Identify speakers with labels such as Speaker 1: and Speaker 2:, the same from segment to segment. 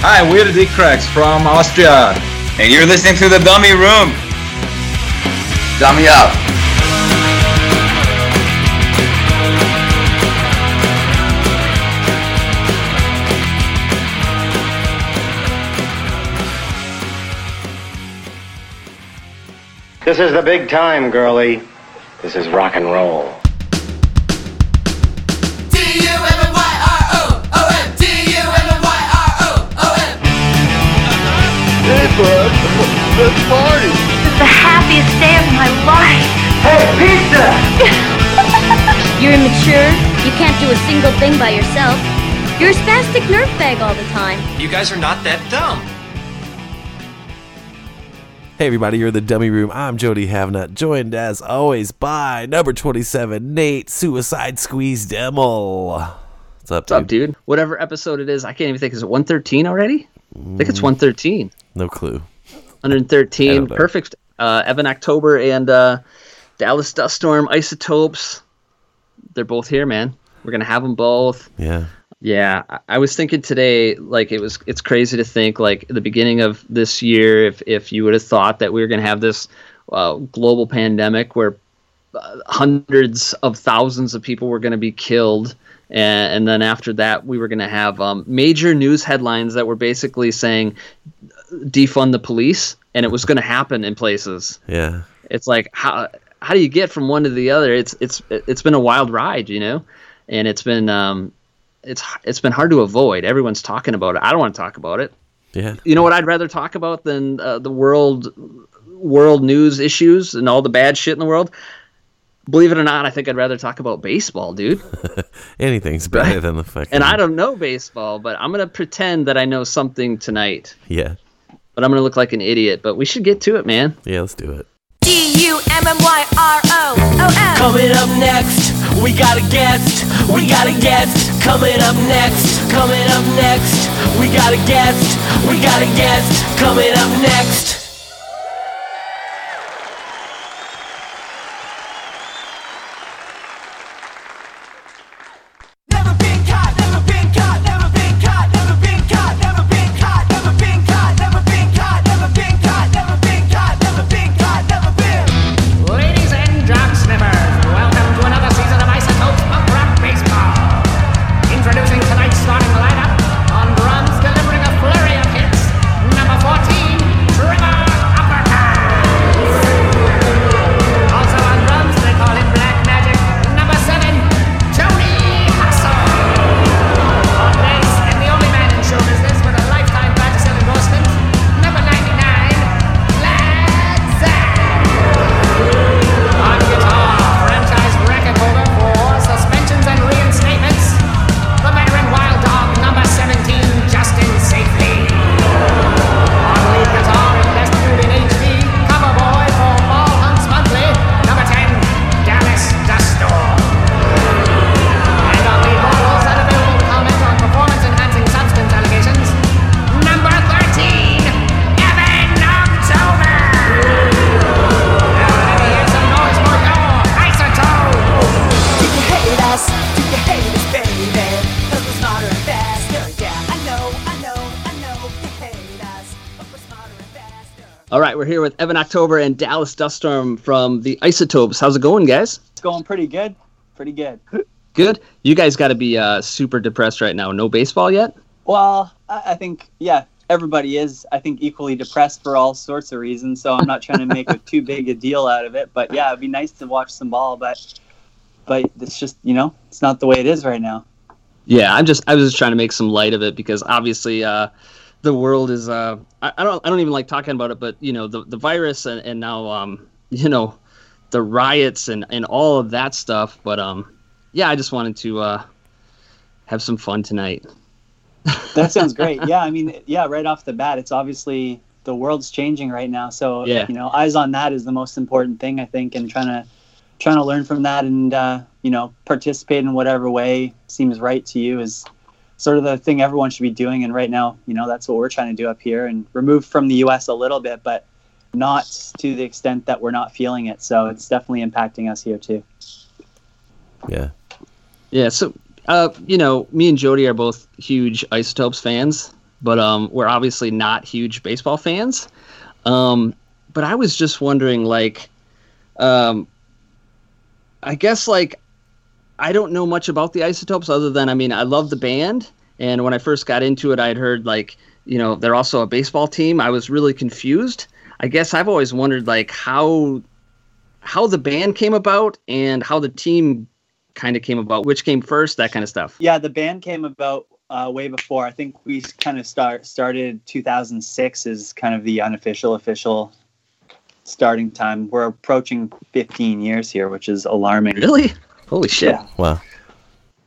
Speaker 1: Hi, we're the Dick Cracks from Austria.
Speaker 2: And you're listening to The Dummy Room. Dummy up.
Speaker 3: This is the big time, girlie. This is rock and roll.
Speaker 4: Hey, bud. Let's party.
Speaker 5: This is the happiest day of my life.
Speaker 3: Hey, pizza!
Speaker 6: You're immature. You can't do a single thing by yourself. You're a spastic nerve bag all the time.
Speaker 7: You guys are not that dumb.
Speaker 8: Hey everybody, you're in the Dummy Room. I'm Jody Havnut, joined as always by number 27, Nate Suicide Squeeze Demel. What's up,
Speaker 9: What's up,
Speaker 8: dude?
Speaker 9: dude? Whatever episode it is, I can't even think. Is it 113 already? I think it's
Speaker 8: Mm.
Speaker 9: 113.
Speaker 8: No clue.
Speaker 9: 113. Perfect. Uh, Evan October and uh, Dallas Duststorm Isotopes. They're both here, man. We're gonna have them both.
Speaker 8: Yeah.
Speaker 9: Yeah, I- was thinking today, like it was, it's crazy to think, like at the beginning of this year, if if you would have thought that we were going to have this uh, global pandemic where uh, hundreds of thousands of people were going to be killed, and, and then after that, we were going to have um, major news headlines that were basically saying defund the police, and it was going to happen in places.
Speaker 8: Yeah.
Speaker 9: It's like how how do you get from one to the other? It's it's it's been a wild ride, you know, and it's been um, it's it's been hard to avoid. Everyone's talking about it. I don't want to talk about it.
Speaker 8: Yeah.
Speaker 9: You know what I'd rather talk about than uh, the world world news issues and all the bad shit in the world. Believe it or not, I think I'd rather talk about baseball, dude.
Speaker 8: Anything's better than the fucking.
Speaker 9: And I don't know baseball, but I'm gonna pretend that I know something tonight.
Speaker 8: Yeah.
Speaker 9: But I'm gonna look like an idiot. But we should get to it, man.
Speaker 8: Yeah, let's do it.
Speaker 10: D U M M Y R O O M.
Speaker 11: Coming up next, we got a guest. We got a guest. Coming up next. Coming up next, we got a guest. We got a guest. Coming up next.
Speaker 12: October
Speaker 11: and
Speaker 9: Dallas Duststorm from the Isotopes. How's it going, guys?
Speaker 13: It's going pretty good. Pretty good.
Speaker 9: Good. You guys got to be uh, super depressed right now. No baseball yet?
Speaker 13: Well, I, I think yeah, everybody is. I think equally depressed for all sorts of reasons. So I'm not trying to make a too big a deal out of it. But yeah, it'd be nice to watch some ball. But but it's just you know it's not the way it is right now.
Speaker 9: Yeah, I'm just I was just trying to make some light of it because obviously uh, the world is uh, I, I don't I don't even like talking about it, but you know the the virus and, and now um, you know the riots and, and all of that stuff. But um, yeah, I just wanted to uh, have some fun tonight.
Speaker 13: That sounds great. yeah, I mean yeah, right off the bat, it's obviously the world's changing right now. So
Speaker 9: Yeah.
Speaker 13: you know, eyes on that is the most important thing I think, and trying to trying to learn from that and uh, you know participate in whatever way seems right to you is sort of the thing everyone should be doing. And right now, you know, that's what we're trying to do up here and remove from the U.S. a little bit, but not to the extent that we're not feeling it. So it's definitely impacting us here too.
Speaker 8: Yeah.
Speaker 9: Yeah, so uh, you know, me and Jody are both huge Isotopes fans, but um, we're obviously not huge baseball fans. Um, but I was just wondering, like, um, I guess like I don't know much about the Isotopes other than I mean I love the band, and when I first got into it, I'd heard like you know they're also a baseball team. I was really confused. I guess I've always wondered like how how the band came about and how the team kind of came about, which came first, that kind of stuff.
Speaker 13: Yeah, the band came about uh, way before. I think we kind of start started 2006 is kind of the unofficial official starting time. We're approaching 15 years here, which is alarming.
Speaker 9: Really? Holy shit!
Speaker 13: Yeah.
Speaker 8: Wow.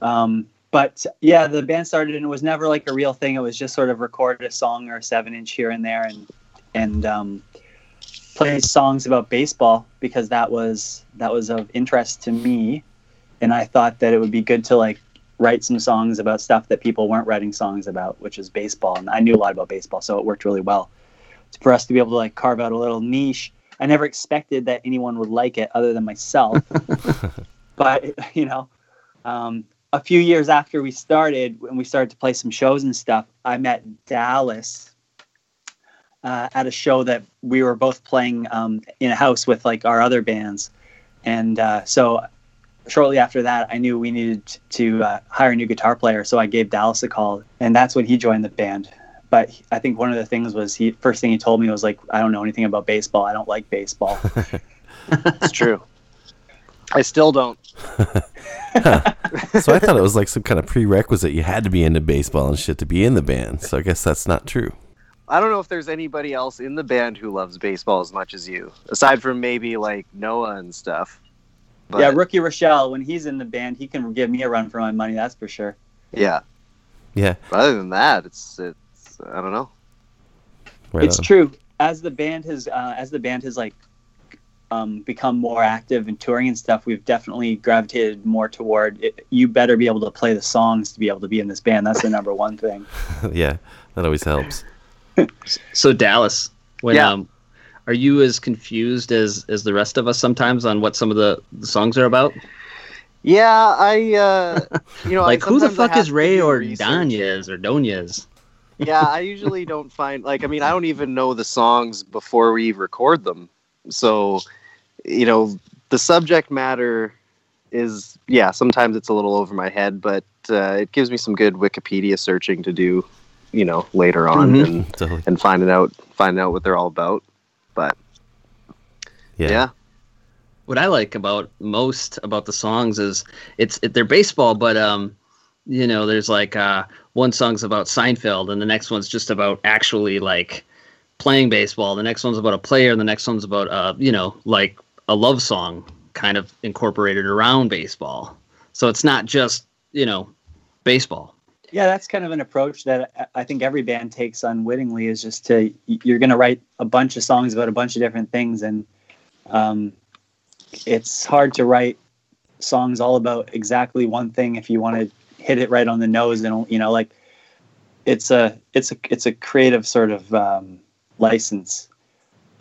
Speaker 13: Um, but yeah, the band started and it was never like a real thing. It was just sort of record a song or a seven inch here and there and and um, play songs about baseball because that was that was of interest to me, and I thought that it would be good to like write some songs about stuff that people weren't writing songs about, which is baseball. And I knew a lot about baseball, so it worked really well for us to be able to like carve out a little niche. I never expected that anyone would like it other than myself. but you know, um, a few years after we started, when we started to play some shows and stuff, I met Dallas uh, at a show that we were both playing um, in a house with like our other bands, and uh, so shortly after that, I knew we needed to uh, hire a new guitar player. So I gave Dallas a call, and that's when he joined the band. But I think one of the things was he first thing he told me was like, "I don't know anything about baseball. I don't like baseball."
Speaker 14: it's true. I still don't.
Speaker 8: so I thought it was like some kind of prerequisite. You had to be into baseball and shit to be in the band. So I guess that's not true.
Speaker 14: I don't know if there's anybody else in the band who loves baseball as much as you, aside from maybe like Noah and stuff.
Speaker 13: But, yeah, Rookie Rochelle, when he's in the band, he can give me a run for my money. That's for sure.
Speaker 14: Yeah.
Speaker 8: Yeah.
Speaker 14: But other than that, it's it's I don't know.
Speaker 13: Right it's on. true. As the band has uh, as the band has like um, become more active in touring and stuff, we've definitely gravitated more toward it. you better be able to play the songs to be able to be in this band. That's the number one thing.
Speaker 8: yeah, that always helps.
Speaker 9: so Dallas, when yeah. um, are you as confused as as the rest of us sometimes on what some of the, the songs are about?
Speaker 14: Yeah, I uh, you know
Speaker 9: like who the fuck is Rey Ordoñez or Donez?
Speaker 14: yeah, I usually don't find like I mean I don't even know the songs before we record them, so you know the subject matter is yeah sometimes it's a little over my head, but uh, it gives me some good Wikipedia searching to do you know later on mm-hmm. and totally. and finding out finding out what they're all about. But yeah. yeah.
Speaker 9: What I like about most about the songs is it's it, they're baseball, but um, you know, there's like uh, one song's about Seinfeld, and the next one's just about actually like playing baseball. The next one's about a player, the next one's about uh, you know, like a love song kind of incorporated around baseball. So it's not just you know baseball.
Speaker 13: Yeah, that's kind of an approach that I think every band takes unwittingly is just to you're going to write a bunch of songs about a bunch of different things, and um, it's hard to write songs all about exactly one thing if you want to hit it right on the nose and you know like it's a it's a it's a creative sort of um, license.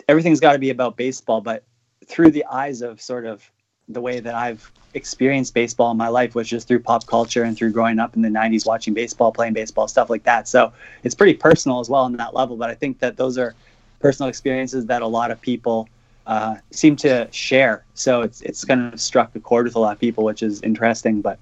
Speaker 13: Everything's got to be about baseball, but through the eyes of sort of the way that I've experienced baseball in my life was just through pop culture and through growing up in the 90s watching baseball playing baseball stuff like that so it's pretty personal as well on that level but i think that those are personal experiences that a lot of people uh, seem to share so it's it's kind of struck a chord with a lot of people which is interesting but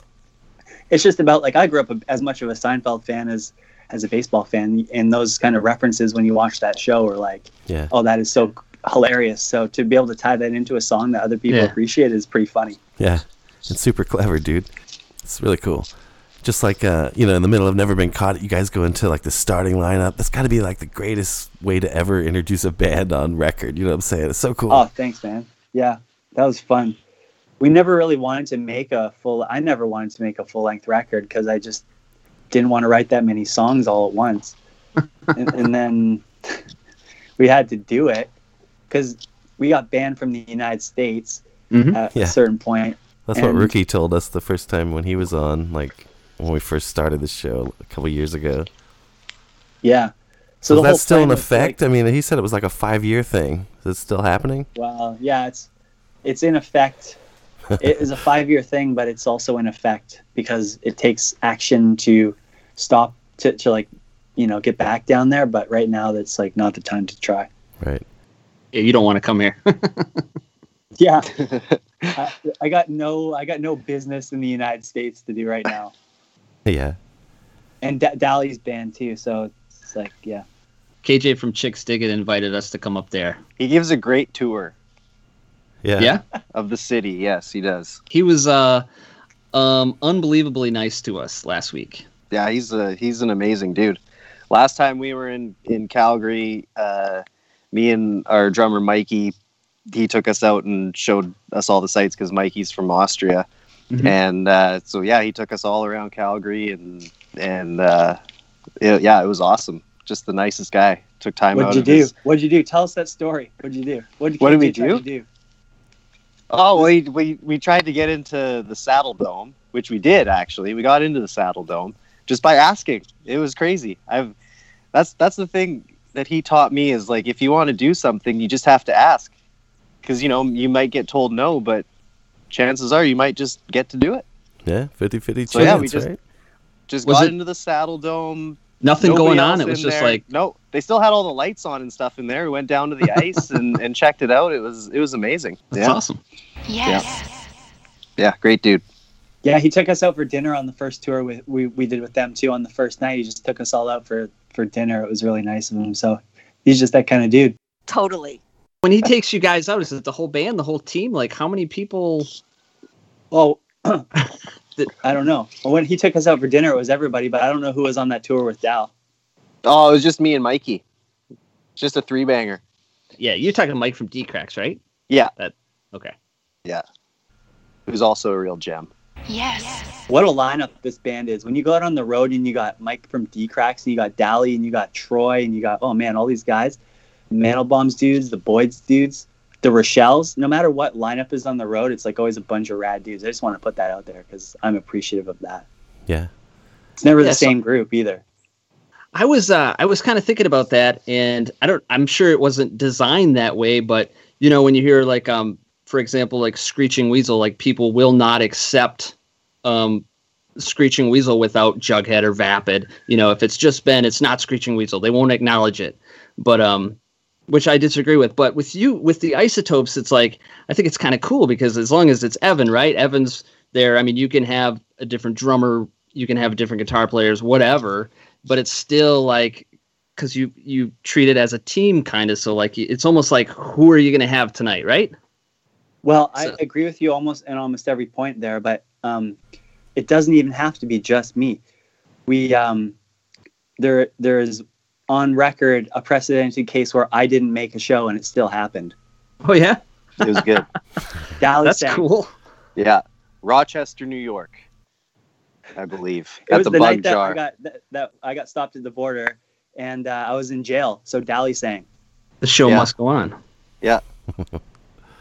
Speaker 13: it's just about like i grew up as much of a seinfeld fan as as a baseball fan and those kind of references when you watch that show are like
Speaker 8: yeah.
Speaker 13: oh that is so hilarious so to be able to tie that into a song that other people yeah. appreciate is pretty funny
Speaker 8: yeah it's super clever, dude. It's really cool. Just like uh, you know, in the middle of Never Been Caught, you guys go into like the starting lineup. That's got to be like the greatest way to ever introduce a band on record. You know what I'm saying? It's so cool.
Speaker 13: Oh, thanks, man. Yeah, that was fun. We never really wanted to make a full. I never wanted to make a full length record because I just didn't want to write that many songs all at once. and, and then we had to do it because we got banned from the United States mm-hmm. at yeah. a certain point,
Speaker 8: that's and what Rookie told us the first time when he was on, like when we first started the show a couple years ago.
Speaker 13: Yeah.
Speaker 8: So is that still in effect? Like, I mean, he said it was like a five-year thing. Is it still happening?
Speaker 13: Well, yeah, it's it's in effect. It is a five-year thing, but it's also in effect because it takes action to stop to, to like you know get back down there. But right now, that's like not the time to try.
Speaker 8: Right.
Speaker 9: Yeah, you don't want to come here.
Speaker 13: Yeah, I, I got no I got no business in the United States to do right now,
Speaker 8: Yeah.
Speaker 13: and D- Dally's banned too. So it's like yeah.
Speaker 9: KJ from Chicks Dig It invited us to come up there.
Speaker 14: He gives a great tour
Speaker 8: Yeah.
Speaker 9: Yeah.
Speaker 14: of the city. Yes, he does.
Speaker 9: He was uh um unbelievably nice to us last week.
Speaker 14: Yeah, he's a he's an amazing dude. Last time we were in in Calgary, uh, me and our drummer Mikey, he took us out and showed us all the sights because Mikey's from Austria,
Speaker 9: Mhm.
Speaker 14: and uh, so yeah, he took us all around Calgary and and uh, it- yeah, it was awesome. Just the nicest guy. Took time
Speaker 13: What'd
Speaker 14: out
Speaker 13: you
Speaker 14: of
Speaker 13: do?
Speaker 14: his.
Speaker 13: What'd you do? Tell us that story. What'd you do? What'd
Speaker 14: What did we
Speaker 13: KJ try
Speaker 14: do?
Speaker 13: to do?
Speaker 14: Oh, we, we we tried to get into the Saddle Dome, which we did actually. We got into the Saddle Dome just by asking. It was crazy. I've that's that's the thing that he taught me is like if you want to do something, you just have to ask. Cuz you know, you might get told no, but chances are you might just get to do it.
Speaker 8: Yeah. 50 50 chance,
Speaker 14: So, yeah, we just-
Speaker 8: right?
Speaker 14: Just
Speaker 9: Was
Speaker 14: got
Speaker 9: it-
Speaker 14: into the Saddle Dome.
Speaker 9: Nothing
Speaker 14: Nobody
Speaker 9: going on. It was just
Speaker 14: there.
Speaker 9: like
Speaker 14: no, they still had all the lights on and stuff in there. We went down to the ice and, and checked it out. It was it was amazing.
Speaker 9: that's
Speaker 14: yeah.
Speaker 9: awesome.
Speaker 15: Yes.
Speaker 14: Yeah, great dude.
Speaker 13: Yeah, he took us out for dinner on the first tour. With we we did with them too on the first night. He just took us all out for for dinner. It was really nice of him. So he's just that kind of dude.
Speaker 15: Totally.
Speaker 9: When he takes you guys out, is it the whole band, the whole team? Like how many people
Speaker 13: Oh, I don't know. When he took us out for dinner, it was everybody, but I don't know who was on that tour with Dal.
Speaker 14: Oh, it was just me and Mikey. Just a three banger.
Speaker 9: Yeah, you're talking Mike from D Cracks, right?
Speaker 14: Yeah.
Speaker 9: That okay.
Speaker 14: Yeah. Who's also a real gem.
Speaker 15: Yes.
Speaker 13: What a lineup this band is. When you go out on the road and you got Mike from D Cracks and you got Dally and you got Troy and you got oh man, all these guys, Mandelbaum's dudes, the Boyd's dudes, the Rochelle's. No matter what lineup is on the road, it's like always a bunch of rad dudes. I just want to put that out there because I'm appreciative of that.
Speaker 8: Yeah.
Speaker 13: It's never
Speaker 9: Yeah,
Speaker 13: the
Speaker 9: so-
Speaker 13: same group either.
Speaker 9: I was uh, I was kind of thinking about that, and I don't. I'm sure it wasn't designed that way, but you know, when you hear like, um, for example, like Screeching Weasel, like people will not accept um, Screeching Weasel without Jughead or Vapid. You know, if it's just Ben, it's not Screeching Weasel. They won't acknowledge it. But um, which I disagree with. But with you, with the isotopes, it's like I think it's kind of cool because as long as it's Evan, right? Evan's there. I mean, you can have a different drummer, you can have different guitar players, whatever. But it's still like because you you treat it as a team, kind of. So like it's almost like who are you going to have tonight, right?
Speaker 13: Well, I agree with you almost in almost every point there, but um, it doesn't even have to be just me. We um, there there is on record a precedented case where I didn't make a show and it still happened.
Speaker 9: Oh yeah,
Speaker 14: It was good.
Speaker 13: Dallas
Speaker 9: that's
Speaker 13: sang.
Speaker 9: cool.
Speaker 14: yeah. Rochester, New York. I believe.
Speaker 13: It
Speaker 14: At
Speaker 13: was
Speaker 14: the,
Speaker 13: the,
Speaker 14: bug
Speaker 13: night that
Speaker 14: jar.
Speaker 13: I got that, that I got stopped at the border and uh, I was in jail. So Dally sang.
Speaker 9: The show
Speaker 14: Yeah.
Speaker 9: must go on.
Speaker 14: yeah.
Speaker 13: so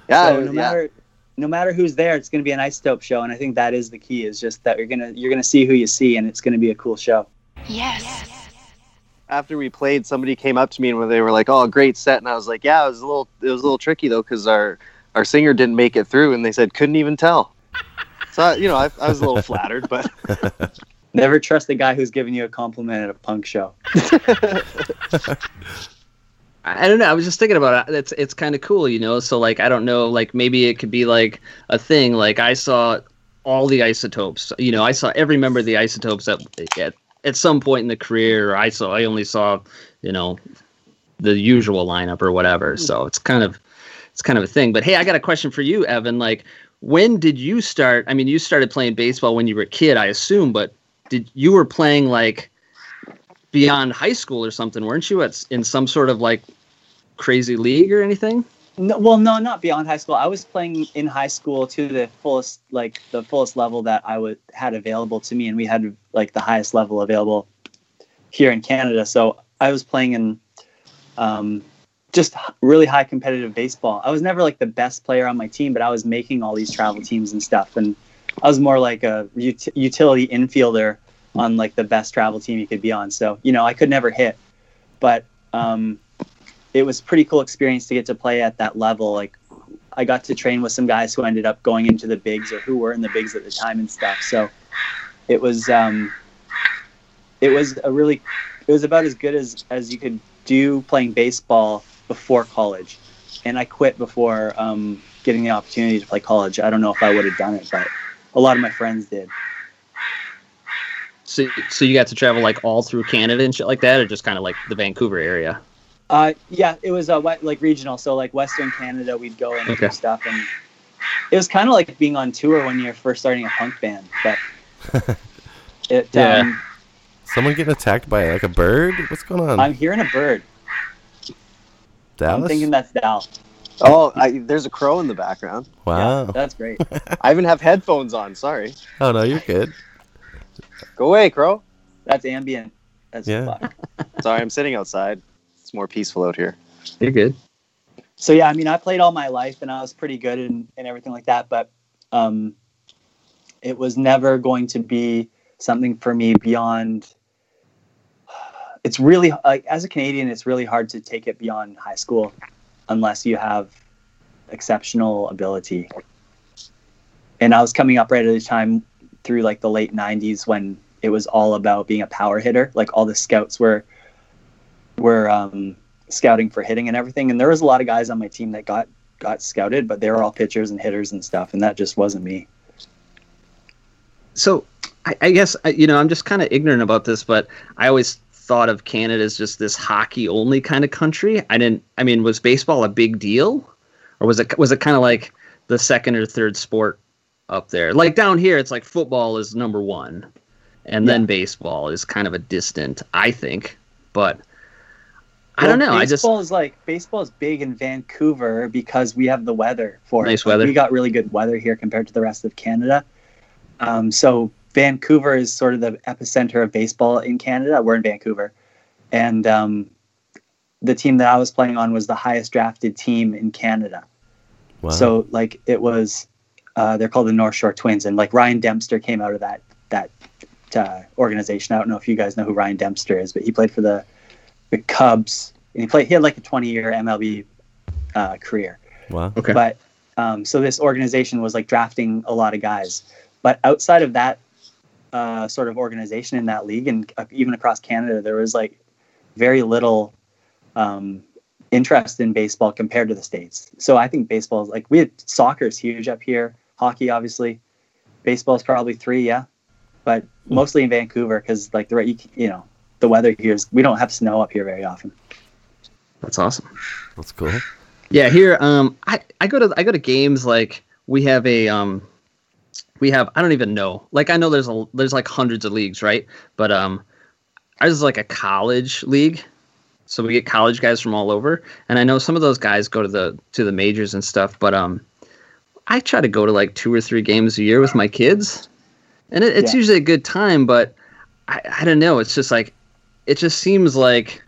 Speaker 13: no
Speaker 14: yeah.
Speaker 13: matter no matter who's there, it's going to be an isotope show, and I think that is the key. Is just that you're gonna you're gonna see who you see, and it's going to be a cool show.
Speaker 15: Yes.
Speaker 14: After we played, somebody came up to me and they were like, "Oh, great set," and I was like, "Yeah, it was a little, it was a little tricky though, because our our singer didn't make it through," and they said couldn't even tell. So I- you know, I, I was a little flattered, but
Speaker 13: Never trust the guy who's giving you a compliment at a punk show.
Speaker 9: I I don't know. I was just thinking about it. It's it's kind of cool, you know. So like, I don't know. Like maybe it could be like a thing. Like I saw all the isotopes. You know, I saw every member of the isotopes at at, at some point in the career. I saw. I only saw, you know, the usual lineup or whatever. Hmm. So it's kind of it's kind of a thing. But hey, I got a question for you, Evan. Like, when did you start? I mean, you started playing baseball when you were a kid, I assume. But did you were playing like beyond high school or something, weren't you? At in some sort of like crazy league or anything?
Speaker 13: No, well, no, not beyond high school. I was playing in high school to the fullest, like the fullest level that I would had available to me, and we had like the highest level available here in Canada. So I was playing in um, just really high competitive baseball. I was never like the best player on my team, but I was making all these travel teams and stuff, and I was more like a ut- utility infielder on like the best travel team you could be on. So you know, I could never hit, but um, it was pretty cool experience to get to play at that level. Like I got to train with some guys who ended up going into the bigs or who were in the bigs at the time and stuff. So it was um, it was a really it was about as good as as you could do playing baseball before college, and I quit before um, getting the opportunity to play college. I don't know if I would have done it, but a lot of my friends did.
Speaker 9: So, so you got to travel like all through Canada and shit like that, or just kind of like the Vancouver area?
Speaker 13: Uh, yeah, it was uh, like regional. So like Western Canada, we'd go and
Speaker 9: Okay.
Speaker 13: do stuff, and it was kind of like being on tour when you're first starting a punk band. But it,
Speaker 8: Yeah.
Speaker 13: um,
Speaker 8: Someone getting attacked by like a bird? What's going on?
Speaker 13: I'm hearing a bird.
Speaker 8: Dallas?
Speaker 13: I'm thinking that's Dal.
Speaker 14: Oh, I, there's a crow in the background.
Speaker 8: wow.
Speaker 13: That's great.
Speaker 14: I even have headphones on. Sorry.
Speaker 8: oh no, you're good.
Speaker 14: Go away, crow.
Speaker 13: That's ambient. That's
Speaker 8: Yeah.
Speaker 13: fuck.
Speaker 14: Sorry, I'm sitting outside. It's more peaceful out here.
Speaker 9: You're good.
Speaker 13: So yeah, I mean, I played all my life and I was pretty good and, and everything like that, but um, it was never going to be something for me beyond. It's really like as a Canadian, it's really hard to take it beyond high school, unless you have exceptional ability. And I was coming up right at a time through like the late '90s when it was all about being a power hitter. Like all the scouts were were um, scouting for hitting and everything. And there was a lot of guys on my team that got got scouted, but they were all pitchers and hitters and stuff, and that just wasn't me.
Speaker 9: So I, I guess you know I'm just kind of ignorant about this, but I always thought of Canada as just this hockey only kind of country. I didn't. I mean, was baseball a big deal, or was it was it kind of like the second or third sport up there? Like down here, it's like football is number one, and then baseball is kind of a distant. I think, but I don't know. I just
Speaker 13: baseball is like baseball is big in Vancouver because we have the weather for it.
Speaker 9: Nice
Speaker 13: Like,
Speaker 9: weather.
Speaker 13: We got really good weather here compared to the rest of Canada. Um, so Vancouver is sort of the epicenter of baseball in Canada. We're in Vancouver, and um, the team that I was playing on was the highest drafted team in Canada.
Speaker 8: Wow.
Speaker 13: So like it was, uh, they're called the North Shore Twins, and like Ryan Dempster came out of that that uh, organization. I don't know if you guys know who Ryan Dempster is, but he played for the the Cubs, and he played. He had like a 20 year MLB uh, career.
Speaker 8: Wow.
Speaker 9: Okay.
Speaker 13: But um, so this organization was like drafting a lot of guys, but outside of that uh, sort of organization in that league, and uh, even across Canada, there was like very little um, interest in baseball compared to the states. So I think baseball is like we had soccer is huge up here, hockey obviously, baseball is probably three, yeah, but mostly in Vancouver because like the right, you, you know, the weather here is we don't have snow up here very often.
Speaker 9: that's awesome.
Speaker 8: That's cool.
Speaker 9: Yeah, here um I, I go to I go to games like we have a um we have I don't even know. Like I know there's a there's like hundreds of leagues, right? But um ours is like a college league. So we get college guys from all over. And I know some of those guys go to the to the majors and stuff, but um I try to go to like two or three games a year with my kids. And it, it's
Speaker 13: Yeah.
Speaker 9: usually a good time, but I, I don't know. It's just like it just seems like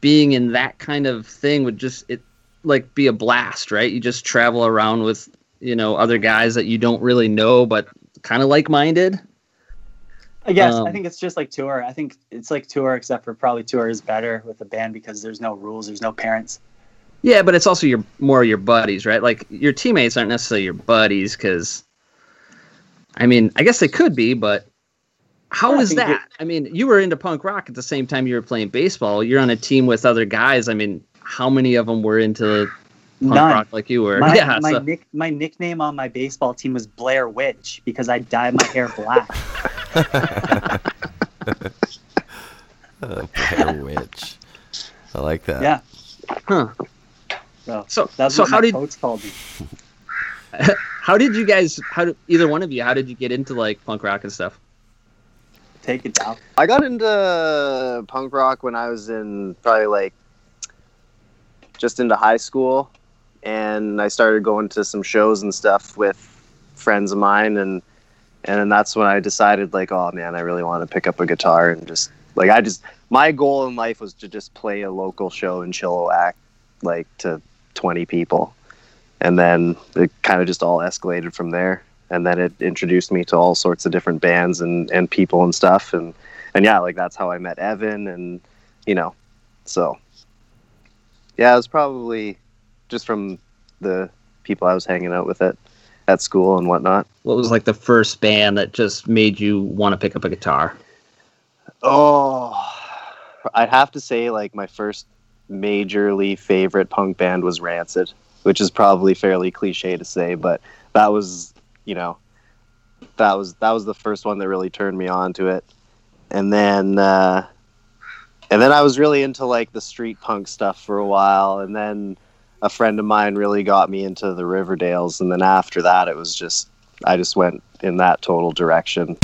Speaker 9: being in that kind of thing would just it like be a blast, right? You just travel around with you know other guys that you don't really know, but kind of like minded.
Speaker 13: I guess
Speaker 9: Um,
Speaker 13: I think it's just like tour. I think it's like tour, except for probably tour is better with a band because there's no rules, there's no parents.
Speaker 9: Yeah, but it's also your more your buddies, right? Like your teammates aren't necessarily your buddies because, I mean, I guess they could be, but how
Speaker 13: Yeah, I
Speaker 9: is
Speaker 13: think it-
Speaker 9: that? I mean, you were into punk rock at the same time you were playing baseball. You're on a team with other guys. I mean, how many of them were into punk
Speaker 13: None.
Speaker 9: rock like you were?
Speaker 13: My,
Speaker 9: yeah,
Speaker 13: my,
Speaker 9: so-
Speaker 13: nick, my nickname on my baseball team was Blair Witch because I dyed my hair black.
Speaker 8: Uh, Blair Witch. I like that.
Speaker 13: yeah.
Speaker 9: huh?
Speaker 13: So,
Speaker 9: So,
Speaker 13: that's
Speaker 9: so
Speaker 13: what
Speaker 9: how
Speaker 13: my
Speaker 9: did
Speaker 13: coach called me.
Speaker 9: how did you guys? How did either one of you? How did you get into like punk rock and stuff?
Speaker 13: Take it down.
Speaker 14: I got into punk rock when I was in probably like just into high school, and I started going to some shows and stuff with friends of mine, and and then that's when I decided like, oh man, I really want to pick up a guitar and just like I just my goal in life was to just play a local show in Chilliwack, like to twenty people, and then it kind of just all escalated from there and then it introduced me to all sorts of different bands and, and people and stuff. And and yeah like that's how i met evan and you know so. Yeah it was probably just from the people i was hanging out with at at school and whatnot.
Speaker 9: What was like the first band that just made you want to pick up a guitar?
Speaker 14: oh
Speaker 3: I'd have to say like my first majorly favorite punk band was Rancid, which is probably fairly cliche to say, but that was you know that was that was the first one that really turned me on to it, and then uh, and then I was really into like the street punk stuff for a while, and then a friend of mine really got me into the Riverdales, and then after that it was just I just went in that total direction.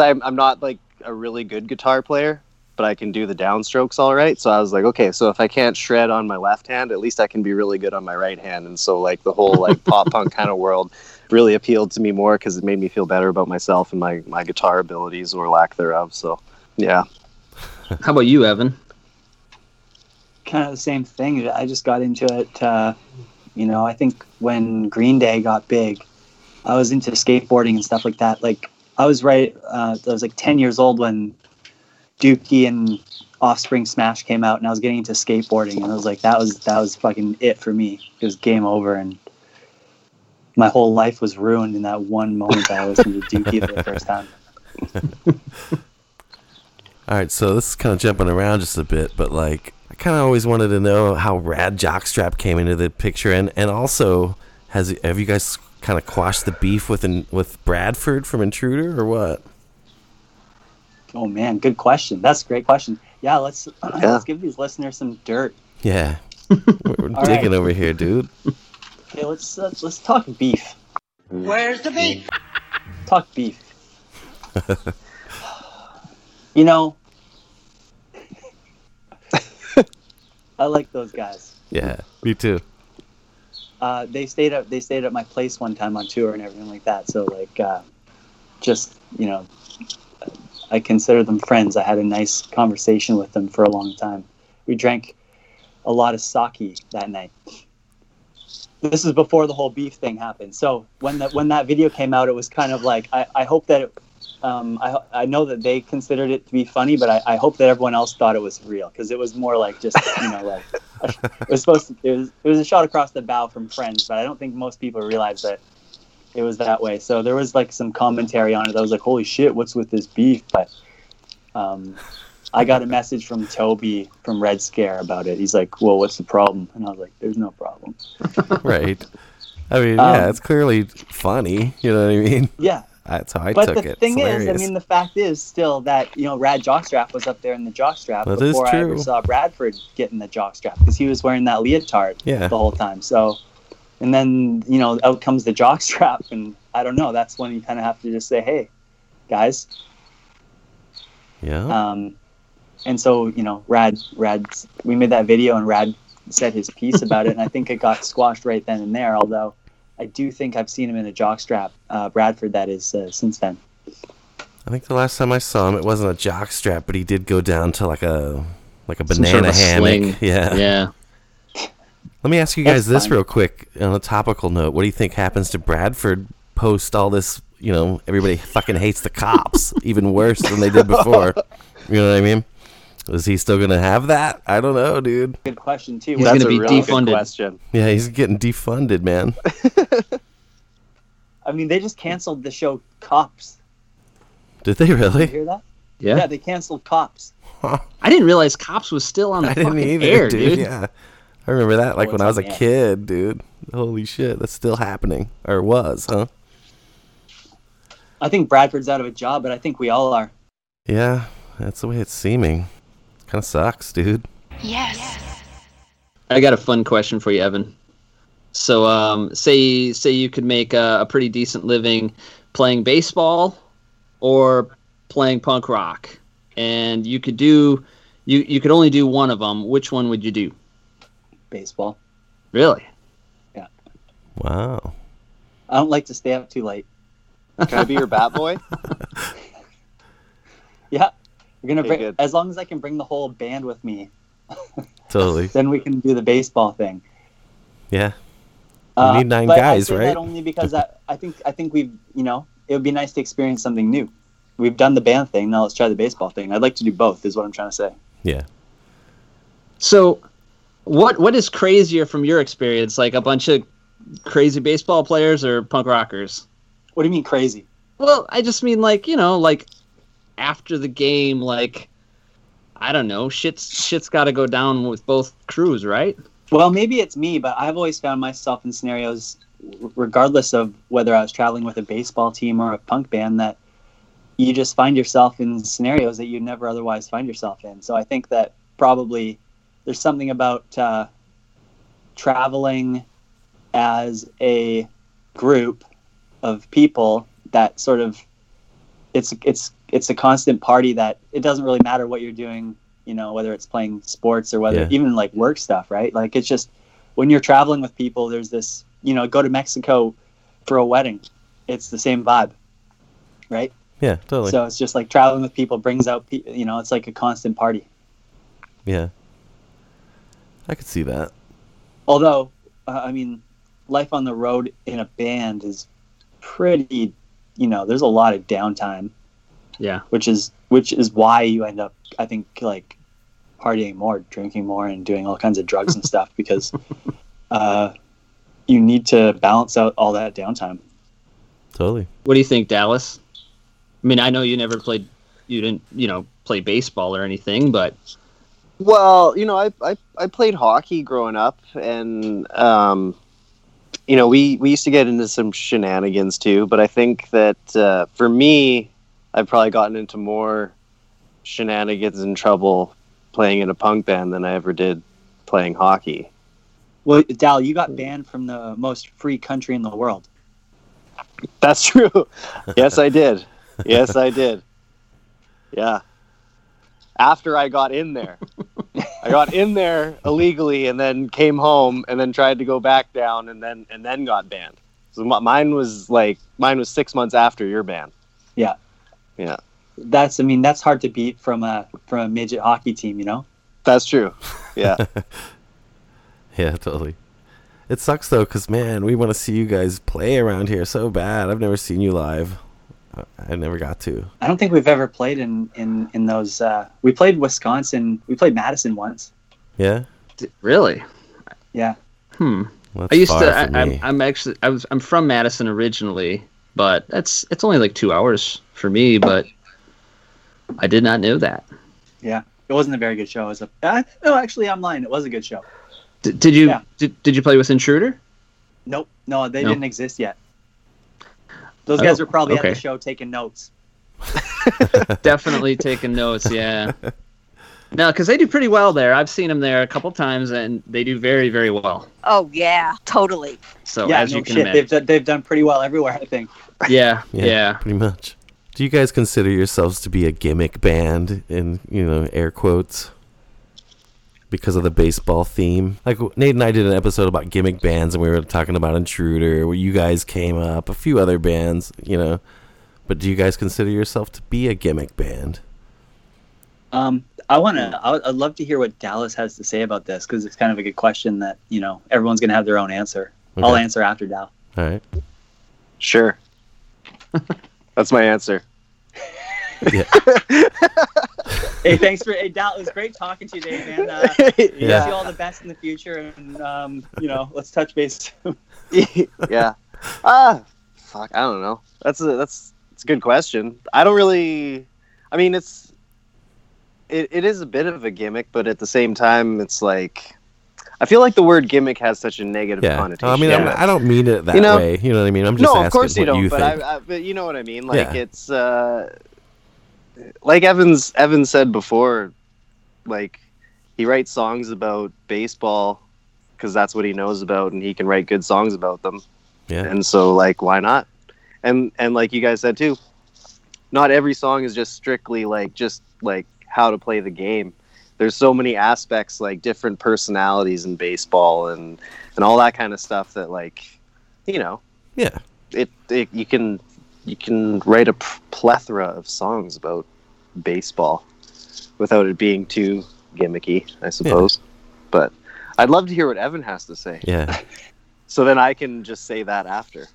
Speaker 3: I'm I'm not like a really good guitar player, but I can do the downstrokes all right. So I was like, okay, so if I can't shred on my left hand, at least I can be really good on my right hand. And so like the whole like pop punk kind of world really appealed to me more because it made me feel better about myself and my my guitar abilities or lack thereof. So yeah,
Speaker 9: How about you, Evan?
Speaker 13: kind of the same thing. I just got into it. Uh, you know, I think when Green Day got big, I was into skateboarding and stuff like that. Like I was right. Uh, I was like ten years old when Dookie and Offspring Smash came out, and I was getting into skateboarding, and I was like, that was that was fucking it for me. It was game over, and my whole life was ruined in that one moment that I listened to Dookie for the first time.
Speaker 8: All right, so this is kind of jumping around just a bit, but like I kind of always wanted to know how Rad Jockstrap came into the picture, and and also has have you guys kind of quash the beef with in, with Bradford from Intruder or what?
Speaker 13: Oh man, good question. That's a great question. Yeah, let's
Speaker 8: Yeah.
Speaker 13: let's give these listeners some dirt.
Speaker 8: Yeah, we're, we're digging
Speaker 13: right.
Speaker 8: over here, dude.
Speaker 13: Okay, let's let's, let's talk beef.
Speaker 16: Where's the beef?
Speaker 13: Talk beef. You know, I like those guys.
Speaker 8: Yeah, me too.
Speaker 13: Uh, they stayed at they stayed at my place one time on tour and everything like that. So like, uh, just you know, I consider them friends. I had a nice conversation with them for a long time. We drank a lot of sake that night. This is before the whole beef thing happened. So when that when that video came out, it was kind of like I, I hope that it, um, I I know that they considered it to be funny, but I, I hope that everyone else thought it was real because it was more like just you know like it was supposed to it was it was a shot across the bow from friends, but I don't think most people realize that it was that way. So there was like some commentary on it that was like, "Holy shit, what's with this beef?" But um, I got a message from Toby from Red Scare about it. He's like, "Well, what's the problem?" And I was like, "There's no problem."
Speaker 8: right. I mean, yeah,
Speaker 13: Um,
Speaker 8: it's clearly funny. You know what I mean?
Speaker 13: Yeah.
Speaker 8: That's how I
Speaker 13: but
Speaker 8: took
Speaker 13: the thing is, I mean, the fact is still that you know Rad Jockstrap was up there in the jockstrap
Speaker 8: That
Speaker 13: before I ever saw Bradford get in the jockstrap because he was wearing that leotard
Speaker 8: Yeah.
Speaker 13: the whole time. So, and then you know out comes the jockstrap, and I don't know. That's when you kind of have to just say, "Hey, guys."
Speaker 8: yeah.
Speaker 13: Um, and so you know, Rad, Rad, we made that video, and Rad said his piece about it, and I think it got squashed right then and there. Although I do think I've seen him in a jockstrap, uh, Bradford, that is, uh, since then.
Speaker 8: I think the last time I saw him, it wasn't a jock strap, but he did go down to like a like a
Speaker 9: Some
Speaker 8: banana
Speaker 9: sort of a
Speaker 8: hammock.
Speaker 9: sling.
Speaker 8: Yeah.
Speaker 9: Yeah.
Speaker 8: Let me ask you
Speaker 13: That's
Speaker 8: guys this
Speaker 13: fine.
Speaker 8: real quick on a topical note. What do you think happens to Bradford post all this? You know, everybody fucking hates the cops even worse than they did before. You know what I mean? Is he still gonna have that? I don't know, dude.
Speaker 13: Good question too.
Speaker 9: He's
Speaker 14: That's
Speaker 9: gonna
Speaker 14: a
Speaker 9: be
Speaker 14: really good
Speaker 9: defunded.
Speaker 14: question.
Speaker 8: Yeah, he's getting defunded, man.
Speaker 13: I mean, they just canceled the show Cops.
Speaker 8: Did they really?
Speaker 13: Did you
Speaker 8: really?
Speaker 13: hear that?
Speaker 9: Yeah.
Speaker 13: Yeah, they canceled Cops.
Speaker 9: I didn't realize Cops was still on the
Speaker 8: I didn't
Speaker 9: fucking
Speaker 8: either,
Speaker 9: air,
Speaker 8: dude.
Speaker 9: dude.
Speaker 8: Yeah, I remember that like
Speaker 13: Oh,
Speaker 8: when I was a
Speaker 13: on
Speaker 8: kid, dude. Holy shit, that's still happening or was, huh?
Speaker 13: I think Bradford's out of a job, but I think we all are.
Speaker 8: Yeah, that's the way it's seeming. Kind of sucks, dude. Yes.
Speaker 9: I got a fun question for you, Evan. So, um, say say you could make a, a pretty decent living playing baseball or playing punk rock, and you could do you you could only do one of them. Which one would you do?
Speaker 13: Baseball.
Speaker 9: Really? Yeah.
Speaker 8: Wow.
Speaker 13: I don't like to stay up too late.
Speaker 14: Can I be your bat boy?
Speaker 13: Yeah, we're gonna
Speaker 14: Okay,
Speaker 13: bring
Speaker 14: good.
Speaker 13: as long as I can bring the whole band with me,
Speaker 8: Totally.
Speaker 13: then we can do the baseball thing.
Speaker 8: Yeah. You need nine
Speaker 13: Uh, but I
Speaker 8: guys,
Speaker 13: say
Speaker 8: right?
Speaker 13: That only because I, I think I think we've you know it would be nice to experience something new. We've done the band thing. Now let's try the baseball thing. I'd like to do both. Is what I'm trying to say.
Speaker 8: Yeah.
Speaker 9: So, what what is crazier from your experience? Like a bunch of crazy baseball players or punk rockers?
Speaker 13: What do you mean crazy?
Speaker 9: Well, I just mean like you know, like after the game, like I don't know, shit's shit's got to go down with both crews, right?
Speaker 13: Well, maybe it's me, but I've always found myself in scenarios, regardless of whether I was traveling with a baseball team or a punk band, that you just find yourself in scenarios that you'd never otherwise find yourself in. So I think that probably there's something about uh, traveling as a group of people that sort of it's it's it's a constant party that it doesn't really matter what you're doing you know whether it's playing sports or whether
Speaker 8: Yeah.
Speaker 13: even like work stuff right like it's just when you're traveling with people there's this you know go to mexico for a wedding it's the same vibe right
Speaker 8: Yeah, totally.
Speaker 13: so it's just like traveling with people brings out pe- you know it's like a constant party
Speaker 8: yeah. I could see that.
Speaker 13: although uh, i mean life on the road in a band is pretty you know there's a lot of downtime
Speaker 9: Yeah.
Speaker 13: which is which is why you end up i think like partying more drinking more and doing all kinds of drugs and stuff because uh, you need to balance out all that downtime
Speaker 8: Totally.
Speaker 9: What do you think, Dallas? I mean, I know you never played, you didn't, you know, play baseball or anything, but
Speaker 14: Well, you know, I, I I played hockey growing up, and um, you know, we we used to get into some shenanigans too. But I think that uh, for me, I've probably gotten into more shenanigans and trouble playing in a punk band than I ever did playing hockey.
Speaker 13: well dal you got banned from the most free country in the world
Speaker 14: That's true. yes, I did. Yes, I did. Yeah. After I got in there, I got in there illegally, and then came home, and then tried to go back down, and then and then got banned. So mine was like mine was six months after your ban.
Speaker 13: yeah
Speaker 14: Yeah,
Speaker 13: that's i mean that's hard to beat from a from a midget hockey team you know
Speaker 14: that's true. Yeah,
Speaker 8: Yeah, totally. It sucks though, cause man, we want to see you guys play around here so bad. I've never seen you live. I- I never got to.
Speaker 13: i don't think we've ever played in in in those uh we played wisconsin we played madison once
Speaker 8: Yeah.
Speaker 9: d- really?
Speaker 13: yeah
Speaker 9: Hmm.
Speaker 8: Well,
Speaker 9: I used to. I, I'm. I'm actually. I was. I'm from Madison originally, but that's. It's only like two hours for me. But I did not know that.
Speaker 13: yeah it wasn't a very good show it was a uh, no actually i'm lying it was a good show
Speaker 9: Did, did you?
Speaker 13: Yeah.
Speaker 9: Did, did you play with Intruder?
Speaker 13: nope no they
Speaker 9: No.
Speaker 13: didn't exist yet Those guys
Speaker 9: Oh,
Speaker 13: are probably at the show taking notes.
Speaker 9: Definitely taking notes. Yeah. No, because they do pretty well there. I've seen them there a couple times, and they do very, very well.
Speaker 17: Oh yeah, totally.
Speaker 9: So
Speaker 13: yeah,
Speaker 9: as
Speaker 13: no
Speaker 9: you can
Speaker 13: shit.
Speaker 9: imagine,
Speaker 13: They've done, they've done pretty well everywhere, I think.
Speaker 9: yeah, yeah,
Speaker 8: pretty much. Do you guys consider yourselves to be a gimmick band in you know air quotes because of the baseball theme? Like Nate and I did an episode about gimmick bands, and we were talking about Intruder, where you guys came up, a few other bands, you know. But do you guys consider yourself to be a gimmick band?
Speaker 13: Um, I want to. I'd love to hear what Dallas has to say about this because it's kind of a good question that you know everyone's gonna have their own answer. I'll answer after Dal.
Speaker 8: All right.
Speaker 14: Sure. That's my answer.
Speaker 8: Yeah.
Speaker 13: hey, thanks for hey Dal. It was great talking to you today, man. Uh, Wish you all the best in the future, and um, you know, let's touch base.
Speaker 14: yeah. Ah, fuck. I don't know. That's a that's it's a good question. I don't really. I mean, it's it, it is a bit of a gimmick, but at the same time, it's like I feel like the word gimmick has such a negative
Speaker 8: Yeah.
Speaker 14: connotation.
Speaker 8: I mean, I'm, I don't mean it that
Speaker 14: You know-
Speaker 8: way. You know what I mean? I'm just
Speaker 14: no,
Speaker 8: asking
Speaker 14: of course you
Speaker 8: what
Speaker 14: don't.
Speaker 8: you
Speaker 14: but
Speaker 8: think.
Speaker 14: I, I, but you know what I mean. Like
Speaker 8: Yeah.
Speaker 14: it's uh, like Evans Evans said before, like he writes songs about baseball because that's what he knows about, and he can write good songs about them.
Speaker 8: yeah.
Speaker 14: And so, like, why not? And and like you guys said too, not every song is just strictly like just like how to play the game. There's so many aspects, like different personalities in baseball and and all that kind of stuff that like, you know,
Speaker 8: yeah.
Speaker 14: it, it you can you can write a plethora of songs about baseball without it being too gimmicky, I suppose. But I'd love to hear what Evan has to say.
Speaker 8: Yeah.
Speaker 14: So then I can just say that after.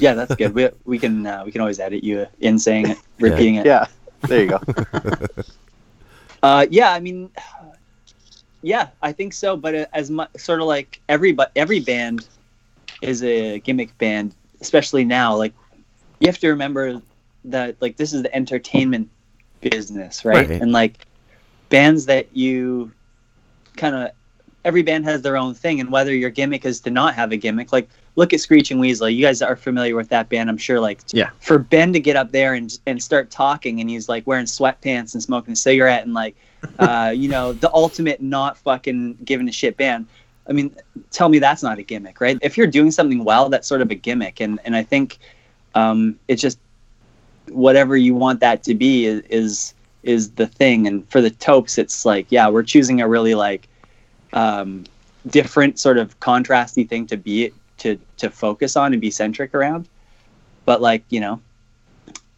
Speaker 13: yeah, that's good. We we can uh, we can always edit you in saying it, repeating it.
Speaker 14: Yeah. There you go.
Speaker 13: Uh, yeah, I mean, yeah, I think so. But uh, as much sort of like every but every band is a gimmick band, especially now. Like you have to remember that like this is the entertainment business, right?
Speaker 8: Right.
Speaker 13: And like bands that you kind of every band has their own thing, and whether your gimmick is to not have a gimmick, like look at Screeching Weasel. You guys are familiar with that band, I'm sure. Like
Speaker 9: Yeah.
Speaker 13: for Ben to get up there and and start talking, and he's like wearing sweatpants and smoking a cigarette, and like, uh, you know, the ultimate not fucking giving a shit band. I mean, tell me that's not a gimmick, right? If you're doing something well, that's sort of a gimmick, and and I think um, it's just whatever you want that to be is, is is the thing. And for the Topes, it's like, yeah, we're choosing a really like um, different sort of contrasty thing to be to to focus on and be centric around. But like you know,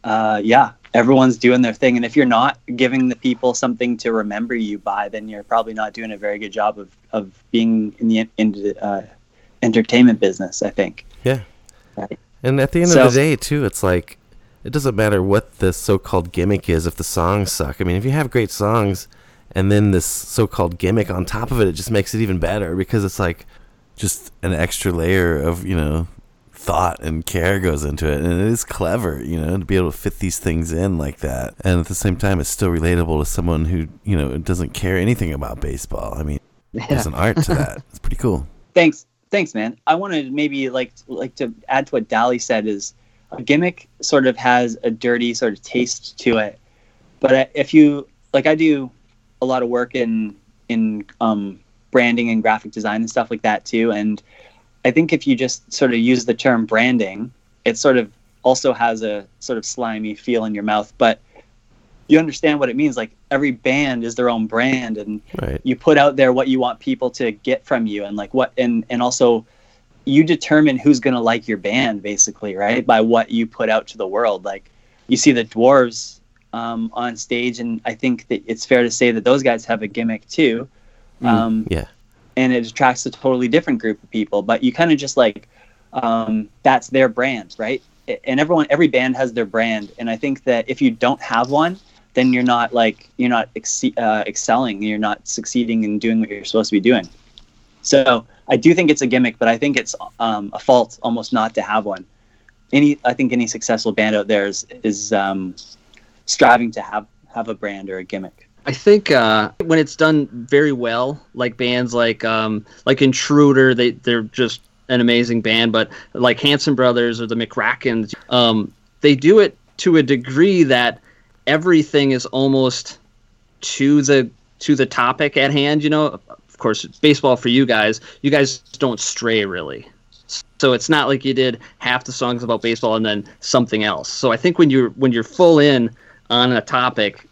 Speaker 13: uh, yeah, everyone's doing their thing, and if you're not giving the people something to remember you by, then you're probably not doing a very good job of of being in the in the uh, entertainment business. I think.
Speaker 8: Yeah.
Speaker 13: Right.
Speaker 8: And at the end
Speaker 13: So-
Speaker 8: of the day, too, it's like it doesn't matter what the so-called gimmick is if the songs suck. I mean, if you have great songs and then this so-called gimmick on top of it, it just makes it even better because it's like just an extra layer of you know thought and care goes into it, and it is clever, you know, to be able to fit these things in like that, and at the same time, it's still relatable to someone who you know doesn't care anything about baseball. I mean, there's an art to that. It's pretty cool.
Speaker 13: Thanks, thanks, man. I wanted maybe like like to add to what Dally said is a gimmick sort of has a dirty sort of taste to it, but uh, if you like, I do a lot of work in in um, branding and graphic design and stuff like that too, and I think if you just sort of use the term branding, it sort of also has a sort of slimy feel in your mouth, but you understand what it means. Like every band is their own brand, and
Speaker 8: Right.
Speaker 13: you put out there what you want people to get from you, and like what, and and also you determine who's gonna like your band, basically, right? By what you put out to the world. Like you see the dwarves um, on stage, and I think that it's fair to say that those guys have a gimmick too. Um,
Speaker 8: Yeah.
Speaker 13: and it attracts a totally different group of people. But you kind of just like um, that's their brand, right? And everyone, every band has their brand, and I think that if you don't have one, then you're not like you're not ex- uh, excelling, you're not succeeding in doing what you're supposed to be doing. So I do think it's a gimmick, but I think it's um, a fault almost not to have one. Any, I think any successful band out there is is um, striving to have have a brand or a gimmick.
Speaker 9: I think uh, when it's done very well, like bands like um, like Intruder, they they're just an amazing band, but like Hanson Brothers or the McRackins, um, they do it to a degree that everything is almost to the to the topic at hand. You know, of course, baseball for you guys. You guys don't stray really. So it's not like you did half the songs about baseball and then something else. So I think when you're when you're full in on a topic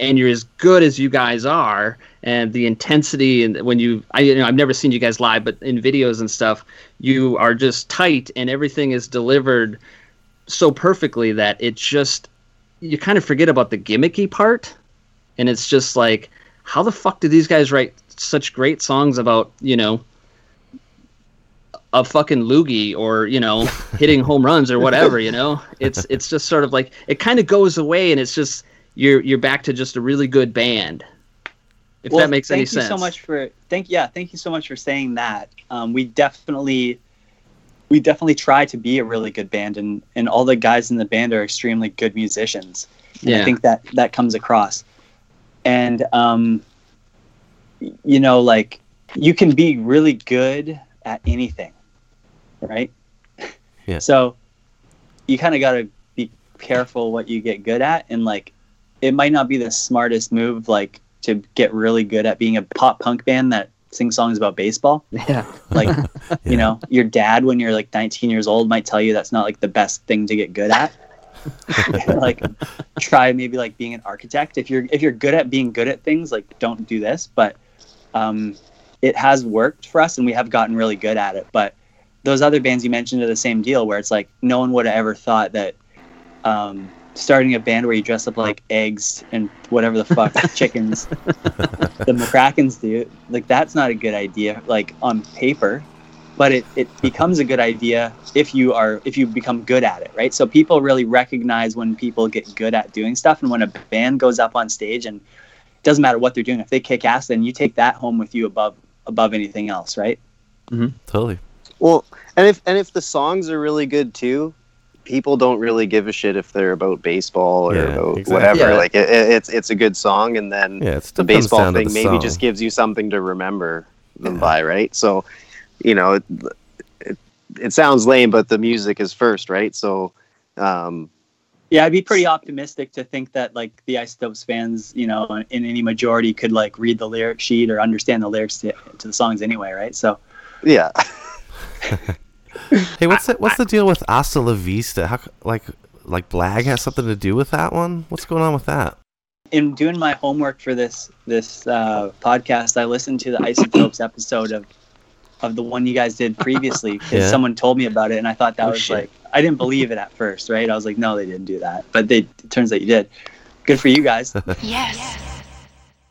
Speaker 9: and you're as good as you guys are and the intensity and when you I you know I've never seen you guys live but in videos and stuff you are just tight and everything is delivered so perfectly that it just you kind of forget about the gimmicky part and it's just like how the fuck do these guys write such great songs about you know a fucking loogie or you know hitting home runs or whatever you know? It's it's just sort of like it kind of goes away and it's just you're you're back to just a really good band if
Speaker 13: Well,
Speaker 9: that makes any sense.
Speaker 13: thank you
Speaker 9: sense
Speaker 13: so much for thank yeah thank you so much for saying that um, we definitely we definitely try to be a really good band and and all the guys in the band are extremely good musicians and
Speaker 9: Yeah.
Speaker 13: i think that that comes across and um you know like you can be really good at anything right
Speaker 8: Yeah.
Speaker 13: so you kind of got to be careful what you get good at and like it might not be the smartest move like to get really good at being a pop punk band that sings songs about baseball.
Speaker 9: Yeah.
Speaker 13: Like you know your dad when you're like 19 years old might tell you that's not like the best thing to get good at. Like try maybe like being an architect. If you're if you're good at being good at things like don't do this. But um it has worked for us and we have gotten really good at it. But those other bands you mentioned are the same deal where it's like no one would have ever thought that um starting a band where you dress up like eggs and whatever the fuck chickens the McRackins do like that's not a good idea like on paper but it, it becomes a good idea if you are if you become good at it right so people really recognize when people get good at doing stuff and when a band goes up on stage and it doesn't matter what they're doing if they kick ass then you take that home with you above above anything else right Mm-hmm.
Speaker 8: Totally.
Speaker 14: Well, and if and if the songs are really good too, people don't really give a shit if they're about baseball or
Speaker 8: Yeah,
Speaker 14: about
Speaker 8: exactly.
Speaker 14: whatever.
Speaker 9: Yeah.
Speaker 14: Like it, it- it's it's a good song, and then
Speaker 8: Yeah,
Speaker 14: the baseball thing
Speaker 8: the
Speaker 14: maybe
Speaker 8: song.
Speaker 14: just gives you something to remember them by, right? So, you know, it, it it sounds lame, but the music is first, right? So, um,
Speaker 13: yeah i'd be pretty optimistic to think that like the isotopes fans you know in any majority could like read the lyric sheet or understand the lyrics to, to the songs anyway right so
Speaker 14: yeah.
Speaker 8: Hey, what's the, what's the deal with Hasta La Vista? How like like Blag has something to do with that one? What's going on with that?
Speaker 13: in doing my homework for this this uh, podcast, I listened to the Isotopes episode of of the one you guys did previously because
Speaker 8: Yeah.
Speaker 13: someone told me about it, and I thought that
Speaker 9: Oh,
Speaker 13: was
Speaker 9: shit.
Speaker 13: like I didn't believe it at first, right? I was like, no, they didn't do that, but they it turns out you did. Good for you guys.
Speaker 18: Yes.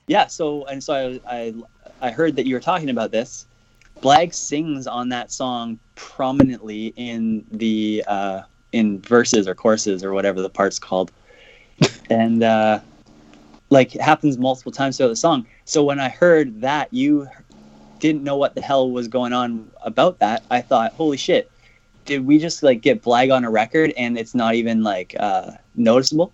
Speaker 13: yeah. So and so I I I heard that you were talking about this. Blag sings on that song prominently in the uh, in verses or choruses or whatever the part's called, and uh, like it happens multiple times throughout the song. So when I heard that you didn't know what the hell was going on about that, I thought, holy shit, did we just like get Blag on a record and it's not even like uh, noticeable?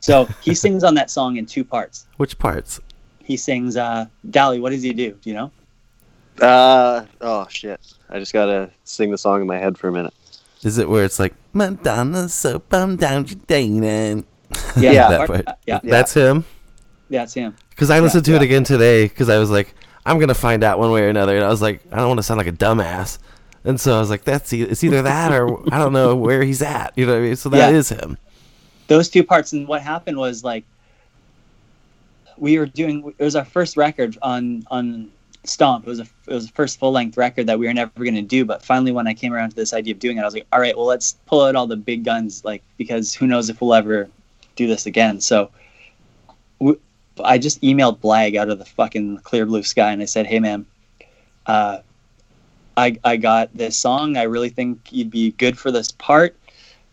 Speaker 13: So he sings on that song in two parts.
Speaker 8: Which parts?
Speaker 13: He sings, uh, Dally, what does he do? Do you know?
Speaker 14: Uh oh shit! I just gotta sing the song in my head for a minute.
Speaker 8: Is it where it's like Madonna so bummed down today?
Speaker 13: Yeah,
Speaker 14: Yeah.
Speaker 8: that
Speaker 13: part-
Speaker 8: part.
Speaker 13: uh, yeah.
Speaker 8: That's him.
Speaker 13: That's him.
Speaker 8: Because I listened to
Speaker 13: yeah.
Speaker 8: it again today because I was like, I'm gonna find out one way or another, and I was like, I don't want to sound like a dumbass, and so I was like, that's e- it's either that or I don't know where he's at. You know what I mean? So that
Speaker 13: Yeah.
Speaker 8: is him.
Speaker 13: those two parts and what happened was like we were doing it was our first record on on stomp it was a it was the first full length record that we were never going to do but finally when i came around to this idea of doing it i was like all right well let's pull out all the big guns like because who knows if we'll ever do this again so I just emailed blag out of the fucking clear blue sky and i said hey man uh I, I got this song. I really think you'd be good for this part.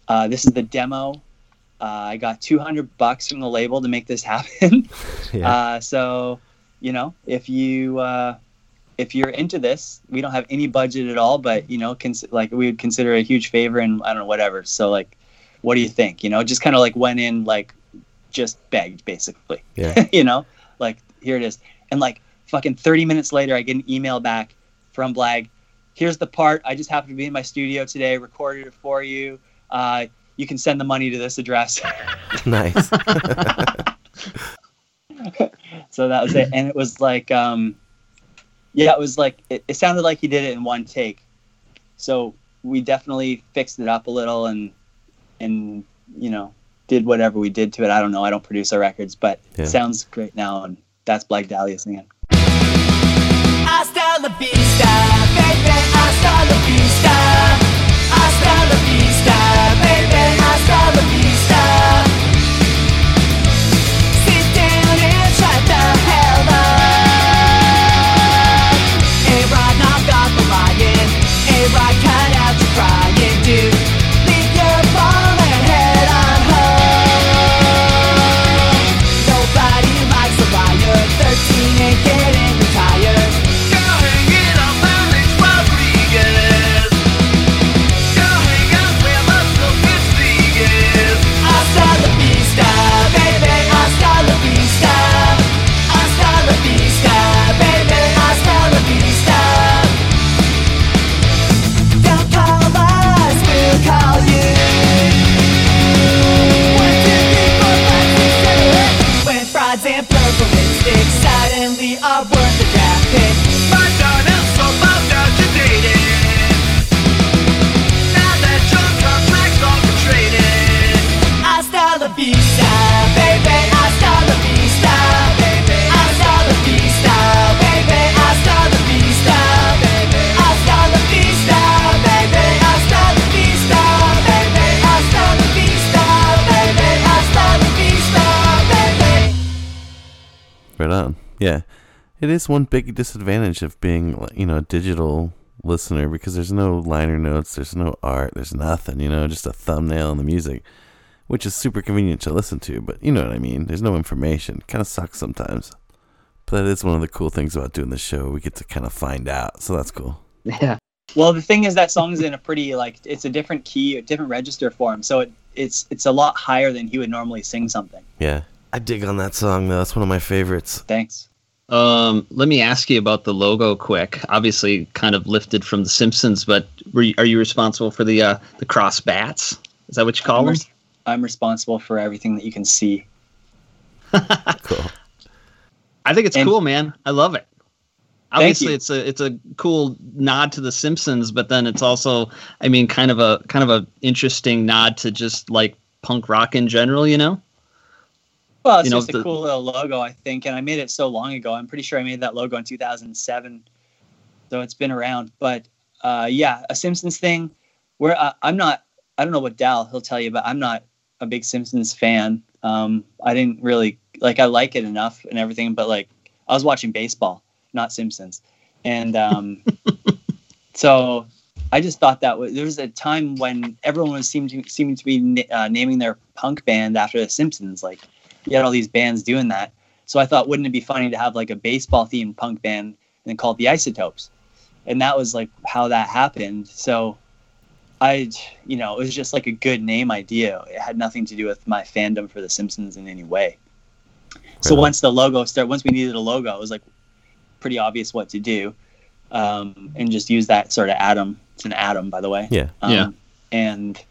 Speaker 13: Uh, this is the demo. Uh, I got 200 bucks from the label to make this happen.
Speaker 8: Yeah.
Speaker 13: uh, so, you know, if you uh, if you're into this, we don't have any budget at all, but you know, cons- like we would consider a huge favor and I don't know whatever. So like, what do you think? You know, just kind of like went in like just begged basically.
Speaker 8: Yeah.
Speaker 13: you know, like here it is, and like fucking 30 minutes later, I get an email back from Blag. here's the part. I just happened to be in my studio today, recorded it for you. Uh, you can send the money to this address.
Speaker 8: Nice.
Speaker 13: so that was it, and it was like, um, yeah, it was like it, it sounded like he did it in one take. So we definitely fixed it up a little and and you know did whatever we did to it. I don't know. I don't produce our records, but
Speaker 8: Yeah.
Speaker 13: it sounds great now, and that's Blag Dahlia singing.
Speaker 19: Hasta la vista, baby, hasta la vista.
Speaker 8: Yeah. It is one big disadvantage of being, you know, a digital listener because there's no liner notes, there's no art, there's nothing, you know, just a thumbnail and the music, which is super convenient to listen to, but you know what I mean. There's no information. Kind of sucks sometimes. But that is one of the cool things about doing the show. We get to kind of find out. So that's cool.
Speaker 9: Yeah.
Speaker 13: Well, the thing is that song's in a pretty like it's a different key, a different register for him, so it, it's it's a lot higher than he would normally sing something.
Speaker 8: Yeah. I dig on that song though. That's one of my favorites.
Speaker 13: Thanks.
Speaker 9: Um, let me ask you about the logo quick. Obviously, kind of lifted from The Simpsons, but were you, are you responsible for the uh, the cross bats? Is that what you call
Speaker 13: I'm,
Speaker 9: them?
Speaker 13: res- I'm responsible for everything that you can see.
Speaker 8: Cool.
Speaker 9: I think it's
Speaker 13: And-
Speaker 9: cool, man. I love it.
Speaker 13: Thank
Speaker 9: Obviously, it's a it's a cool nod to The Simpsons, but then it's also, I mean, kind of a kind of a interesting nod to just like punk rock in general. You know?
Speaker 13: Well, it's
Speaker 9: You know,
Speaker 13: just a
Speaker 9: the-
Speaker 13: cool little logo, I think, and I made it so long ago. I'm pretty sure I made that logo in 2007, so it's been around. But uh, yeah, a Simpsons thing. Where uh, I'm not, I don't know what Dal he'll tell you, but I'm not a big Simpsons fan. Um, I didn't really like. I like it enough and everything, but like I was watching baseball, not Simpsons, and um, so I just thought that was, there was a time when everyone was seeming to, seeming to be na- uh, naming their punk band after the Simpsons. Like you had all these bands doing that. So I thought, wouldn't it be funny to have like a baseball themed punk band and then call it the Isotopes? And that was like how that happened. So I, you know, it was just like a good name idea. It had nothing to do with my fandom for the Simpsons in any way. So
Speaker 8: Right
Speaker 13: once the logo started, once we needed a logo, it was like pretty obvious what to do, um, and just use that sort of atom. It's an atom, by the way.
Speaker 8: Yeah.
Speaker 13: Um,
Speaker 9: Yeah.
Speaker 13: And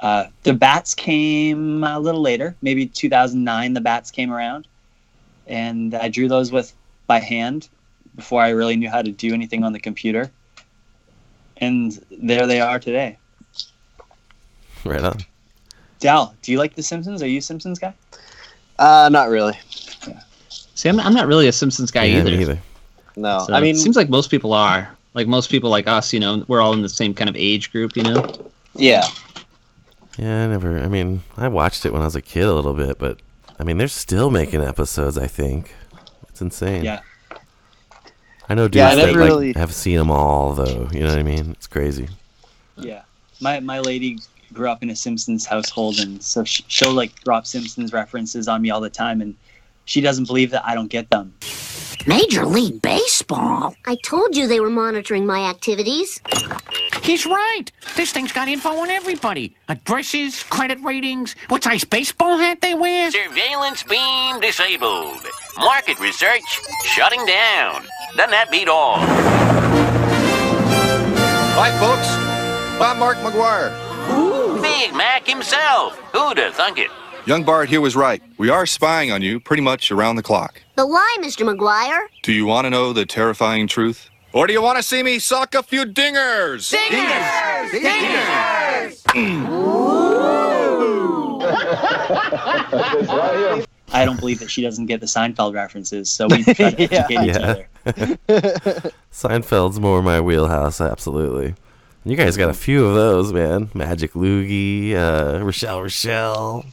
Speaker 13: uh, the bats came a little later, maybe 2009. The bats came around, and I drew those with by hand before I really knew how to do anything on the computer. And there they are today.
Speaker 8: Right on.
Speaker 13: Dal, do you like The Simpsons? Are you a Simpsons guy?
Speaker 14: Uh, not really.
Speaker 9: See, I'm, I'm not really a Simpsons guy
Speaker 8: Yeah,
Speaker 9: either.
Speaker 8: me either.
Speaker 14: No,
Speaker 9: So
Speaker 14: I mean,
Speaker 9: it seems like most people are. Like most people like us, you know, we're all in the same kind of age group, you know.
Speaker 14: yeah.
Speaker 8: Yeah, I never. I mean, I watched it when I was a kid a little bit, but I mean, they're still making episodes. I think it's insane.
Speaker 13: Yeah.
Speaker 8: I know dudes
Speaker 14: Yeah, I
Speaker 8: that
Speaker 14: never
Speaker 8: like
Speaker 14: really-
Speaker 8: have seen them all, though. You know what I mean? It's crazy.
Speaker 13: Yeah, my my lady grew up in a Simpsons household, and so she, she'll like drop Simpsons references on me all the time, and she doesn't believe that I don't get them.
Speaker 15: Major League Baseball?
Speaker 6: I told you they were monitoring my activities.
Speaker 20: He's right. This thing's got info on everybody. Addresses, credit ratings, what size baseball hat they wear.
Speaker 21: Surveillance beam disabled. Market research shutting down. Doesn't that beat all?
Speaker 22: Hi, folks. I'm Mark McGwire.
Speaker 21: Big Mac himself. Who'd have thunk it?
Speaker 22: Young Bart here was right. We are spying on you pretty much around the clock.
Speaker 15: But why, Mr. McGwire?
Speaker 22: Do you want to know the terrifying truth? Or do you want to see me sock a few dingers?
Speaker 23: Dingers! Dingers!
Speaker 13: I don't believe that she doesn't get the Seinfeld references, so we try to
Speaker 14: Yeah.
Speaker 13: educate each other.
Speaker 8: Seinfeld's more my wheelhouse, absolutely. You guys got a few of those, man. Magic Loogie, uh, Rochelle Rochelle.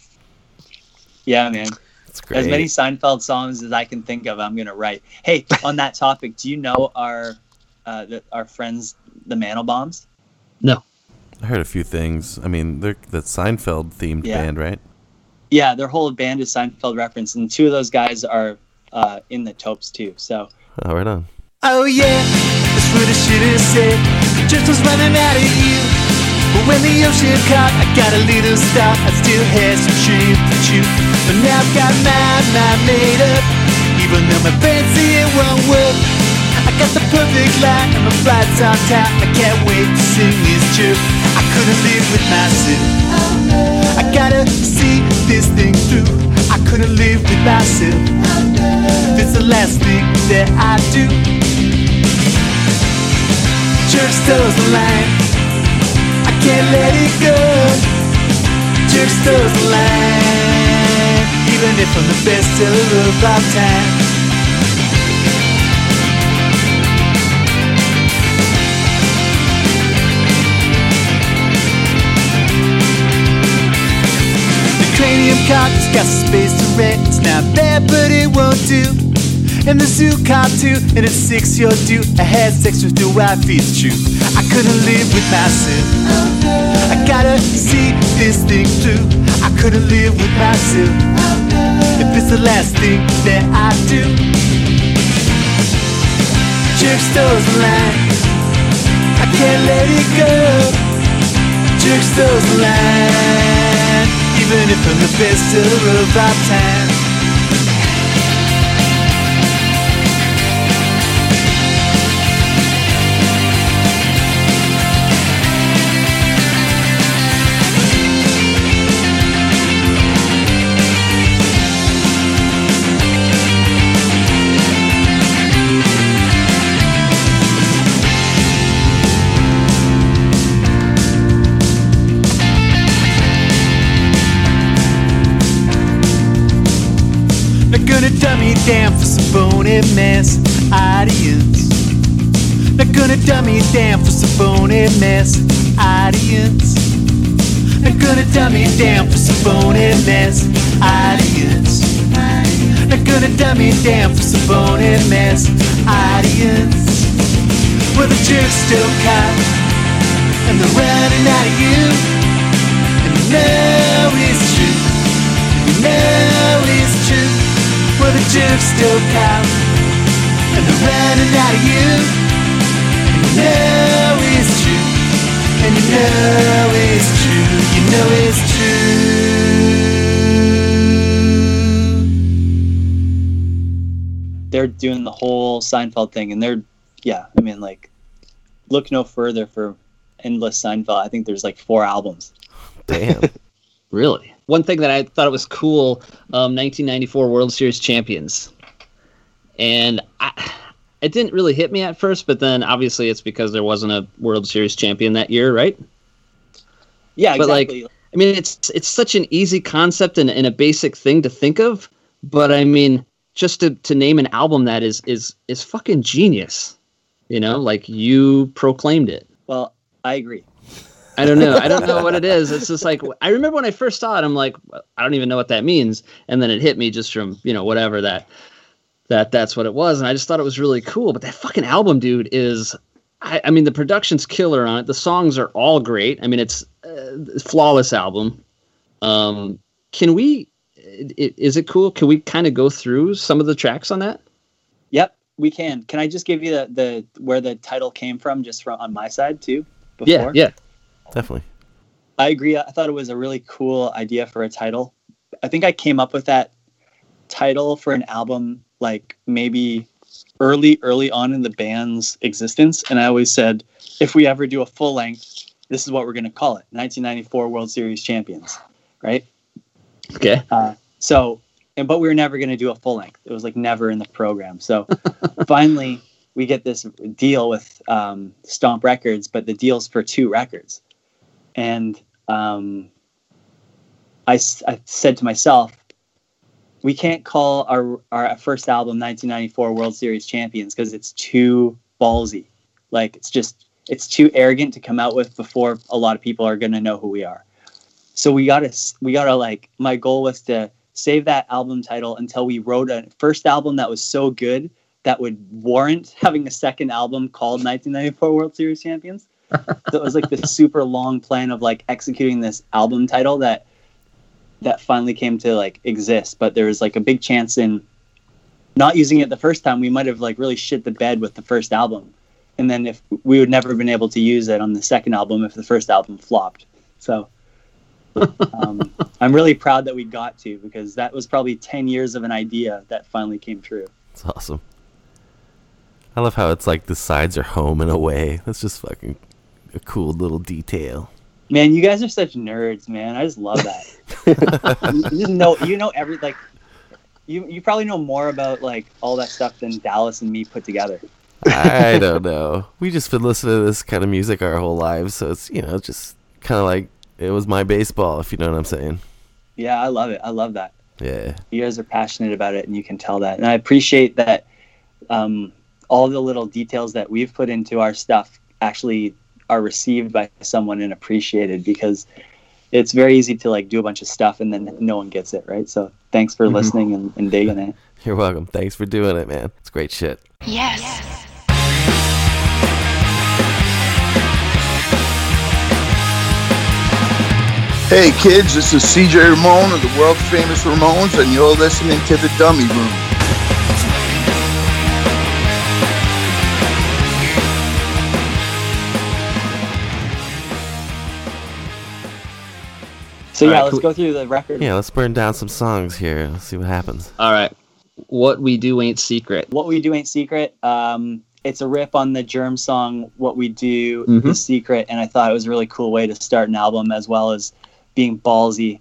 Speaker 13: Yeah, man.
Speaker 8: That's
Speaker 13: As many. Seinfeld songs as I can think of, I'm gonna write. Hey, on that topic, do you know our uh, the, our friends, the Mandelbaums?
Speaker 9: No.
Speaker 8: I heard a few things. I mean, they're the Seinfeld themed
Speaker 13: Yeah.
Speaker 8: band, right?
Speaker 13: Yeah, their whole band is Seinfeld reference, and two of those guys are uh, in the Topes too. So
Speaker 8: Oh, right on.
Speaker 23: Oh yeah, that's what I should have said. Just was running out of you. But when the ocean caught, I got a little stop. I still had some shrimp to chew. But now I've got my mind made up. Even though my fancy it won't work. I got the perfect line and my flight's on time. I can't wait to sing this tune. I couldn't live with myself. I gotta see this thing through. I couldn't live with myself. It's the last thing that I do. Church toes the line. I can't let it go. Church toes the line. Even if I'm the best of our time. The cranium cock's got some space to rent. It's not bad, but it won't do. And the zoo cop too, and at six you're due. I had sex with your wife, it's true. I couldn't live with myself. I gotta see this thing through. I couldn't live with myself. If it's the last thing that I do. Jerk stores line. I can't let it go. Jerk stores line. Even if I'm the best of our time. Mess audience. Not gonna dumb me down for some mess audience. Not gonna dumb me down for some mess audience. Well, the jerk's still caught, and they're running out of you. And you know it's true. You know it's true. Well, the jerk's still caught, and they're running out of you. And you know it's true. And you know it's true. You know it's true.
Speaker 13: they're doing the whole Seinfeld thing, and they're yeah. I mean, like, look no further for endless Seinfeld. I think there's like four albums.
Speaker 8: Damn.
Speaker 9: Really? One thing that I thought was cool, um, 1994 World Series champions, and I, it didn't really hit me at first, but then obviously it's because there wasn't a World Series champion that year, right?
Speaker 13: Yeah,
Speaker 9: But, like,
Speaker 13: exactly.
Speaker 9: I mean, it's it's such an easy concept and, and a basic thing to think of, but I mean, just to, to name an album that is is is fucking genius, you know, like you proclaimed it.
Speaker 13: well, I agree.
Speaker 9: I don't know. I don't know what it is. It's just like I remember when I first saw it. I'm like, I don't even know what that means, and then it hit me just from you know whatever that that that's what it was, and I just thought it was really cool. But that fucking album, dude, is. I, I mean, the production's killer on it. The songs are all great. I mean, it's a flawless album. Um, can we? Is it cool? Can we kind of go through some of the tracks on that?
Speaker 13: Yep, we can. Can I just give you the, the where the title came from, just from on my side too?
Speaker 9: Yeah, yeah.
Speaker 8: Definitely.
Speaker 13: I agree. I thought it was a really cool idea for a title. I think I came up with that title for an album like maybe early, early on in the band's existence, and I always said, if we ever do a full length, this is what we're going to call it: 1994 World Series champions, right?
Speaker 9: Okay.
Speaker 13: Uh, so, and but we were never going to do a full length. It was like never in the program. So, finally, we get this deal with um, Stomp Records, but the deal's for two records, and um, I, I said to myself, we can't call our our first album 1994 World Series champions because it's too ballsy. Like it's just it's too arrogant to come out with before a lot of people are going to know who we are. So we got to we got to like my goal was to save that album title until we wrote a first album that was so good that would warrant having a second album called 1994 World Series Champions. so it was like this super long plan of like executing this album title that that finally came to like exist but there was like a big chance in not using it the first time we might have like really shit the bed with the first album and then if we would never have been able to use it on the second album if the first album flopped so um, i'm really proud that we got to because that was probably 10 years of an idea that finally came true
Speaker 8: It's awesome. I love how it's like the sides are home in a way. That's just fucking a cool little detail.
Speaker 13: Man you guys are such nerds man i just love that you, just know you know every like you you probably know more about like all that stuff than dallas and me put together
Speaker 8: I don't know. We just been listening to this kind of music our whole lives, so it's you know just kind of like it was my baseball, if you know what I'm saying.
Speaker 13: Yeah, I love it. I love that.
Speaker 8: Yeah.
Speaker 13: You guys are passionate about it, and you can tell that. And I appreciate that um, all the little details that we've put into our stuff actually are received by someone and appreciated because it's very easy to like do a bunch of stuff and then no one gets it, right? So thanks for
Speaker 8: Mhm.
Speaker 13: listening and, and digging it.
Speaker 8: You're welcome. Thanks for doing it, man. It's great shit.
Speaker 18: Yes.
Speaker 4: Hey kids, this is CJ Ramone of the world famous Ramones, and you're listening to The Dummy Room.
Speaker 13: So yeah,
Speaker 9: right,
Speaker 13: let's
Speaker 9: cool.
Speaker 13: go through the record.
Speaker 8: Yeah, let's burn down some songs here. Let's see what happens.
Speaker 9: All right. What we do ain't secret.
Speaker 13: What We Do Ain't Secret. Um, it's a rip on the Germ song What We Do
Speaker 9: Mhm.
Speaker 13: Is Secret, and I thought it was a really cool way to start an album as well as being ballsy.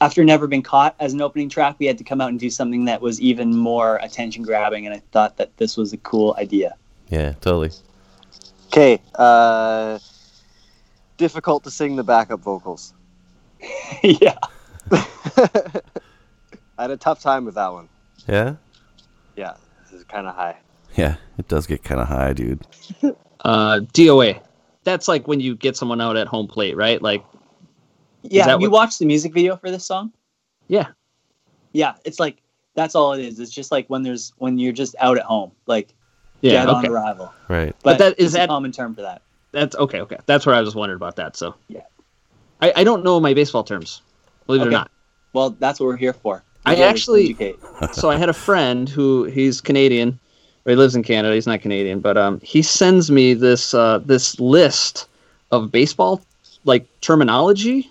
Speaker 13: After Never Been Caught as an opening track, we had to come out and do something that was even more attention grabbing, and I thought that this was a cool idea.
Speaker 8: Yeah, totally.
Speaker 14: Okay, uh, difficult to sing the backup vocals.
Speaker 13: yeah.
Speaker 14: I had a tough time with that one.
Speaker 8: Yeah?
Speaker 14: Yeah, this is kind of high.
Speaker 8: Yeah, it does get kind of high, dude.
Speaker 9: Uh, DOA. That's like when you get someone out at home plate, right? Like,
Speaker 13: Yeah, you
Speaker 9: what-
Speaker 13: watched the music video for this song?
Speaker 9: Yeah.
Speaker 13: Yeah, it's like that's all it is. It's just like when there's when you're just out at home, like
Speaker 9: Yeah,
Speaker 13: dead
Speaker 9: okay.
Speaker 13: on arrival.
Speaker 8: Right.
Speaker 13: But,
Speaker 9: But that- is that-
Speaker 13: a common term for that?
Speaker 9: that's okay. Okay, that's where I was wondering about that. So
Speaker 13: Yeah.
Speaker 9: I, I don't know my baseball terms, believe it or not.
Speaker 13: Well, that's what we're here for.
Speaker 9: I
Speaker 13: We're here
Speaker 9: actually- so I had a friend who he's Canadian, or he lives in Canada. He's not Canadian, but um, he sends me this uh, this list of baseball like terminology,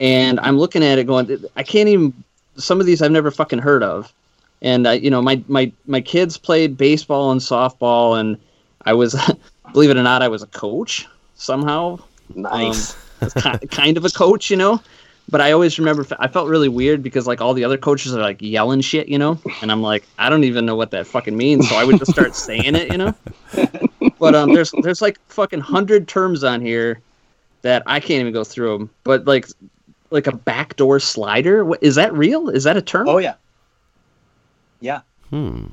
Speaker 9: and I'm looking at it going, I can't even. Some of these I've never fucking heard of, and uh, you know my my my kids played baseball and softball, and I was, believe it or not, I was a coach somehow.
Speaker 14: Nice.
Speaker 9: Um, kind of a coach, you know. But I always remember I felt really weird because like all the other coaches are like yelling shit, you know, and I'm like I don't even know what that fucking means, so I would just start saying it, you know. but um, there's there's like fucking hundred terms on here that I can't even go through them. But like like a backdoor slider, what, is that real? Is that a term?
Speaker 13: Oh yeah, yeah.
Speaker 8: Hmm.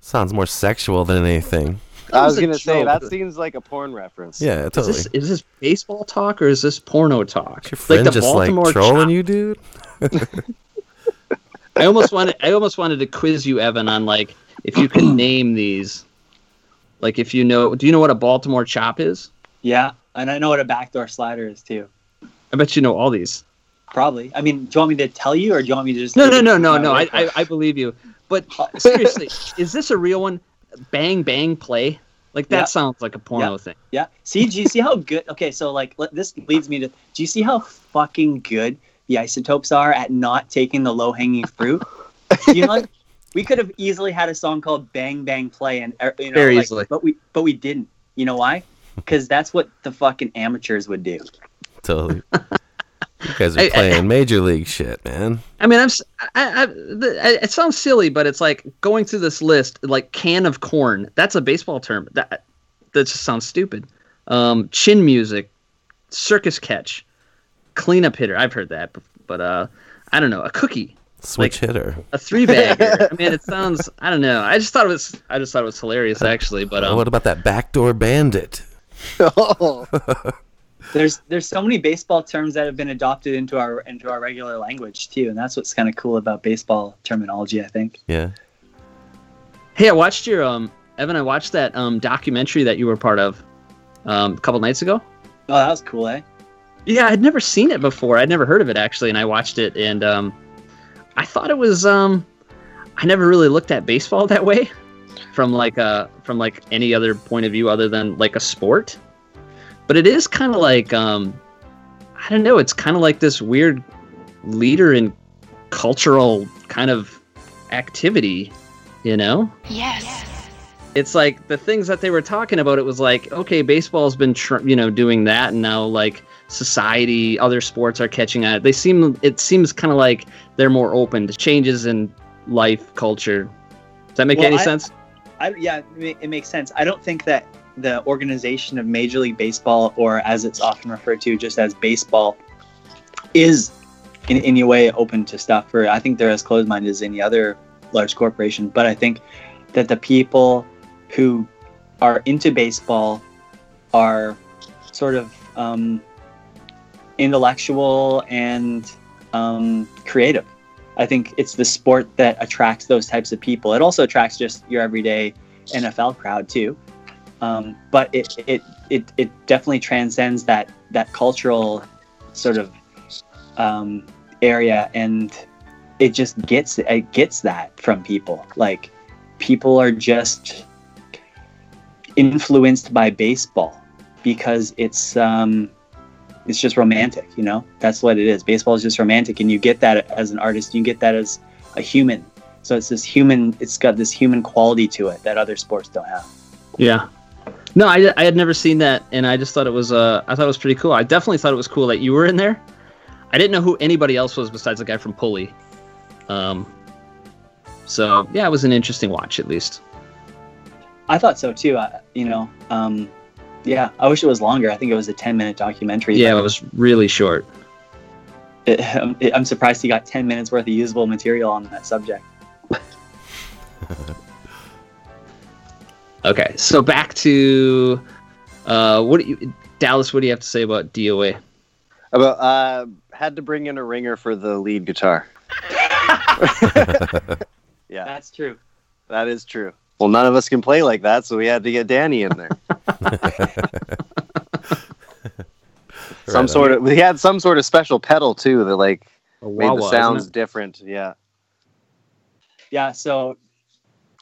Speaker 8: Sounds more sexual than anything.
Speaker 14: I was
Speaker 9: was
Speaker 14: gonna say that seems like a porn reference.
Speaker 8: Yeah,
Speaker 9: Is
Speaker 8: totally.
Speaker 9: this is this baseball talk or is this porno talk?
Speaker 8: Your friend
Speaker 9: like the
Speaker 8: just like
Speaker 9: Baltimore
Speaker 8: trolling
Speaker 9: Chop-
Speaker 8: you, dude.
Speaker 9: I almost wanted I almost wanted to quiz you, Evan, on like if you could name these. Like if you know, do you know what a Baltimore chop is?
Speaker 13: Yeah, and I know what a backdoor slider is too.
Speaker 9: I bet you know all these.
Speaker 13: Probably. I mean, do you want me to tell you, or do you want me to just?
Speaker 9: No, no, no, no, no. I,
Speaker 13: word for it?
Speaker 9: I, I believe you. But seriously, is this a real one? Bang bang play? Like that
Speaker 13: Yeah.
Speaker 9: sounds like a porno
Speaker 13: Yeah.
Speaker 9: thing.
Speaker 13: Yeah. See, do you see how good? Okay, so like let, this leads me to. Do you see how fucking good the isotopes are at not taking the low hanging fruit? you know, like, we could have easily had a song called "Bang Bang Play" and uh, you know,
Speaker 9: Very
Speaker 13: like,
Speaker 9: easily.
Speaker 13: but we but we didn't. You know why? Because that's what the fucking amateurs would do.
Speaker 8: Totally. You guys are
Speaker 9: I- I-
Speaker 8: playing major league shit, man.
Speaker 9: I mean, I'm. s- I, I, the, I- it sounds silly, but it's like going through this list, like can of corn. That's a baseball term. That that just sounds stupid. Um, chin music, circus catch, cleanup hitter. I've heard that, but uh, I don't know. A cookie,
Speaker 8: Switch hitter.
Speaker 9: a three bagger. I mean, it sounds. I don't know. I just thought it was. I just thought it was hilarious, actually. But um,
Speaker 8: what about that backdoor bandit?
Speaker 13: There's there's so many baseball terms that have been adopted into our into our regular language too, and that's what's kind of cool about baseball terminology. I think.
Speaker 8: Yeah.
Speaker 9: Hey, I watched your um Evan. I watched that um documentary that you were part of um a couple nights ago.
Speaker 13: Oh, that was cool, eh?
Speaker 9: Yeah, I'd never seen it before. I'd never heard of it actually, and I watched it and um I thought it was um I never really looked at baseball that way from like uh from like any other point of view other than like a sport. But it is kind of like um I don't know, it's kind of like this weird leader in cultural kind of activity, you know?
Speaker 18: Yes.
Speaker 9: it's like the things that they were talking about it was like okay baseball's been tr- you know doing that and now like society other sports are catching on it they seem it seems kind of like they're more open to changes in life culture does that make
Speaker 13: Well,
Speaker 9: any
Speaker 13: I-
Speaker 9: sense
Speaker 13: I, yeah, it makes sense. I don't think that the organization of Major League Baseball, or as it's often referred to, just as baseball, is in any way open to stuff. For I think they're as closed-minded as any other large corporation. But I think that the people who are into baseball are sort of um, intellectual and um, creative. I think it's the sport that attracts those types of people. It also attracts just your everyday NFL crowd too. Um, but it, it it it definitely transcends that that cultural sort of um, area, and it just gets it gets that from people. Like people are just influenced by baseball because it's um, it's just romantic, you know. That's what it is. Baseball is just romantic, and you get that as an artist. You get that as a human. So it's this human. It's got this human quality to it that other sports don't have.
Speaker 9: yeah no I, I had never seen that and i just thought it was uh i thought it was pretty cool i definitely thought it was cool that you were in there i didn't know who anybody else was besides the guy from pulley um so yeah it was an interesting watch at least
Speaker 13: I thought so too. I, you know, um, yeah. I wish it was longer. I think it was a ten-minute documentary.
Speaker 9: yeah it was really short
Speaker 13: it, it, I'm surprised he got ten minutes worth of usable material on that subject.
Speaker 9: Okay, so back to uh, what do you, Dallas? What do you have to say about DOA?
Speaker 14: About uh, had to bring in a ringer for the lead guitar. yeah,
Speaker 13: That's true.
Speaker 14: that is true. Well, none of us can play like that, so we had to get Danny in there. some
Speaker 8: Right
Speaker 14: sort of we had some sort of special pedal too that like made the sounds different. Yeah.
Speaker 13: Yeah. So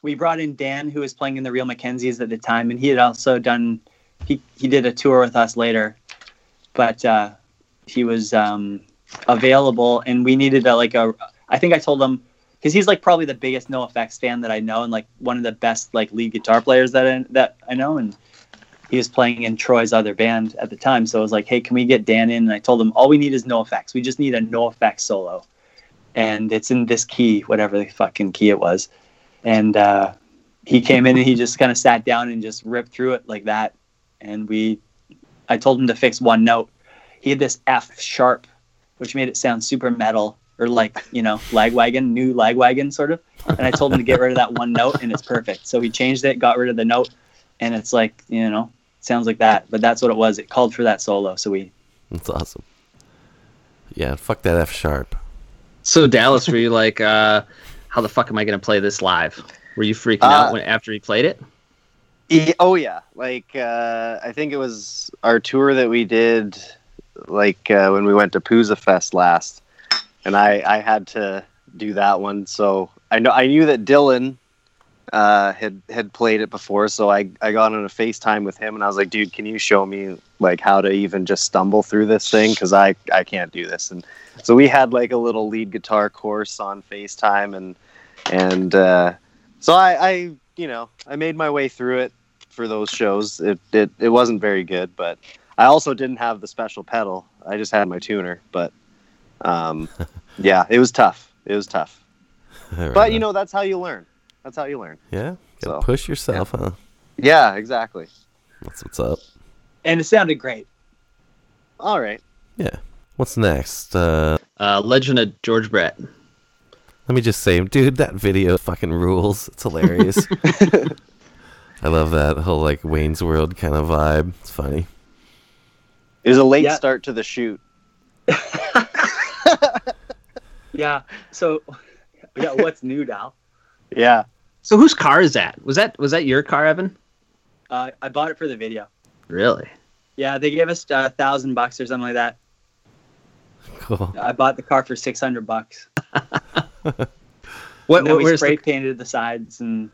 Speaker 13: we brought in Dan, who was playing in the Real McKenzies at the time, and he had also done. He he did a tour with us later, but uh, he was um, available, and we needed a, like a. I think I told him because he's like probably the biggest NOFX fan that I know, and like one of the best like lead guitar players that I, that I know, and he was playing in Troy's other band at the time. So I was like, hey, can we get Dan in? And I told him all we need is NOFX. We just need a NOFX solo, and it's in this key, whatever the fucking key it was, and uh, he came in and he just kind of sat down and just ripped through it like that. And we, I told him to fix one note. He had this F sharp, which made it sound super metal or like you know lagwagon, new lagwagon sort of. And I told him to get rid of that one note, and it's perfect. So he changed it, got rid of the note, and it's like you know sounds like that. But that's what it was. It called for that solo, so we
Speaker 8: That's awesome. Yeah, fuck that F sharp.
Speaker 9: So Dallas, were you like, uh, how the fuck am I gonna play this live? Were you freaking out
Speaker 14: Uh,
Speaker 9: when after he played it?
Speaker 14: Yeah, oh yeah, like uh, I think it was our tour that we did, like uh, when we went to Pouzza Fest last, and I I had to do that one. So I know I knew that Dylan uh, had had played it before, so I I got on a FaceTime with him, and I was like, dude, can you show me like how to even just stumble through this thing because I I can't do this. And so we had like a little lead guitar course on FaceTime, and and uh, so I, I you know I made my way through it for those shows. It, it it wasn't very good, but I also didn't have the special pedal. I just had my tuner, but um, yeah, it was tough. It was tough.
Speaker 8: Right
Speaker 14: but you know that's how you learn. That's how you learn.
Speaker 8: Yeah, gotta
Speaker 14: So,
Speaker 8: push yourself, huh?
Speaker 14: Yeah, exactly.
Speaker 8: That's what's up.
Speaker 13: and it sounded great.
Speaker 14: All right.
Speaker 8: Yeah. What's next? Uh,
Speaker 9: uh, Legend of George Brett.
Speaker 8: Let me just say, dude, that video fucking rules. It's hilarious. I love that whole like Wayne's World kind of vibe. It's funny.
Speaker 14: It was a late
Speaker 13: Yeah.
Speaker 14: start to the shoot.
Speaker 13: Yeah. So, yeah. What's new, Dal?
Speaker 14: Yeah.
Speaker 9: So whose car is that? Was that was that your car, Evan?
Speaker 13: Uh, I bought it for the video.
Speaker 9: Really?
Speaker 13: Yeah, they gave us a thousand bucks or something like that.
Speaker 8: Cool.
Speaker 13: I bought the car for six hundred bucks.
Speaker 9: What,
Speaker 13: And then we
Speaker 9: where's
Speaker 13: spray
Speaker 9: the,
Speaker 13: painted the sides and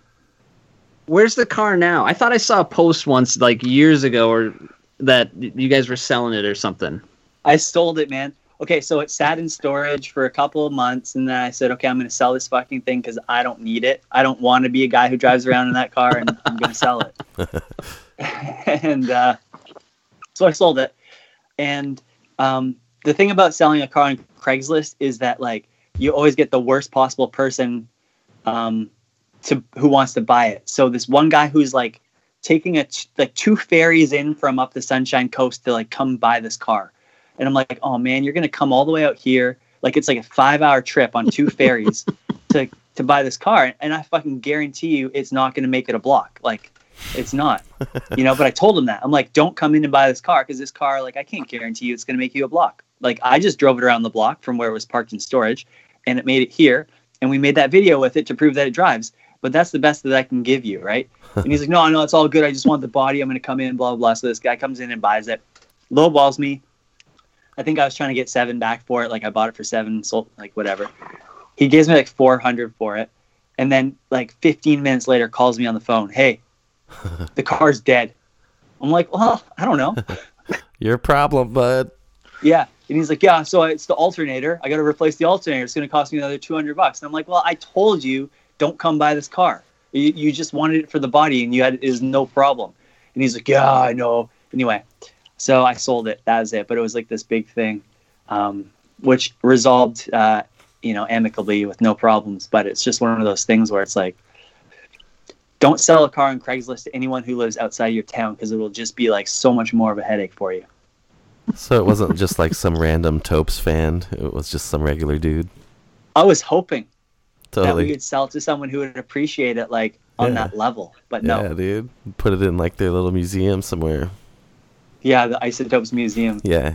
Speaker 9: where's the car now? I thought I saw a post once like years ago or that you guys were selling it or something.
Speaker 13: I sold it, man. Okay, so it sat in storage for a couple of months, and then I said, okay, I'm going to sell this fucking thing because I don't need it. I don't want to be a guy who drives around in that car, and I'm going to sell it. and uh, so I sold it. And um, the thing about selling a car on Craigslist is that like you always get the worst possible person um, to who wants to buy it. So this one guy who's like taking a t- like two ferries in from up the Sunshine Coast to like come buy this car, and I'm like, oh man, you're gonna come all the way out here. Like it's like a five hour trip on two ferries to to buy this car, and I fucking guarantee you, it's not gonna make it a block. Like it's not, you know. But I told him that I'm like, don't come in and buy this car because this car, like, I can't guarantee you it's gonna make you a block. Like I just drove it around the block from where it was parked in storage, and it made it here, and we made that video with it to prove that it drives. But that's the best that I can give you, right? And he's like, no, no, it's all good. I just want the body. I'm gonna come in, blah blah. blah. So this guy comes in and buys it, lowballs me. I think I was trying to get seven back for it. Like I bought it for seven, sold like whatever. He gives me like four hundred for it, and then like 15 minutes later calls me on the phone. Hey, the car's dead. I'm like, well, I don't know.
Speaker 8: Your problem, bud.
Speaker 13: Yeah. And he's like, yeah, so it's the alternator. I got to replace the alternator. It's going to cost me another 200 bucks. And I'm like, well, I told you, don't come buy this car. You, you just wanted it for the body and you had, it was no problem. And he's like, yeah, I know. Anyway, so I sold it. That was it. But it was like this big thing, um, which resolved, uh, you know, amicably with no problems. But it's just one of those things where it's like, don't sell a car on Craigslist to anyone who lives outside your town because it will just be like so much more of a headache for you.
Speaker 8: So it wasn't just like some random Topes fan. It was just some regular dude.
Speaker 13: I was hoping that we could sell it to someone who would appreciate it like on
Speaker 8: Yeah.
Speaker 13: that level. But
Speaker 8: Yeah,
Speaker 13: no.
Speaker 8: dude. Put it in like their little museum somewhere.
Speaker 13: Yeah, the Isotopes Museum.
Speaker 8: Yeah.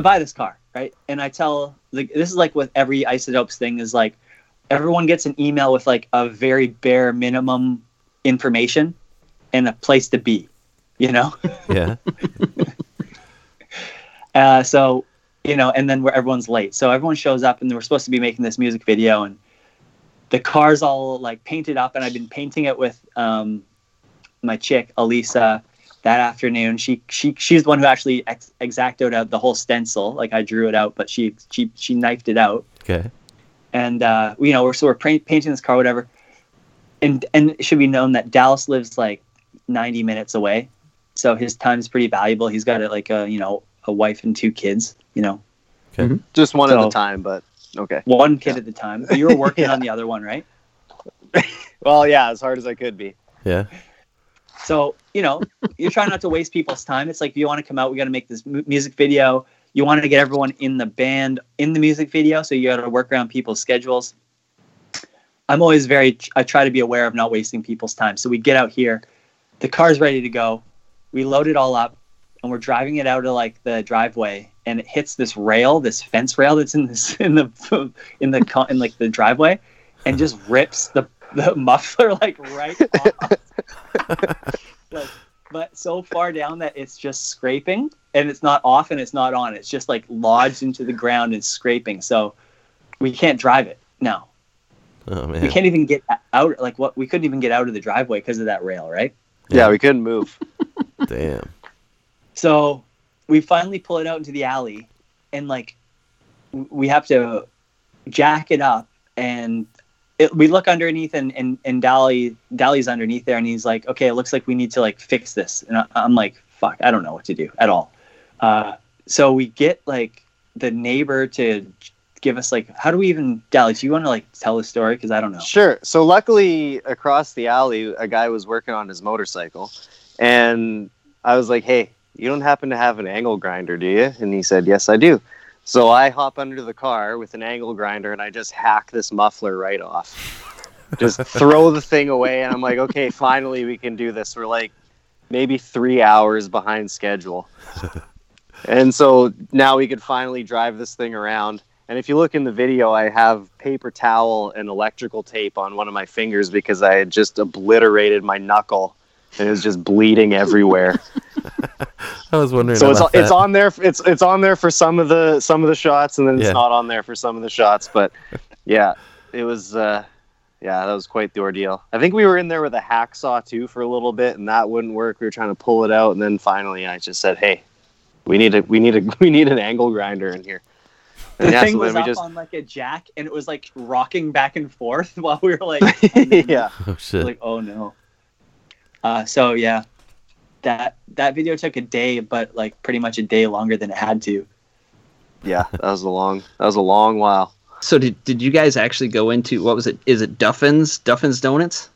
Speaker 13: I buy this car, right? And I tell like this is like with every isotopes thing is like everyone gets an email with like a very bare minimum information and a place to be, you know?
Speaker 8: Yeah.
Speaker 13: Uh, so, you know, and then where everyone's late. So everyone shows up and we're supposed to be making this music video and the car's all like painted up and I've been painting it with um, my chick, Elisa, that afternoon. She she she's the one who actually ex- exacted out the whole stencil. Like I drew it out, but she she she knifed it out.
Speaker 8: Okay.
Speaker 13: And uh, you know, we're so we're paint, painting this car, whatever. And and it should be known that Dallas lives like 90 minutes away, so his time's pretty valuable. He's got a, like a you know a wife and two kids. You know,
Speaker 8: Okay.
Speaker 14: Just one at
Speaker 13: So-
Speaker 14: a time, but okay.
Speaker 13: one kid at the time. You were working on the other one, right?
Speaker 14: Well, yeah, as hard as I could be.
Speaker 8: Yeah.
Speaker 13: So, you know, you're trying not to waste people's time. It's like, if you want to come out, we got to make this mu- music video. You wanted to get everyone in the band in the music video, so you got to work around people's schedules. I'm always very, I try to be aware of not wasting people's time. So we get out here, the car's ready to go. We load it all up, and we're driving it out of like the driveway, and it hits this rail, this fence rail that's in this in the in the in like the driveway, and just rips the the muffler like right off. like, but so far down that it's just scraping and it's not off and it's not on. It's just like lodged into the ground and scraping. So we can't drive it now.
Speaker 8: Oh man.
Speaker 13: We can't even get out. Like what? We couldn't even get out of the driveway because of that rail, right?
Speaker 14: Yeah, we couldn't move.
Speaker 8: Damn.
Speaker 13: So we finally pull it out into the alley, and like we have to jack it up, and it, we look underneath, and and and Dally Dally's underneath there, and he's like, "Okay, it looks like we need to like fix this," and I, I'm like, "Fuck, I don't know what to do at all." Uh, so we get like the neighbor to give us like, how do we even Dally? Do you want to like tell the story? Because I don't know.
Speaker 14: Sure. So luckily, across the alley, a guy was working on his motorcycle, and I was like, "Hey, you don't happen to have an angle grinder, do you?" And he said, "Yes, I do." So I hop under the car with an angle grinder, and I just hack this muffler right off. Just throw the thing away, and I'm like, "Okay, finally, we can do this." We're like maybe three hours behind schedule. And so now we could finally drive this thing around. And if you look in the video, I have paper towel and electrical tape on one of my fingers because I had just obliterated my knuckle and it was just bleeding everywhere.
Speaker 8: I was wondering.
Speaker 14: so it's
Speaker 8: about
Speaker 14: it's
Speaker 8: that.
Speaker 14: on there. It's it's on there for some of the some of the shots, and then it's
Speaker 8: Yeah.
Speaker 14: not on there for some of the shots. But yeah, it was. Uh, yeah, that was quite the ordeal. I think we were in there with a hacksaw too for a little bit, and that wouldn't work. We were trying to pull it out, and then finally, I just said, "Hey, we need a we need a we need an angle grinder in here."
Speaker 13: The
Speaker 14: And yeah,
Speaker 13: thing
Speaker 14: so
Speaker 13: was
Speaker 14: then
Speaker 13: up
Speaker 14: just
Speaker 13: on like a jack, and it was like rocking back and forth while we were like,
Speaker 14: yeah.
Speaker 8: Oh shit.
Speaker 13: like oh no. Uh, so yeah, that that video took a day, but like pretty much a day longer than it had to.
Speaker 14: yeah, that was a long that was a long while.
Speaker 9: So did did you guys actually go into what was it? Is it Duffin's Duffin's Donuts?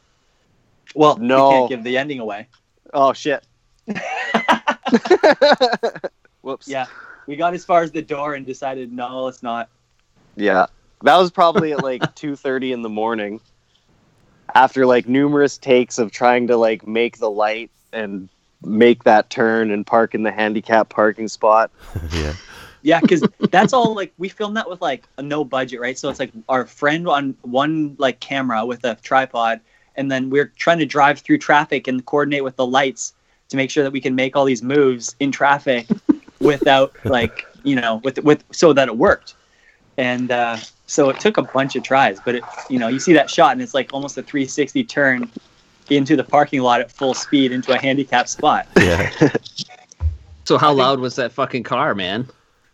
Speaker 13: Well,
Speaker 14: No.
Speaker 13: we can't give the ending away.
Speaker 14: Oh shit. Whoops.
Speaker 13: Yeah, we got as far as the door and decided no, let's not.
Speaker 14: Yeah, that was probably at like two thirty in the morning. After like numerous takes of trying to like make the light and make that turn and park in the handicap parking spot.
Speaker 8: yeah.
Speaker 13: Yeah, because that's all like we filmed that with like a no budget, right? So it's like our friend on one like camera with a tripod, and then we're trying to drive through traffic and coordinate with the lights to make sure that we can make all these moves in traffic without like you know with with so that it worked. And uh, so it took a bunch of tries, but it you know you see that shot and it's like almost a 360 turn into the parking lot at full speed into a handicap spot.
Speaker 8: Yeah.
Speaker 9: So how loud was that fucking car, man?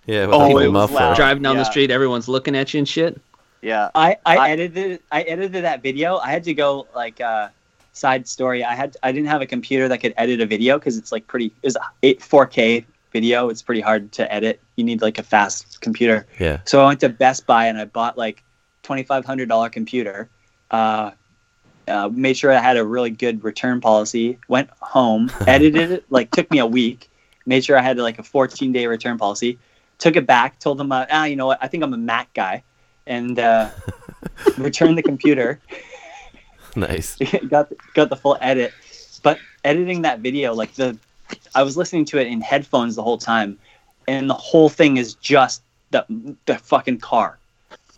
Speaker 8: Yeah. With
Speaker 14: Oh, it was loud.
Speaker 9: Driving down the street, everyone's looking at you and shit.
Speaker 14: Yeah.
Speaker 13: I, I,
Speaker 14: I-
Speaker 13: edited I edited that video. I had to go like uh, side story. I had I didn't have a computer that could edit a video because it's like pretty is eight 4K video. It's pretty hard to edit. You need like a fast computer.
Speaker 8: Yeah.
Speaker 13: So I went to Best Buy and I bought like twenty five hundred dollar computer. Uh, uh, made sure I had a really good return policy. Went home, edited it. Like took me a week. Made sure I had like a fourteen day return policy. Took it back. Told them, uh, ah, you know what? I think I'm a Mac guy, and uh, returned the computer.
Speaker 8: Nice.
Speaker 13: got the, got the full edit, but editing that video, like the, I was listening to it in headphones the whole time, and the whole thing is just the the fucking car,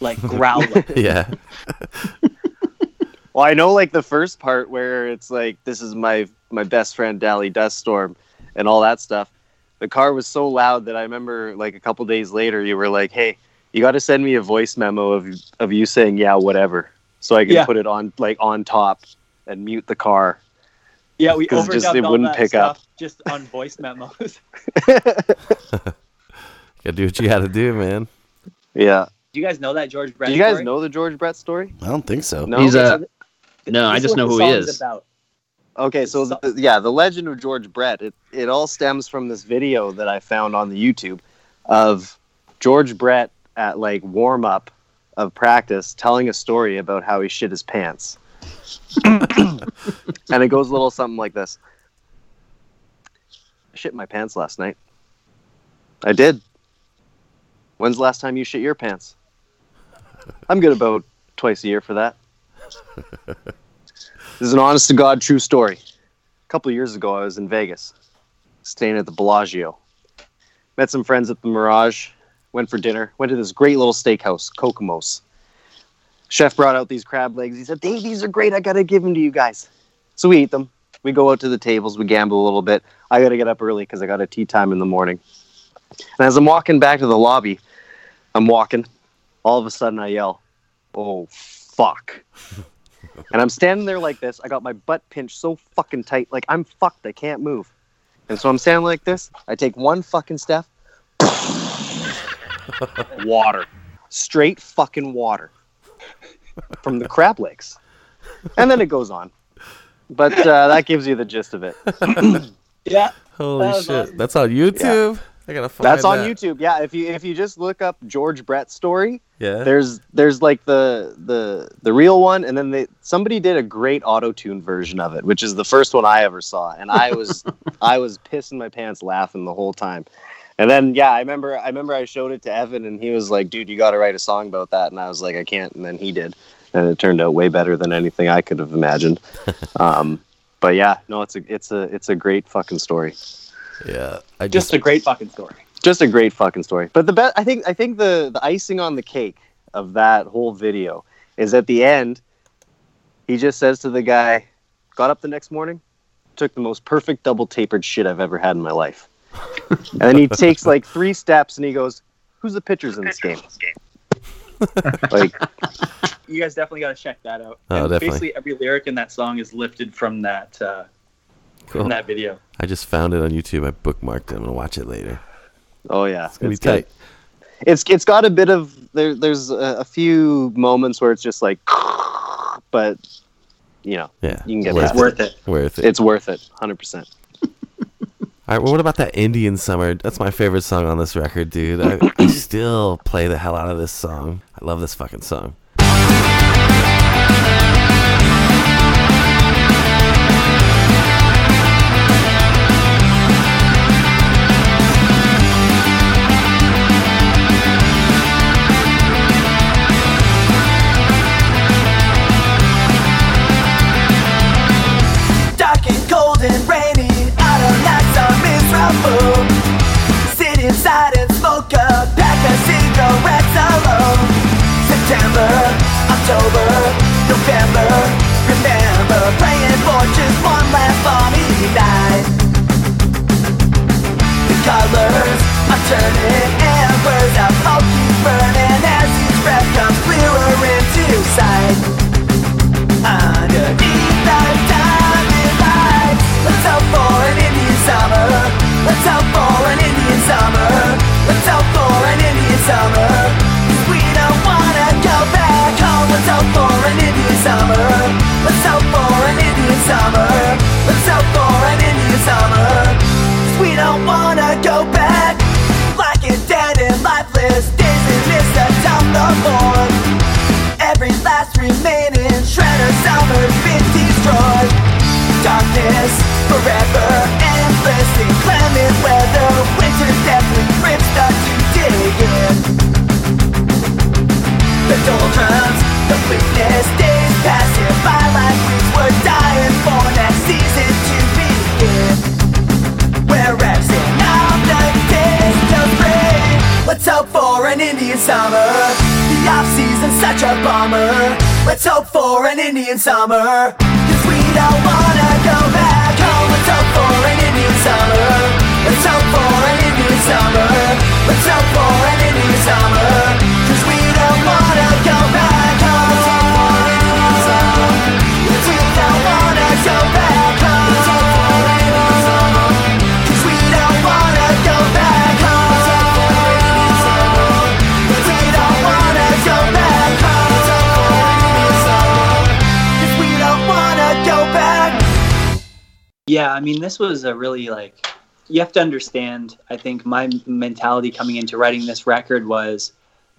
Speaker 13: like growling.
Speaker 19: yeah.
Speaker 14: Well, I know like the first part where it's like this is my my best friend Dally Duststorm and all that stuff. The car was so loud that I remember like a couple days later you were like, "Hey, you got to send me a voice memo of of you saying yeah, whatever." So I can
Speaker 13: Yeah.
Speaker 14: put it on like on top and mute the car.
Speaker 13: Yeah, we
Speaker 14: 'Cause it just-
Speaker 13: overdubbed
Speaker 14: it
Speaker 13: all
Speaker 14: wouldn't
Speaker 13: that
Speaker 14: pick
Speaker 13: stuff
Speaker 14: up.
Speaker 13: just on voice memos.
Speaker 19: Gotta do what you gotta do, man.
Speaker 14: Yeah.
Speaker 13: Do you guys know that George Brett?
Speaker 14: Do you guys
Speaker 13: story?
Speaker 14: know the George Brett story?
Speaker 19: I don't think so.
Speaker 14: No.
Speaker 9: He's uh,
Speaker 13: a.
Speaker 9: No, I just know who he is.
Speaker 13: About.
Speaker 14: Okay, so the, yeah, the legend of George Brett. It it all stems from this video that I found on the YouTube of George Brett at like warm up of practice telling a story about how he shit his pants. And it goes a little something like this. I shit my pants last night. I did. When's the last time you shit your pants? I'm good about twice a year for that. This is an honest to God true story. A couple years ago, I was in Vegas, staying at the Bellagio. Met some friends at the Mirage, went for dinner, went to this great little steakhouse, Kokomo's. Chef brought out these crab legs. He said, Dave, these are great. I got to give them to you guys. So we eat them. We go out to the tables. We gamble a little bit. I got to get up early because I got a tee time in the morning. And as I'm walking back to the lobby, I'm walking. All of a sudden, I yell, Oh, fuck. And I'm standing there like this. I got my butt pinched so fucking tight. Like I'm fucked. I can't move. And so I'm standing like this. I take one fucking step. water. Straight fucking water. From the crab legs. And then it goes on. But uh, that gives you the gist of it.
Speaker 13: Yeah.
Speaker 19: Holy
Speaker 13: That
Speaker 19: shit.
Speaker 13: awesome.
Speaker 19: That's on YouTube? I gotta find
Speaker 14: That's on
Speaker 19: that.
Speaker 14: YouTube. Yeah, if you if you just look up George Brett story,
Speaker 19: Yeah.
Speaker 14: there's there's like the the the real one, and then they somebody did a great auto tune version of it, which is the first one I ever saw, and I was I was pissing my pants laughing the whole time. And then yeah, I remember I remember I showed it to Evan, and he was like, "Dude, you got to write a song about that," and I was like, "I can't," and then he did, and it turned out way better than anything I could have imagined. um, but yeah, no, it's a it's a it's a great fucking story.
Speaker 19: Yeah. I
Speaker 13: Just a great fucking story.
Speaker 14: just a great fucking story. But the best, I think, I think the the icing on the cake of that whole video is at the end. He just says to the guy, "Got up the next morning, took the most perfect double tapered shit I've ever had in my life," and then he takes like three steps and he goes, "Who's the pitchers in this game?" like,
Speaker 13: You guys definitely got to check that out.
Speaker 19: Oh,
Speaker 13: And
Speaker 19: definitely.
Speaker 13: Basically, every lyric in that song is lifted from that uh,
Speaker 19: Cool.
Speaker 13: from that video.
Speaker 19: I just found it on YouTube. I bookmarked it. I'm gonna watch it later.
Speaker 14: oh yeah,
Speaker 19: It's gonna be
Speaker 14: good.
Speaker 19: tight.
Speaker 14: It's it's got a bit of there. There's a, a few moments where it's just like, but you know,
Speaker 19: Yeah.
Speaker 14: you can get
Speaker 19: worth
Speaker 14: past
Speaker 19: it.
Speaker 13: Worth it.
Speaker 19: Worth it.
Speaker 14: It's worth it, hundred percent.
Speaker 19: All right, well, what about that Indian Summer? That's my favorite song on this record, dude. I, I still play the hell out of this song. I love this fucking song.
Speaker 24: Indian summer. The off season's such a bummer.
Speaker 19: Let's hope for an Indian summer. Cause we don't wanna go back home. Let's hope for an Indian summer. Let's hope for an Indian summer. Let's hope for an Indian summer.
Speaker 13: Yeah, I mean, this was a really like you have to understand. I think my mentality coming into writing this record was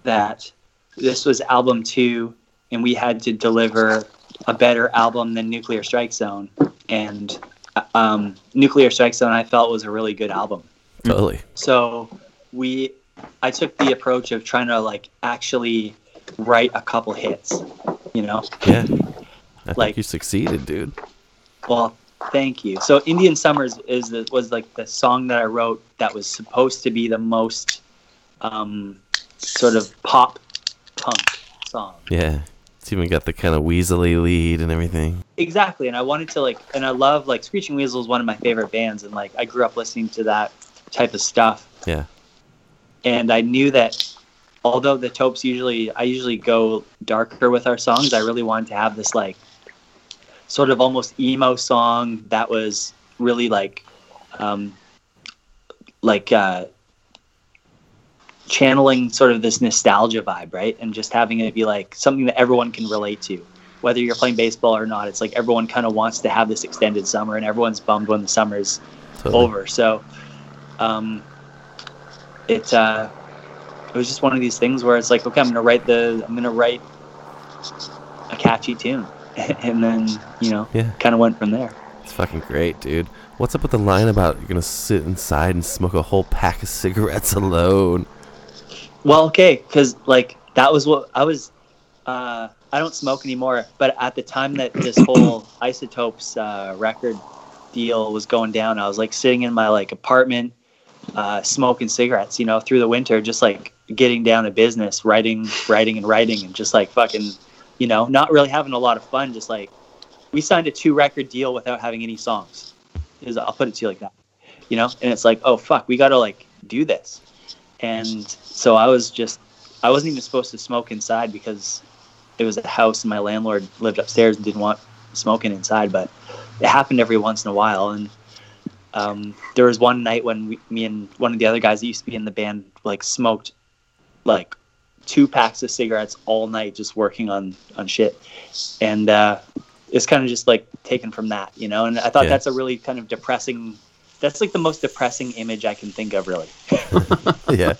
Speaker 13: that this was album two, and we had to deliver a better album than Nuclear Strike Zone. And um, Nuclear Strike Zone, I felt was a really good album.
Speaker 8: Totally.
Speaker 13: So we, I took the approach of trying to like actually write a couple hits. You know,
Speaker 8: Yeah. I
Speaker 13: Like-
Speaker 8: think you succeeded, dude.
Speaker 13: Well, thank you. So Indian Summers is the, was like the song that I wrote that was supposed to be the most um, sort of pop punk song.
Speaker 8: Yeah. It's even got the kind of weaselly lead and everything.
Speaker 13: Exactly, and I wanted to like, and I love like Screeching Weasel is one of my favorite bands, and like I grew up listening to that type of stuff,
Speaker 8: Yeah.
Speaker 13: and I knew that although the Topes usually I usually go darker with our songs, I really wanted to have this like sort of almost emo song that was really like um like uh channeling sort of this nostalgia vibe, right? And just having it be like something that everyone can relate to. Whether you're playing baseball or not, it's like everyone kind of wants to have this extended summer and everyone's bummed when the summer's
Speaker 8: Totally.
Speaker 13: over. So um it uh it was just one of these things where it's like, okay, I'm gonna write the I'm gonna write a catchy tune. and then, you know,
Speaker 8: Yeah.
Speaker 13: kind of went from there.
Speaker 8: It's fucking great, dude. What's up with the line about you're gonna sit inside and smoke a whole pack of cigarettes alone?
Speaker 13: Well, okay, because like that was what I was. Uh, I don't smoke anymore, but at the time that this whole isotopes uh, record deal was going down, I was like sitting in my like apartment, uh, smoking cigarettes, you know, through the winter, just like getting down to business, writing, writing, and writing, and just like fucking, you know, not really having a lot of fun. Just like we signed a two record deal without having any songs. Is I'll put it to you like that, you know, and it's like, oh fuck, we got to like do this and so I was just I wasn't even supposed to smoke inside because it was a house and my landlord lived upstairs and didn't want smoking inside, but it happened every once in a while. And um, there was one night when we, me and one of the other guys that used to be in the band like smoked like two packs of cigarettes all night just working on on shit, and uh, it's kind of just like taken from that, you know. And I thought
Speaker 8: Yeah.
Speaker 13: that's a really kind of depressing. That's like the most depressing image I can think of, really.
Speaker 8: yeah.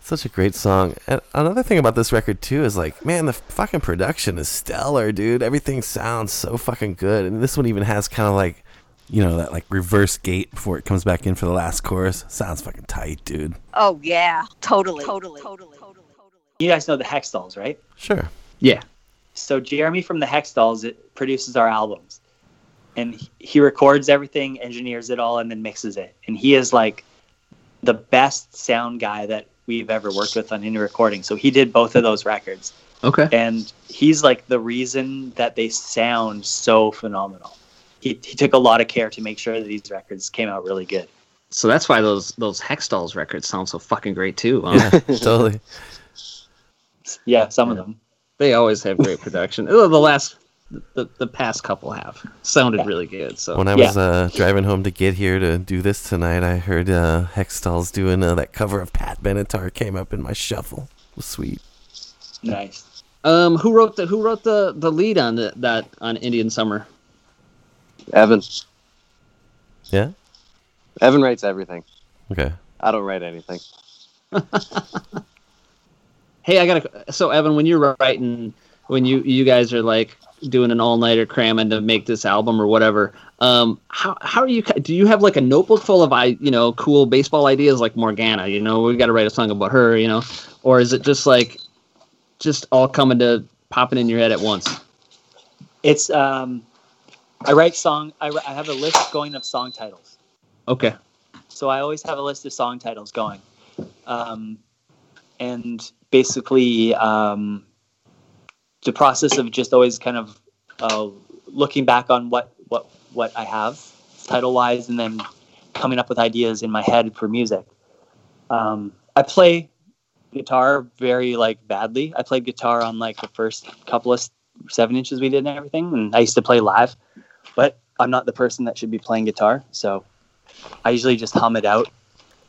Speaker 8: Such a great song. And another thing about this record too is like, man, the fucking production is stellar, dude. Everything sounds so fucking good. And this one even has kind of like, you know, that like reverse gate before it comes back in for the last chorus. Sounds fucking tight, dude.
Speaker 17: Oh yeah, totally, totally, totally.
Speaker 13: You guys know the Hextalls, right?
Speaker 8: Sure.
Speaker 9: Yeah.
Speaker 13: So Jeremy from the Hextalls it produces our albums, and he- he records everything, engineers it all, and then mixes it. And he is like the best sound guy that we've ever worked with on any recording. So he did both of those records,
Speaker 9: Okay.
Speaker 13: and he's like the reason that they sound so phenomenal. He he took a lot of care to make sure that these records came out really good.
Speaker 9: So that's why those those Hextalls records sound so fucking great too. huh?
Speaker 8: Yeah, totally.
Speaker 13: Yeah, some of them.
Speaker 9: They always have great production. Oh, the last, the, the past couple have sounded really good. So
Speaker 8: When I was uh, driving home to get here to do this tonight, I heard uh, Hextall's doing uh, that cover of Pat Benatar came up in my shuffle. It was sweet.
Speaker 13: Nice.
Speaker 9: um, who wrote the who wrote the the lead on the, that on Indian Summer?
Speaker 14: Evan.
Speaker 8: Yeah.
Speaker 14: Evan writes everything.
Speaker 8: Okay.
Speaker 14: I don't write anything.
Speaker 9: Hey, I got to So Evan, when you're writing, when you you guys are like doing an all nighter cramming to make this album or whatever, um, how how are you? Do you have like a notebook full of I you know cool baseball ideas like Morgana? You know, we got to write a song about her. You know, or is it just like just all coming to popping in your head at once?
Speaker 13: It's um, I write song. I, I have a list going of song titles.
Speaker 9: Okay.
Speaker 13: So I always have a list of song titles going. Um, and basically, um, the process of just always kind of uh, looking back on what what what I have title wise, and then coming up with ideas in my head for music. Um, I play guitar very like badly. I played guitar on like the first couple of seven inches we did and everything, and I used to play live, but I'm not the person that should be playing guitar, so I usually just hum it out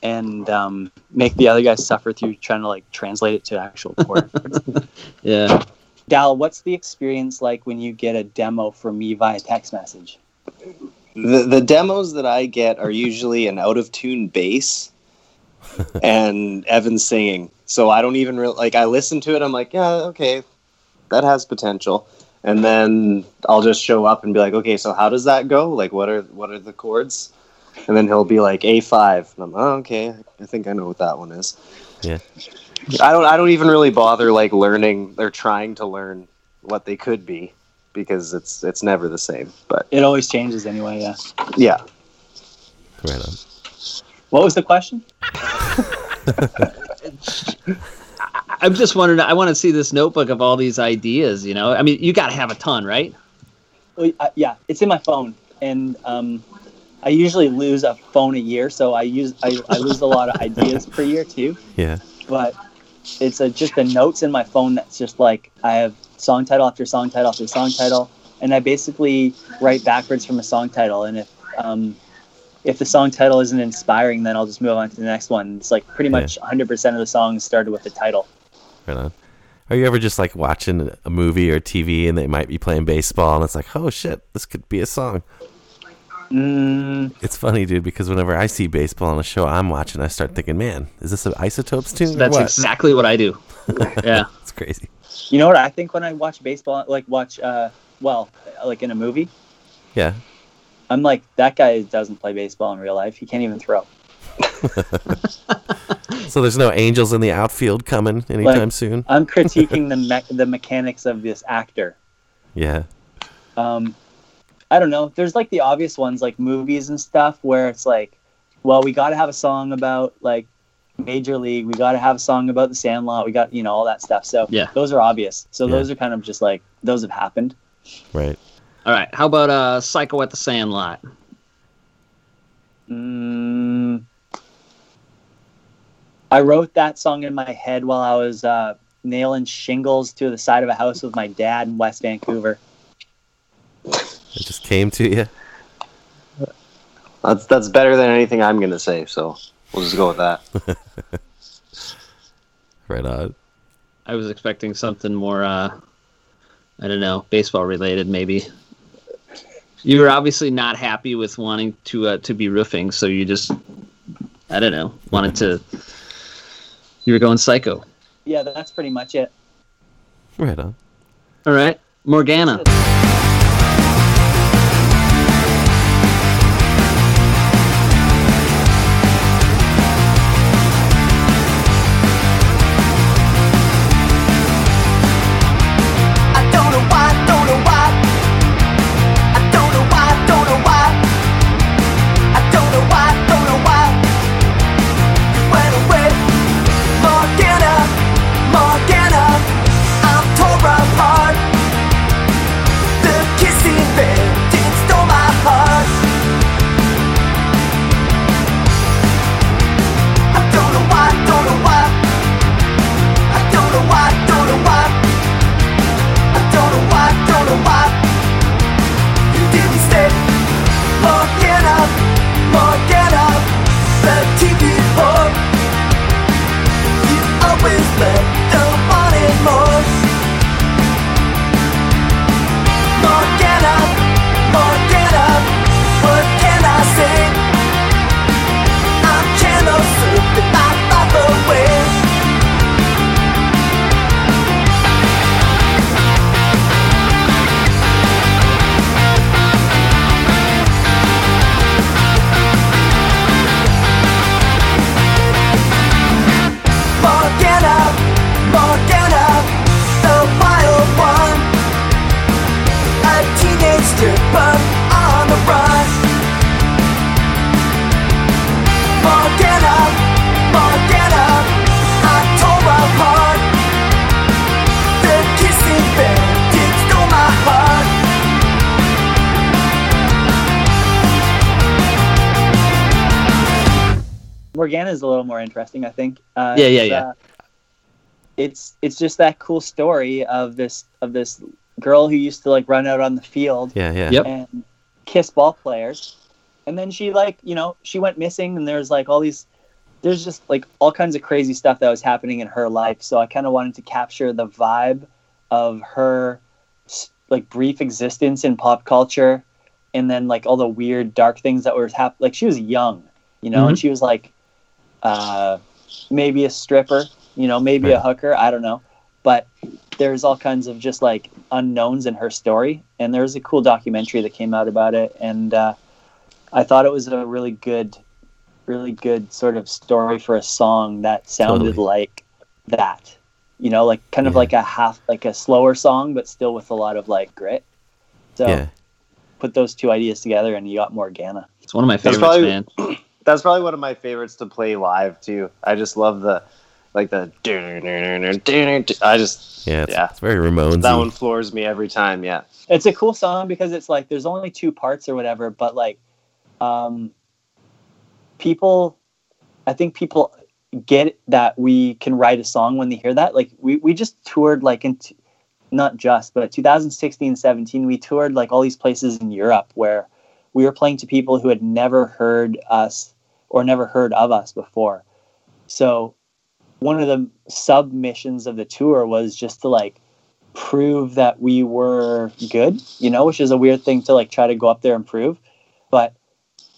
Speaker 13: and um, make the other guys suffer through trying to like translate it to actual chord.
Speaker 9: Yeah.
Speaker 13: Dal, what's the experience like when you get a demo from me via text message?
Speaker 14: The the demos that I get are usually an out of tune bass and Evan singing. So I don't even really like I listen to it, I'm like, yeah, okay, that has potential. And then I'll just show up and be like, okay, so how does that go? Like what are what are the chords? And then he'll be like A five. And I'm oh, okay, I think I know what that one is.
Speaker 8: Yeah.
Speaker 14: I don't I don't even really bother like learning or trying to learn what they could be because it's it's never the same. But
Speaker 13: It always changes anyway. Yeah.
Speaker 14: yeah.
Speaker 8: Right on.
Speaker 13: What was the question?
Speaker 9: I'm just wondering. I want to see this notebook of all these ideas. You know, I mean, you got to have a ton, right?
Speaker 13: Oh, uh, yeah, it's in my phone, and um, I usually lose a phone a year, so I use I, I lose a lot of ideas per year too.
Speaker 8: Yeah.
Speaker 13: But it's a, just the notes in my phone that's just like I have song title after song title after song title, and I basically write backwards from a song title. And if um, if the song title isn't inspiring, then I'll just move on to the next one. It's like pretty much 100% of the songs started with the title.
Speaker 8: Right on. Are you ever just like watching a movie or TV and they might be playing baseball and it's like, oh shit, this could be a song?
Speaker 13: Mm,
Speaker 8: It's funny, dude, because whenever I see baseball on a show I'm watching, I start thinking, man, is this an Isotopes tune?
Speaker 9: That's
Speaker 8: what?"
Speaker 9: exactly what I do. Yeah.
Speaker 8: it's crazy.
Speaker 13: you know what I think when I watch baseball, like watch, uh, well, like in a movie,
Speaker 8: Yeah.
Speaker 13: I'm like that guy doesn't play baseball in real life. He can't even throw.
Speaker 8: So there's no angels in the outfield coming anytime
Speaker 13: Like,
Speaker 8: soon.
Speaker 13: I'm critiquing the me- the mechanics of this actor.
Speaker 8: Yeah.
Speaker 13: um i don't know there's like the obvious ones like movies and stuff where it's like well we got to have a song about like major league we got to have a song about the sandlot we got you know all that stuff so
Speaker 9: Yeah.
Speaker 13: those are obvious so
Speaker 9: Yeah.
Speaker 13: those are kind of just like those have happened
Speaker 8: Right.
Speaker 9: All right. How about uh, Psycho at the Sandlot?
Speaker 13: mm, i wrote that song in my head while i was uh nailing shingles to the side of a house with my dad in west vancouver
Speaker 8: It just came to you.
Speaker 14: That's that's better than anything I'm gonna say, so we'll just go with that.
Speaker 8: Right on.
Speaker 9: I was expecting something more. Uh, I don't know, baseball related, maybe. You were obviously not happy with wanting to uh, to be roofing, so you just, I don't know, wanted to. You were going psycho.
Speaker 13: yeah that's pretty much it
Speaker 8: Right on.
Speaker 9: All right,
Speaker 19: Morgana.
Speaker 13: Interesting, I think. Uh,
Speaker 9: Yeah, yeah,
Speaker 13: it's,
Speaker 9: yeah.
Speaker 13: uh, it's it's just that cool story of this of this girl who used to like run out on the field
Speaker 19: Yeah, yeah.
Speaker 9: Yep.
Speaker 13: and kiss ball players, and then she like you know she went missing, and there's like all these there's just like all kinds of crazy stuff that was happening in her life. So I kind of wanted to capture the vibe of her like brief existence in pop culture, and then like all the weird dark things that were happening. Like she was young, you know, and
Speaker 9: Mhm.
Speaker 13: she was like uh, maybe a stripper, you know, maybe a hooker. I don't know, but there's all kinds of just like unknowns in her story, and there's a cool documentary that came out about it, and uh, I thought it was a really good, really good sort of story for a song that sounded
Speaker 19: Totally.
Speaker 13: like that, you know, like kind of
Speaker 19: Yeah.
Speaker 13: like a half, like a slower song, but still with a lot of like grit. So
Speaker 19: Yeah.
Speaker 13: put those two ideas together, and you got Morgana.
Speaker 9: It's one of my
Speaker 14: That's
Speaker 9: favorites,
Speaker 14: probably-
Speaker 9: man.
Speaker 14: That's probably one of my favorites to play live too. I just love the like the I just
Speaker 19: Yeah, it's,
Speaker 14: Yeah.
Speaker 19: it's very Ramones.
Speaker 14: that one floors me every time. Yeah.
Speaker 13: it's a cool song because it's like there's only two parts or whatever but like um people i think people get that we can write a song when they hear that like we, we just toured like in t- not just but 2016 17 we toured like all these places in europe where we were playing to people who had never heard us or never heard of us before so one of the submissions of the tour was just to like prove that we were good, you know, which is a weird thing to like try to go up there and prove. But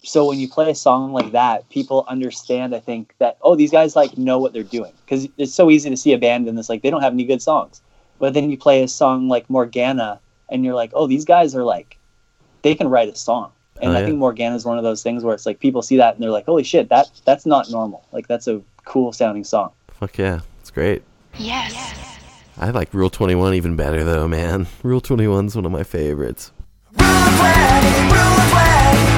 Speaker 13: so when you play a song like that, people understand, I think, that, oh, these guys like know what they're doing. Because it's so easy to see a band and it's like they don't have any good songs. But then you play a song like Morgana and you're like, oh, these guys are like, they can write a song. And
Speaker 19: oh, yeah.
Speaker 13: I think Morgana is one of those things where it's like people see that and they're like, "Holy shit, that that's not normal. Like that's a cool sounding song."
Speaker 19: Fuck yeah, it's great.
Speaker 18: Yes.
Speaker 19: I like Rule Twenty One even better though, man. Rule Twenty One's one of my favorites. Rule 20, Rule 20.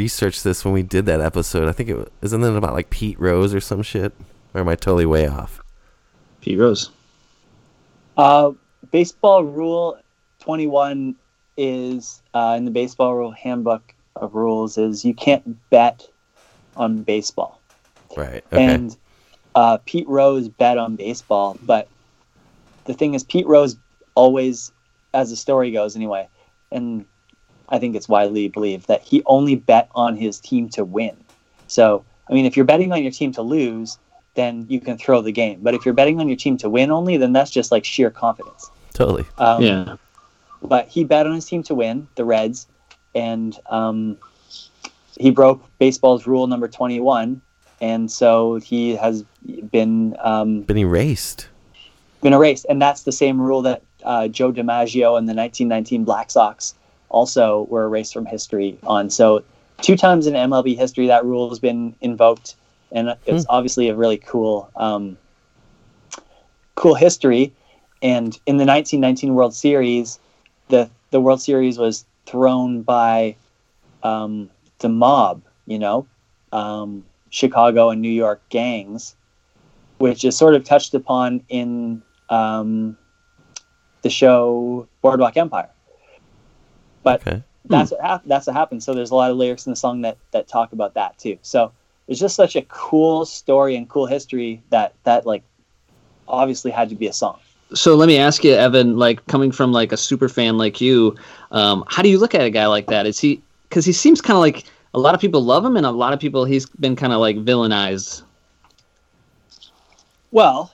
Speaker 19: Researched this when we did that episode. I think it wa- isn't that about like Pete Rose or some shit. Or am I totally way off?
Speaker 9: Pete Rose.
Speaker 13: Uh, baseball rule 21 is uh, in the baseball rule handbook of rules is you can't bet on baseball.
Speaker 19: Right. Okay.
Speaker 13: And uh, Pete Rose bet on baseball, but the thing is, Pete Rose always, as the story goes anyway, and I think it's widely believed that he only bet on his team to win. So, I mean, if you're betting on your team to lose, then you can throw the game. But if you're betting on your team to win only, then that's just like sheer confidence.
Speaker 19: totally.
Speaker 13: Um,
Speaker 9: yeah.
Speaker 13: But he bet on his team to win, the Reds, and um, he broke baseball's rule number 21. And so he has been um,
Speaker 19: Been erased.
Speaker 13: been erased, and that's the same rule that uh, Joe DiMaggio and the 1919 Black Sox also were erased from history on. So two times in MLB history that rule has been invoked, and it's obviously a really cool, um, cool history. And in the 1919 World Series, the the World Series was thrown by um, the mob, you know, um, Chicago and New York gangs, which is sort of touched upon in um, the show Boardwalk Empire. But that's what hap- that's what happened. So there's a lot of lyrics in the song that that talk about that too. So it's just such a cool story and cool history that that like obviously had to be a song.
Speaker 9: So let me ask you, Evan, like coming from like a super fan like you, um, how do you look at a guy like that? Is he because he seems kind of like a lot of people love him, and a lot of people he's been kind of like villainized.
Speaker 13: Well,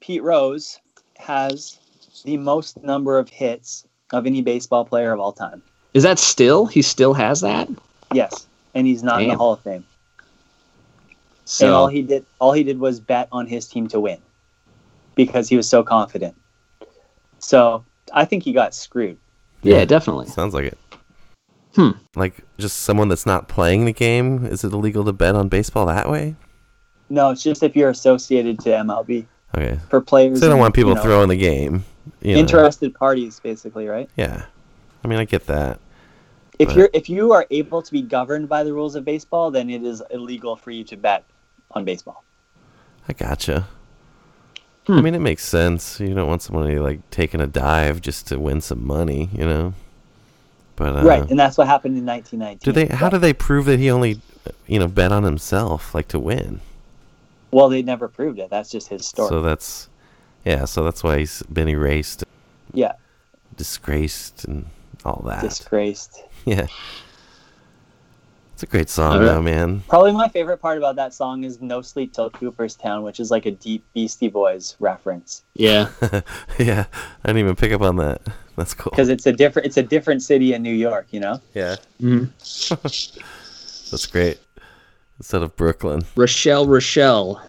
Speaker 13: Pete Rose has the most number of hits of any baseball player of all time.
Speaker 9: Is that still? He still has that.
Speaker 13: Yes, and he's not in the Hall of Fame.
Speaker 9: So
Speaker 13: and all he did all he did was bet on his team to win because he was so confident. So I think he got screwed.
Speaker 9: Yeah, definitely.
Speaker 8: Sounds like it.
Speaker 9: Hmm.
Speaker 8: Like just someone that's not playing the game. Is it illegal to bet on baseball that way?
Speaker 13: No, it's just if you're associated to MLB
Speaker 8: Okay.
Speaker 13: for players.
Speaker 8: So they don't want people
Speaker 13: you know,
Speaker 8: throwing the game. You know.
Speaker 13: interested parties, basically, right?
Speaker 8: Yeah. I mean, I get that.
Speaker 13: If
Speaker 8: But-
Speaker 13: you're if you are able to be governed by the rules of baseball, then it is illegal for you to bet on baseball.
Speaker 8: I gotcha.
Speaker 9: Hmm.
Speaker 8: I mean, it makes sense. You don't want somebody like taking a dive just to win some money, you know. But uh,
Speaker 13: right, and that's what happened in 1919.
Speaker 8: do they? How do they prove that he only, you know, bet on himself, like to win?
Speaker 13: Well, they never proved it. That's just his story.
Speaker 8: So that's, yeah. So that's why he's been erased,
Speaker 13: yeah,
Speaker 8: disgraced, and all that.
Speaker 13: disgraced.
Speaker 8: Yeah. It's a great song,
Speaker 9: All right.
Speaker 8: though, man.
Speaker 13: Probably my favorite part about that song is "No Sleep Till Cooperstown," which is like a deep Beastie Boys reference
Speaker 9: Yeah.
Speaker 8: yeah, I didn't even pick up on that. That's cool.
Speaker 13: because it's a different it's a different city in New York. You know.
Speaker 8: Yeah.
Speaker 9: Mhm.
Speaker 8: That's great. Instead of Brooklyn.
Speaker 9: Rochelle, Rochelle.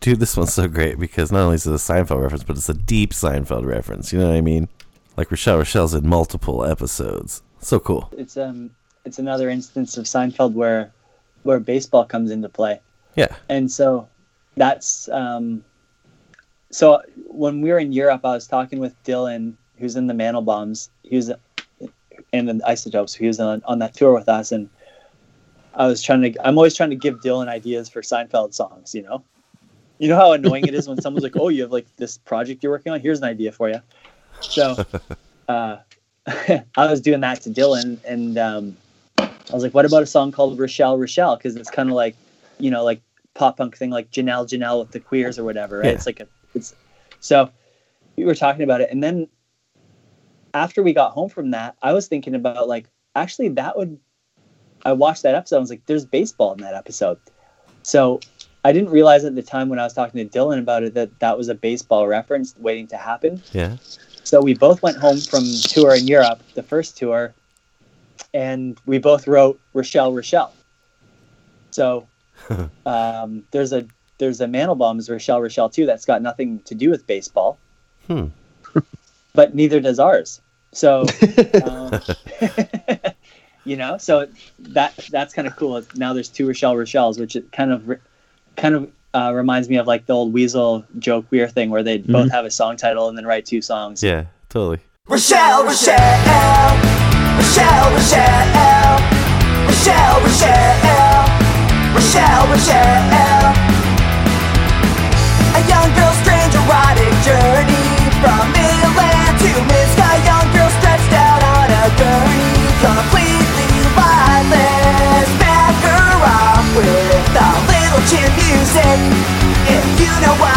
Speaker 8: Dude, this one's so great because not only is it a Seinfeld reference, but it's a deep Seinfeld reference. You know what I mean? Like Rochelle Rochelle's in multiple episodes. So cool.
Speaker 13: It's um it's another instance of Seinfeld where where baseball comes into play.
Speaker 8: Yeah.
Speaker 13: And so that's um so when we were in Europe I was talking with Dylan who's in the Mandelbaums. He was and the Isotopes. He was on, on that tour with us and I was trying to I'm always trying to give Dylan ideas for Seinfeld songs, you know. You know how annoying it is when someone's like, "Oh, you have like this project you're working on. Here's an idea for you." So, uh, I was doing that to Dylan, and um, I was like, "What about a song called Rochelle, Rochelle?" Because it's kind of like, you know, like pop punk thing, like Janelle, Janelle with the queers or whatever, right?
Speaker 8: Yeah.
Speaker 13: It's like a, it's so we were talking about it, and then after we got home from that, I was thinking about like, actually, that would. I watched that episode. I was like, "There's baseball in that episode," so I didn't realize at the time when I was talking to Dylan about it that that was a baseball reference waiting to happen.
Speaker 8: Yeah.
Speaker 13: So we both went home from tour in Europe, the first tour, and we both wrote Rochelle, Rochelle. So um, there's a there's a Mandelbaum's Rochelle, Rochelle too that's got nothing to do with baseball,
Speaker 8: Hmm.
Speaker 13: but neither does ours. So um, you know, so that that's kind of cool. Now there's two Rochelle Rochelles, which it kind of re- kind of uh, reminds me of like the old Weasel Joe Queer thing where they would both have a song title and then write two songs.
Speaker 8: Yeah, totally.
Speaker 19: Rochelle, Rochelle, Rochelle, Rochelle, Rochelle, Rochelle, Rochelle, Rochelle. A young girl's strange erotic journey from Milan to Minsk. A young girl stretched out on a gurney, if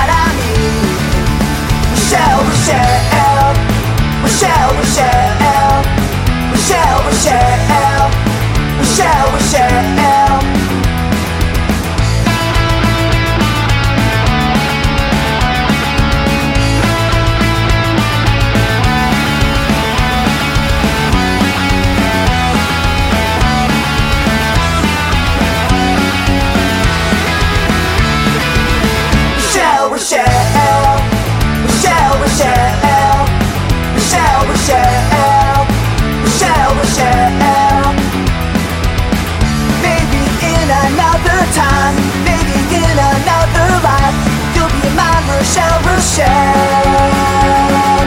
Speaker 19: ocean.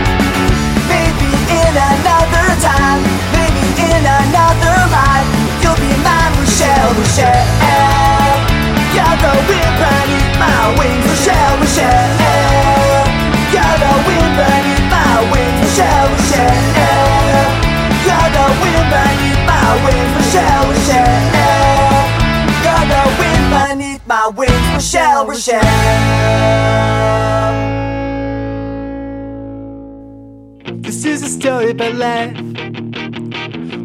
Speaker 19: Maybe in another time, maybe in another life, you'll be my Michelle, Michelle. You're the wind beneath my
Speaker 23: wings, Michelle, Michelle.
Speaker 19: You're the wind beneath my wings, Michelle, Michelle. You're the wind beneath my wings, Michelle, Michelle.
Speaker 23: Story about life.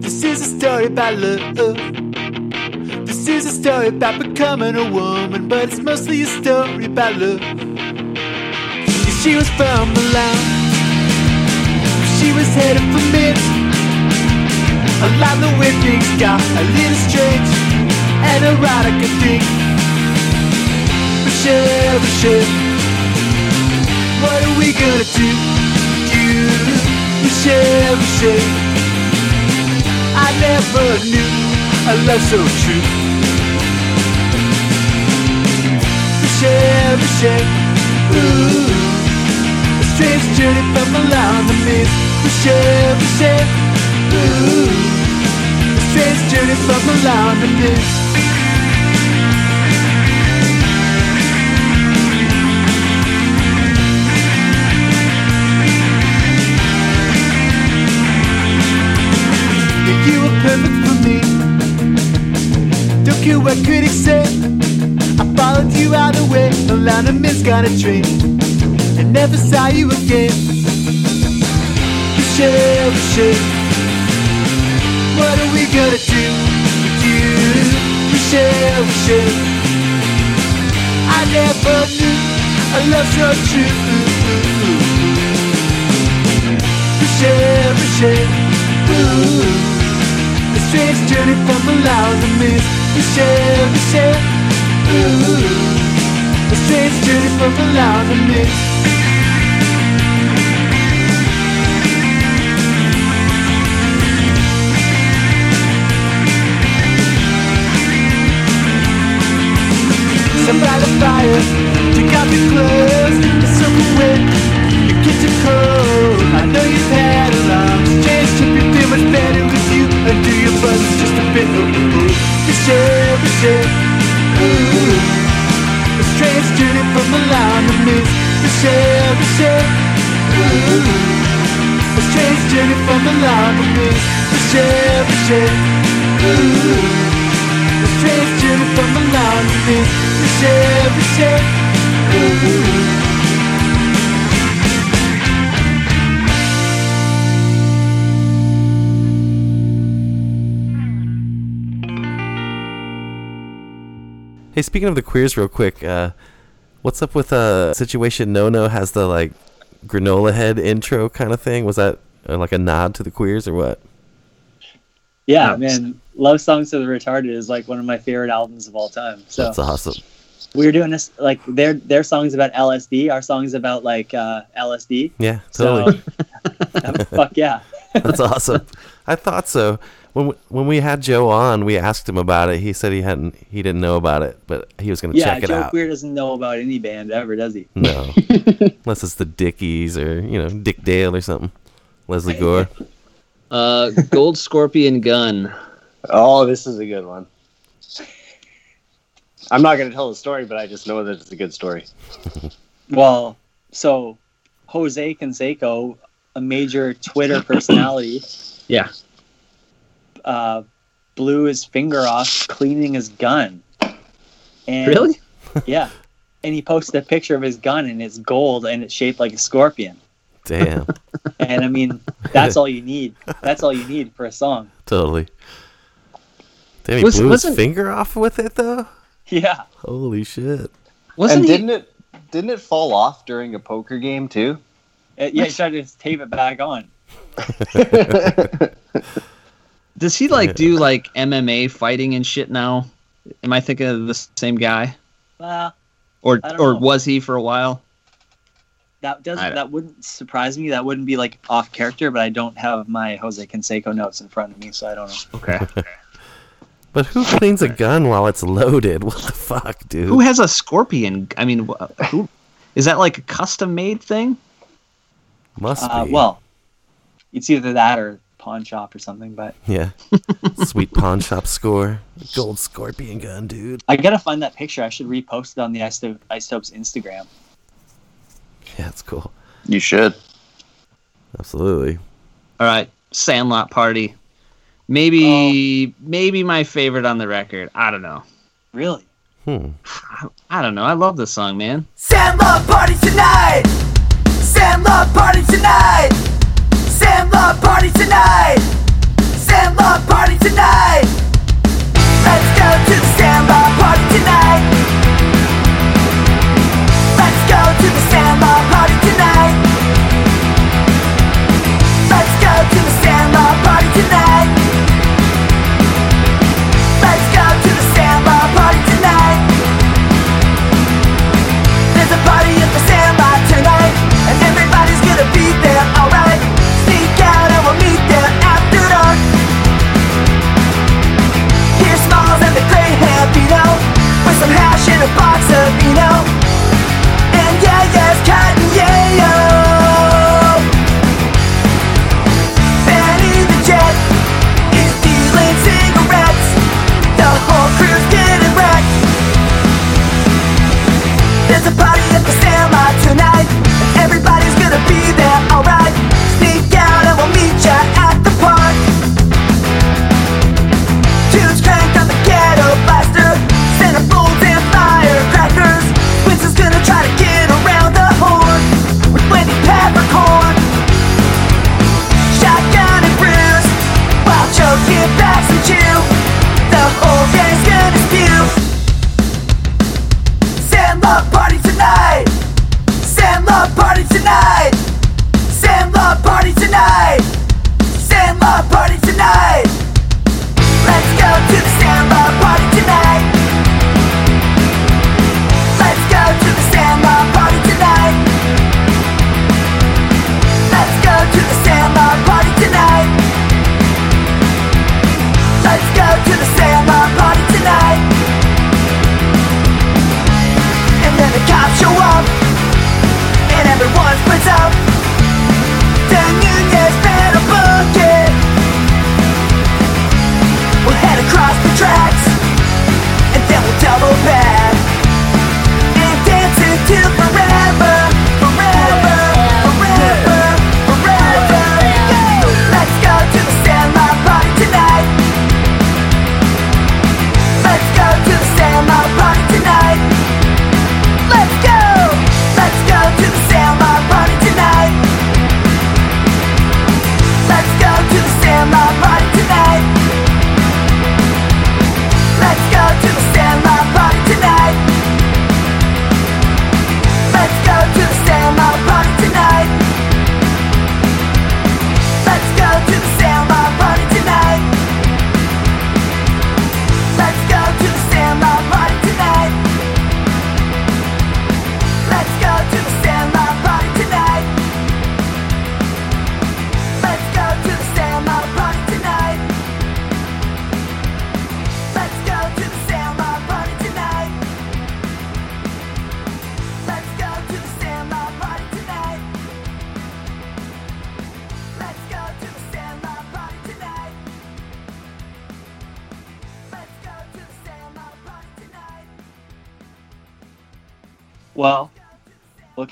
Speaker 23: This is a story about love. This is a story about becoming a woman, but it's mostly a story about love. She was from Milan. She was headed for Minsk. A lot the way things got a little strange and erotic, I think. Michelle, Michelle, what are we gonna do? Michelle, Michelle, I never knew a love so true. Michelle, Michelle, ooh, a strange journey from Milan to Minsk Michelle, Michelle, ooh, a strange journey from Milan to Minsk. Perfect for me. Don't care what critics say. I followed you all the way. A line of men's got a train. And never saw you again. Michelle, Michelle. What are we gonna do with you? Michelle, Michelle. I never knew a love so true. Michelle, Michelle. Ooh. Strange journey from Milan to Minsk Michelle, Michelle. Ooh, a strange journey from Milan to Minsk. Sit by the fire, take off your clothes, it's so wet, your kitchen cold. I know you've had a long trip, you feel much better with you your buttons just a bit. Ooh. Michelle, Michelle, ooh, a strange journey from Milan to Minsk. Michelle, Michelle, ooh, a strange journey from Milan to Minsk. Michelle, Michelle, ooh, a strange journey from Milan to Minsk. Michelle, Michelle, ooh.
Speaker 8: Hey, speaking of the queers, real quick, uh, what's up with uh situation? No, no has the like granola head intro kind of thing. Was that uh, like a nod to the queers or what?
Speaker 13: Yeah, man, Love Songs to the Retarded is like one of my favorite albums of all time. So
Speaker 8: That's awesome.
Speaker 13: we were doing this like their their songs about LSD, our songs about like uh, LSD.
Speaker 8: Yeah,
Speaker 13: So,
Speaker 8: totally.
Speaker 13: fuck yeah.
Speaker 8: That's awesome. I thought so. When we, when we had Joe on, we asked him about it. He said he hadn't, he didn't know about it, but he was going to
Speaker 13: Yeah,
Speaker 8: check it
Speaker 13: Joe
Speaker 8: out.
Speaker 13: Queer doesn't know about any band ever, does he?
Speaker 8: No, unless it's the Dickies or you know Dick Dale or something. Lesley Gore.
Speaker 9: Uh, Gold Scorpion Gun.
Speaker 14: Oh, this is a good one. I'm not going to tell the story, but I just know that it's a good story.
Speaker 13: Well, so Jose Canseco, a major Twitter personality,
Speaker 9: Yeah.
Speaker 13: Uh, blew his finger off cleaning his gun. And,
Speaker 9: Really?
Speaker 13: yeah. And he posted a picture of his gun, and it's gold, and it's shaped like a scorpion.
Speaker 8: Damn,
Speaker 13: And I mean, that's all you need. That's all you need for a song.
Speaker 8: totally. Damn, he
Speaker 13: Was-
Speaker 8: blew his finger off with it though.
Speaker 13: Yeah.
Speaker 8: Holy shit.
Speaker 14: and didn't it didn't it fall off during a poker game too?
Speaker 13: Uh, yeah, he tried to tape it back on.
Speaker 9: Does he like do like MMA fighting and shit now? Am I thinking of the same guy,
Speaker 13: Well,
Speaker 9: or or
Speaker 13: know.
Speaker 9: was he for a while?
Speaker 13: that doesn't that wouldn't surprise me. That wouldn't be like off character, but I don't have my Jose Canseco notes in front of me, so I don't know.
Speaker 9: Okay.
Speaker 8: But who cleans a gun while it's loaded? What the fuck, dude?
Speaker 9: Who has a scorpion? I mean, wh- who is that like a custom made thing?
Speaker 8: Must
Speaker 13: Uh,
Speaker 8: be.
Speaker 13: well, it's either that or pawn shop or something. But
Speaker 8: Yeah. Sweet pawn shop score. Gold scorpion gun, dude.
Speaker 13: I gotta find that picture. I should repost it on the Isotope, Isotopes Instagram.
Speaker 8: Yeah, it's cool.
Speaker 14: You should.
Speaker 8: Absolutely.
Speaker 9: All right, Sandlot Party. Maybe maybe my favorite on the record. I don't know.
Speaker 13: Really?
Speaker 8: Hmm.
Speaker 9: I don't know. I love this song, man.
Speaker 19: Sandlot party tonight. Sandlot party tonight. Sandlot party tonight. Sandlot party tonight. Let's go to the Sandlot party tonight. Let's go to the Sandlot party tonight. Let's go to the Sandlot party tonight. Some hash and a box of Vino. And yeah, yes, Cotton Yayo. Benny the Jet is dealing cigarettes. The whole crew's getting wrecked. There's a party at the Sandlot tonight. and Everybody's gonna be there, alright.
Speaker 13: night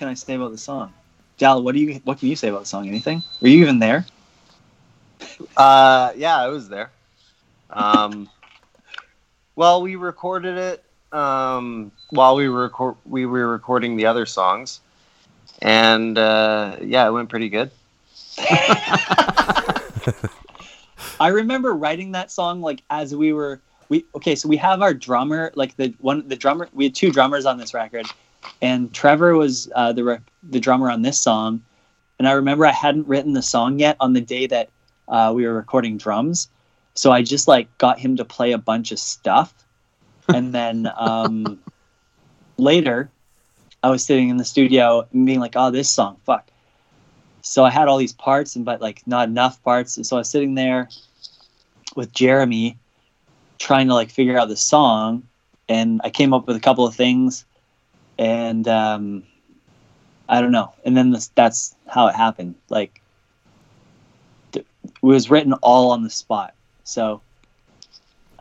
Speaker 13: I say about the song? Dal, what do you what can you say about the song? Anything? Were you even there?
Speaker 14: Uh, yeah, I was there. Um, well, we recorded it um, while we were record- we were recording the other songs, and uh, yeah, it went pretty good.
Speaker 13: I remember writing that song like as we were we okay, so we have our drummer like the one the drummer we had two drummers on this record, and Trevor was uh, the re- the drummer on this song, and I remember I hadn't written the song yet on the day that uh, we were recording drums, so I just like got him to play a bunch of stuff, and then um, later, I was sitting in the studio and being like, "Oh, this song, fuck." So I had all these parts, and but like not enough parts, and so I was sitting there with Jeremy trying to like figure out the song. And I came up with a couple of things and um I don't know. And then this, that's how it happened. Like it was written all on the spot. So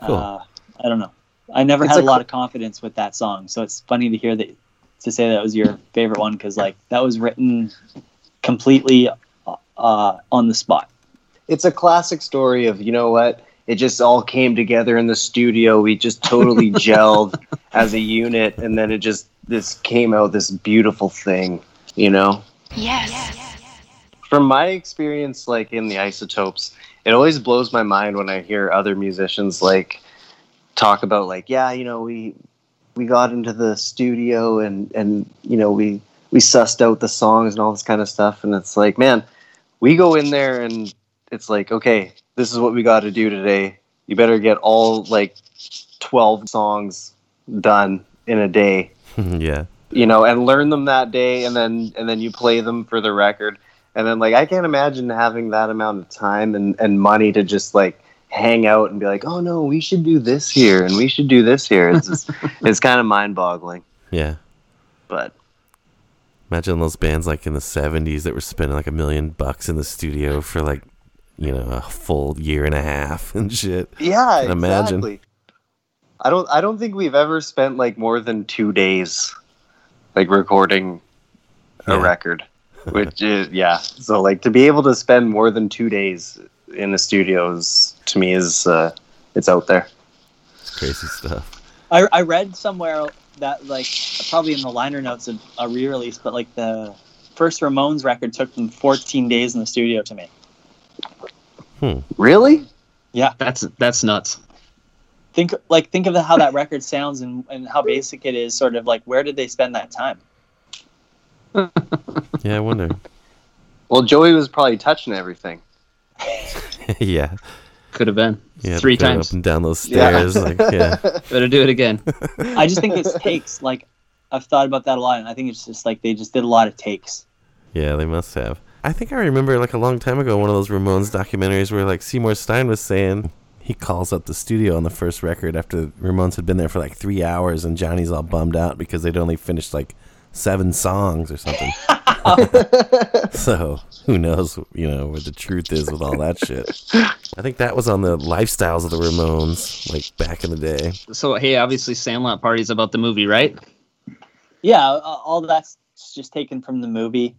Speaker 8: Cool.
Speaker 13: uh, I don't know. I never
Speaker 14: It's
Speaker 13: had a,
Speaker 14: a
Speaker 13: lot
Speaker 14: cl-
Speaker 13: of confidence with that song. So it's funny to hear that to say that was your favorite one because like that was written completely uh, on the spot.
Speaker 14: It's a classic story of you know what? It just all came together in the studio. We just totally gelled as a unit, and then it just this came out this beautiful thing, you know.
Speaker 17: Yes.
Speaker 14: From my experience, like in the Isotopes, it always blows my mind when I hear other musicians like talk about like, yeah, you know, we we got into the studio and and you know we we sussed out the songs and all this kind of stuff, and it's like, man, we go in there and it's like, okay, this is what we got to do today. You better get all like twelve songs done in a day
Speaker 8: yeah.
Speaker 14: you know, and learn them that day, and then and then you play them for the record, and then like I can't imagine having that amount of time and and money to just like hang out and be like, oh no, we should do this here and we should do this here. It's just, it's kind of mind boggling,
Speaker 8: Yeah.
Speaker 14: but
Speaker 8: Imagine those bands like in the '70s that were spending like a million bucks in the studio for like, you know, a full year and a half and shit.
Speaker 14: yeah,
Speaker 8: Can imagine.
Speaker 14: Exactly. I don't I don't think we've ever spent like more than two days like recording a
Speaker 8: Yeah.
Speaker 14: record. Which is yeah. So like to be able to spend more than two days in the studios to me is uh it's out there.
Speaker 8: It's crazy stuff.
Speaker 13: I, I read somewhere that like probably in the liner notes of a re-release, but like the first Ramones record took them 14 days in the studio to make.
Speaker 8: Hmm.
Speaker 14: Really?
Speaker 13: Yeah.
Speaker 9: That's that's nuts.
Speaker 13: Think like think of how that record sounds and, and how basic it is. Sort of like where did they spend that time?
Speaker 8: Yeah, I wonder.
Speaker 14: Well Joey was probably touching everything.
Speaker 8: yeah.
Speaker 9: Could have been
Speaker 8: Yeah.
Speaker 9: three times.
Speaker 8: Up and down those
Speaker 14: Yeah.
Speaker 8: stairs. Like, yeah.
Speaker 9: Better do it again.
Speaker 13: I just think it's takes. Like I've thought about that a lot, and I think it's just like they just did a lot of takes.
Speaker 8: Yeah, they must have. I think I remember like a long time ago one of those Ramones documentaries where like Seymour Stein was saying he calls up the studio on the first record after Ramones had been there for like three hours and Johnny's all bummed out because they'd only finished like seven songs or something. so who knows, you know, where the truth is with all that shit. I think that was on the lifestyles of the Ramones, like back in the day.
Speaker 9: So hey, obviously Sandlot Party's about the movie, right?
Speaker 13: Yeah, uh, all that's just taken from the movie.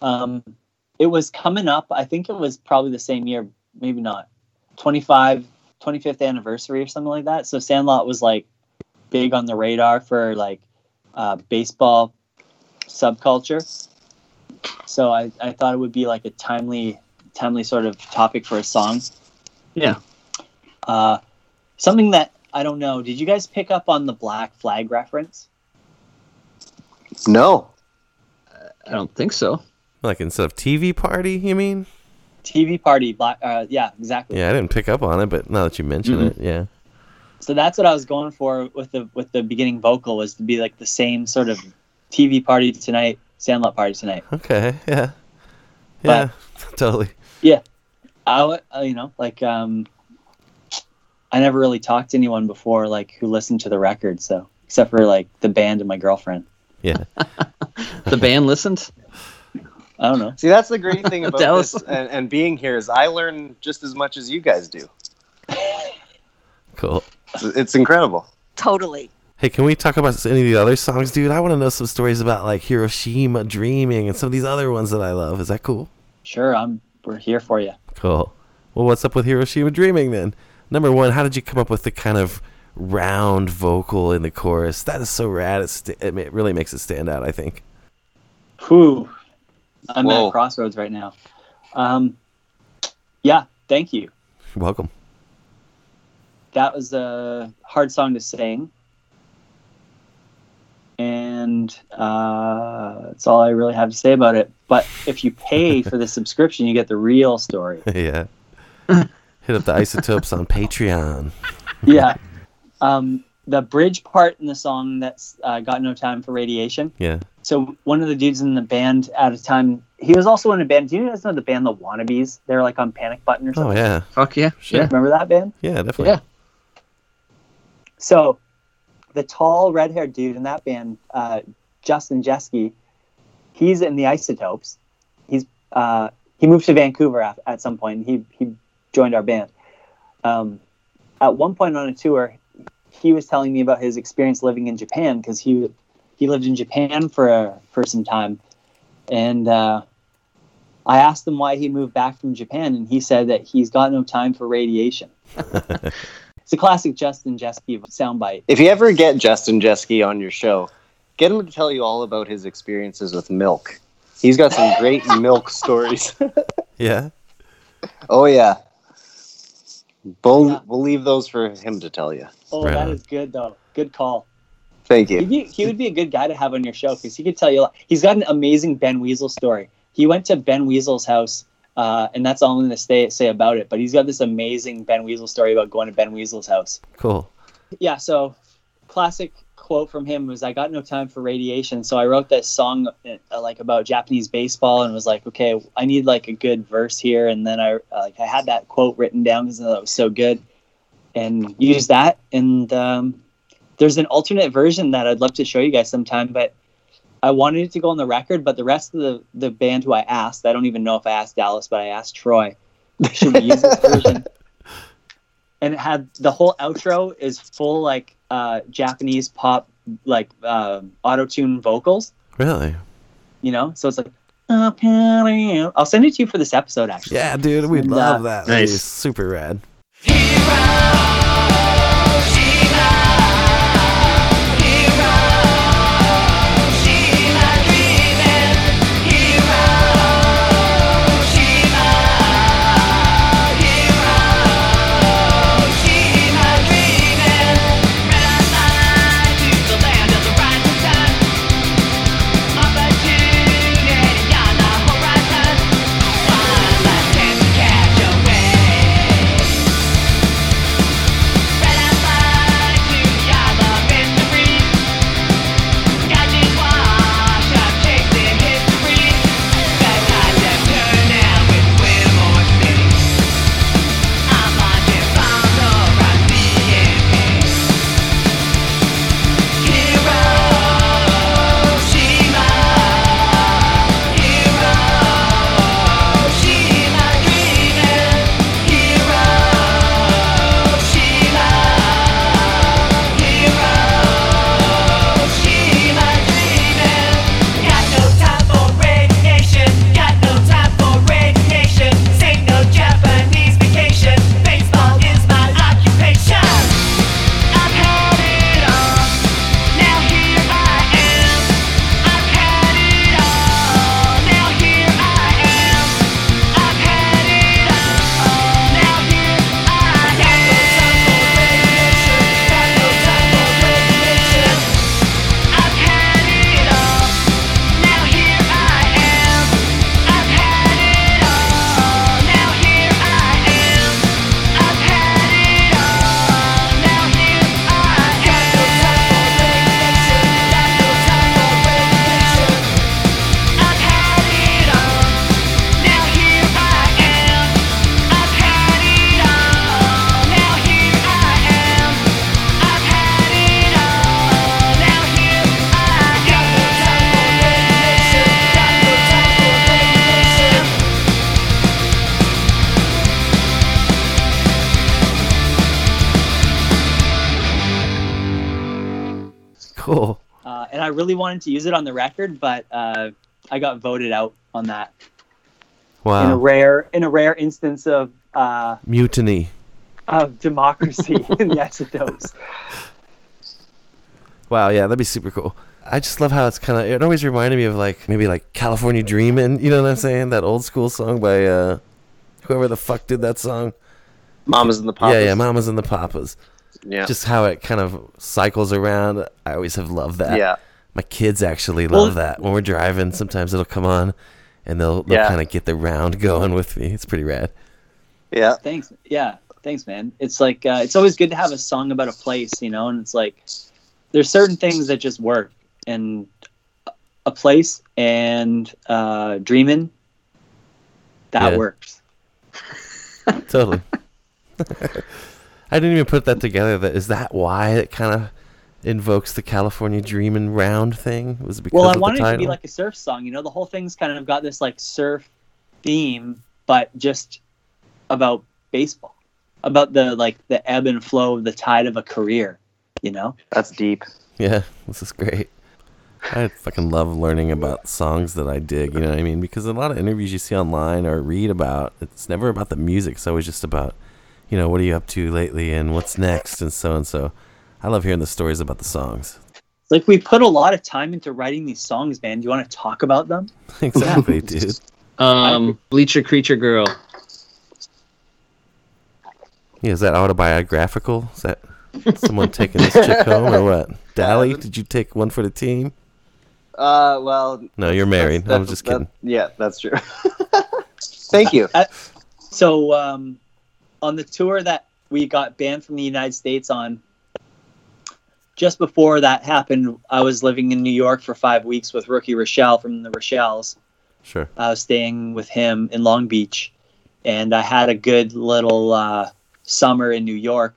Speaker 13: Um, it was coming up. I think it was probably the same year, maybe not. 25, 25th anniversary or something like that. So Sandlot was like big on the radar for like uh, baseball subculture. So I, I thought it would be like a timely, timely sort of topic for a song.
Speaker 9: Yeah.
Speaker 13: Uh, something that I don't know. Did you guys pick up on the Black Flag reference?
Speaker 14: No.
Speaker 9: I don't think so.
Speaker 8: Like instead of TV party, you mean?
Speaker 13: TV party, black. Uh, yeah, exactly.
Speaker 8: Yeah, I didn't pick up on it, but now that you mention
Speaker 9: Mhm.
Speaker 8: it, yeah.
Speaker 13: So that's what I was going for with the with the beginning vocal was to be like the same sort of TV party tonight, Sandlot party tonight.
Speaker 8: Okay, yeah. Yeah, totally.
Speaker 13: Yeah, I w- uh, you know like um, I never really talked to anyone before like who listened to the record, so except for like the band and my girlfriend.
Speaker 8: Yeah.
Speaker 9: The band listened.
Speaker 13: I don't know.
Speaker 14: See that's the great thing about
Speaker 9: That
Speaker 14: this and, and being here is I learn just as much as you guys do.
Speaker 8: Cool.
Speaker 14: It's, it's incredible.
Speaker 17: Totally.
Speaker 8: Hey, can we talk about any of the other songs, dude? I want to know some stories about like Hiroshima Dreaming and some of these other ones that I love. Is that cool?
Speaker 13: Sure, I'm we're here for you.
Speaker 8: Cool. Well, what's up with Hiroshima Dreaming then? Number one, how did you come up with the kind of round vocal in the chorus? That is so rad. It's st- it it really makes it stand out. I think.
Speaker 13: Whew. I'm at a crossroads right now. Um, yeah, thank you.
Speaker 8: You're welcome.
Speaker 13: that was a hard song to sing and uh, that's all i really have to say about it but if you pay for the subscription you get the real story
Speaker 8: yeah. Hit up the isotopes on Patreon.
Speaker 13: yeah um, the bridge part in the song that's uh, got no time for radiation
Speaker 8: Yeah.
Speaker 13: so one of the dudes in the band at a time he was also in a band do you guys know the band the wannabes they're like on panic button or something.
Speaker 8: Oh yeah.
Speaker 9: Fuck yeah.
Speaker 8: Sure.
Speaker 13: remember that band
Speaker 8: Yeah, definitely.
Speaker 9: Yeah.
Speaker 13: So, the tall red haired dude in that band, uh, Justin Jeske, he's in the Isotopes. He's uh, he moved to Vancouver at, at some point. And he he joined our band. Um, at one point on a tour, he was telling me about his experience living in Japan because he he lived in Japan for for some time, and uh, I asked him why he moved back from Japan, and he said that he's got no time for radiation. it's a classic Justin Jeske soundbite.
Speaker 14: If you ever get Justin Jeske on your show, get him to tell you all about his experiences with milk. He's got some great milk stories.
Speaker 19: Yeah.
Speaker 14: oh yeah. We'll, we'll leave those for him to tell you.
Speaker 13: Oh,
Speaker 19: Right
Speaker 13: that
Speaker 19: on.
Speaker 13: is good though. Good call.
Speaker 14: Thank you.
Speaker 13: be, he would be a good guy to have on your show because he could tell you. a lot. He's got an amazing Ben Weasel story. He went to Ben Weasel's house, uh, and that's all I'm going to say say about it. But he's got this amazing Ben Weasel story about going to Ben Weasel's house.
Speaker 19: Cool.
Speaker 13: Yeah. So, classic quote from him was, "I got no time for radiation." So I wrote this song uh, like about Japanese baseball, and was like, "Okay, I need like a good verse here." And then I uh, like I had that quote written down because it was so good, and used that. And um, there's an alternate version that I'd love to show you guys sometime, but I wanted it to go on the record. But the rest of the the band who I asked, I don't even know if I asked Dallas, but I asked Troy, should we use this version? And it had the whole outro is full like uh, Japanese pop like uh, auto tune vocals,
Speaker 19: Really?
Speaker 13: you know. So it's like. I'll send it to you for this episode, actually.
Speaker 19: Yeah, dude, we'd
Speaker 13: And,
Speaker 19: love
Speaker 13: uh,
Speaker 19: that. That'd super rad.
Speaker 13: Wanted to use it on the record, but uh, I got voted out on that Wow. in a rare in a rare instance of uh,
Speaker 19: Mutiny.
Speaker 13: of democracy in the Isotopes.
Speaker 19: Wow, yeah, that'd be super cool. I just love how it's kind of. It always reminded me of like maybe like California Dreamin'. You know what I'm saying? That old school song by uh, whoever the fuck did that song.
Speaker 14: Mamas and the Papas.
Speaker 19: Yeah, yeah, Mamas and the Papas.
Speaker 14: Yeah.
Speaker 19: Just how it kind of cycles around. I always have loved that.
Speaker 14: Yeah.
Speaker 19: My kids actually
Speaker 13: Well-
Speaker 19: love that. When we're driving, sometimes it'll come on, and they'll they'll
Speaker 14: Yeah.
Speaker 19: kind of get the round going with me. It's pretty rad.
Speaker 14: Yeah.
Speaker 13: Thanks. Yeah. Thanks, man. It's like uh, it's always good to have a song about a place, you know. And it's like there's certain things that just work, and a place and uh, dreaming that
Speaker 19: Yeah.
Speaker 13: works.
Speaker 19: Totally. I didn't even put that together. That is that why it kind of invokes the California Dreamin' round thing? Was it because
Speaker 13: Well, I
Speaker 19: of
Speaker 13: wanted
Speaker 19: the
Speaker 13: it to be like a surf song. You know, the whole thing's kind of got this like surf theme, but just about baseball, about the like the ebb and flow of the tide of a career. You know,
Speaker 14: That's deep.
Speaker 19: Yeah, this is great.
Speaker 8: I fucking love learning about songs that I dig. You know what I mean? Because a lot of interviews you see online or read about, it's never about the music. It's always just about, you know, what are you up to lately and what's next and so and so. I love hearing the stories about the songs.
Speaker 13: Like we put a lot of time into writing these songs, man. Do you want to talk about them?
Speaker 8: exactly, dude.
Speaker 9: Um, Bleacher Creature Girl.
Speaker 8: Yeah, is that autobiographical? Is that someone taking this chick home or what? Dally, did you take one for the team?
Speaker 14: Uh, well.
Speaker 8: No, you're married. I'm
Speaker 14: that's-
Speaker 8: just
Speaker 14: that-
Speaker 8: kidding.
Speaker 14: yeah, that's true. Thank you.
Speaker 13: Uh, so um, on the tour that we got banned from the United States on, just before that happened, I was living in New York for five weeks with Rookie Rochelle from the Rochelles.
Speaker 8: Sure.
Speaker 13: I was staying with him in Long Beach, and I had a good little uh, summer in New York,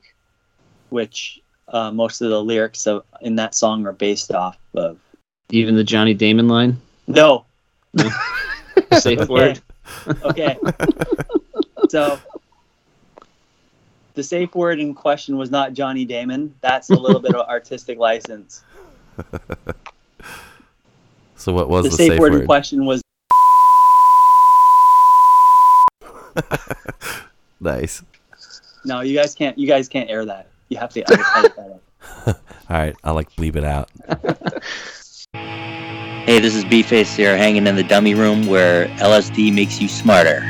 Speaker 13: which uh, most of the lyrics of, in that song are based off of.
Speaker 9: Even the Johnny Damon line.
Speaker 13: No.
Speaker 9: Safe
Speaker 13: Okay.
Speaker 9: word.
Speaker 13: Okay. so the safe word in question was not Johnny Damon. That's a little bit of artistic license.
Speaker 8: So what was
Speaker 13: the
Speaker 8: the,
Speaker 13: safe, word, in
Speaker 8: word?
Speaker 13: question was
Speaker 8: Nice.
Speaker 13: no. You guys can't. You guys can't air that. You have to edit edit that.
Speaker 8: All right, I'll like bleep it out.
Speaker 25: Hey, this is B-Face here, hanging in the dummy room where LSD makes you smarter.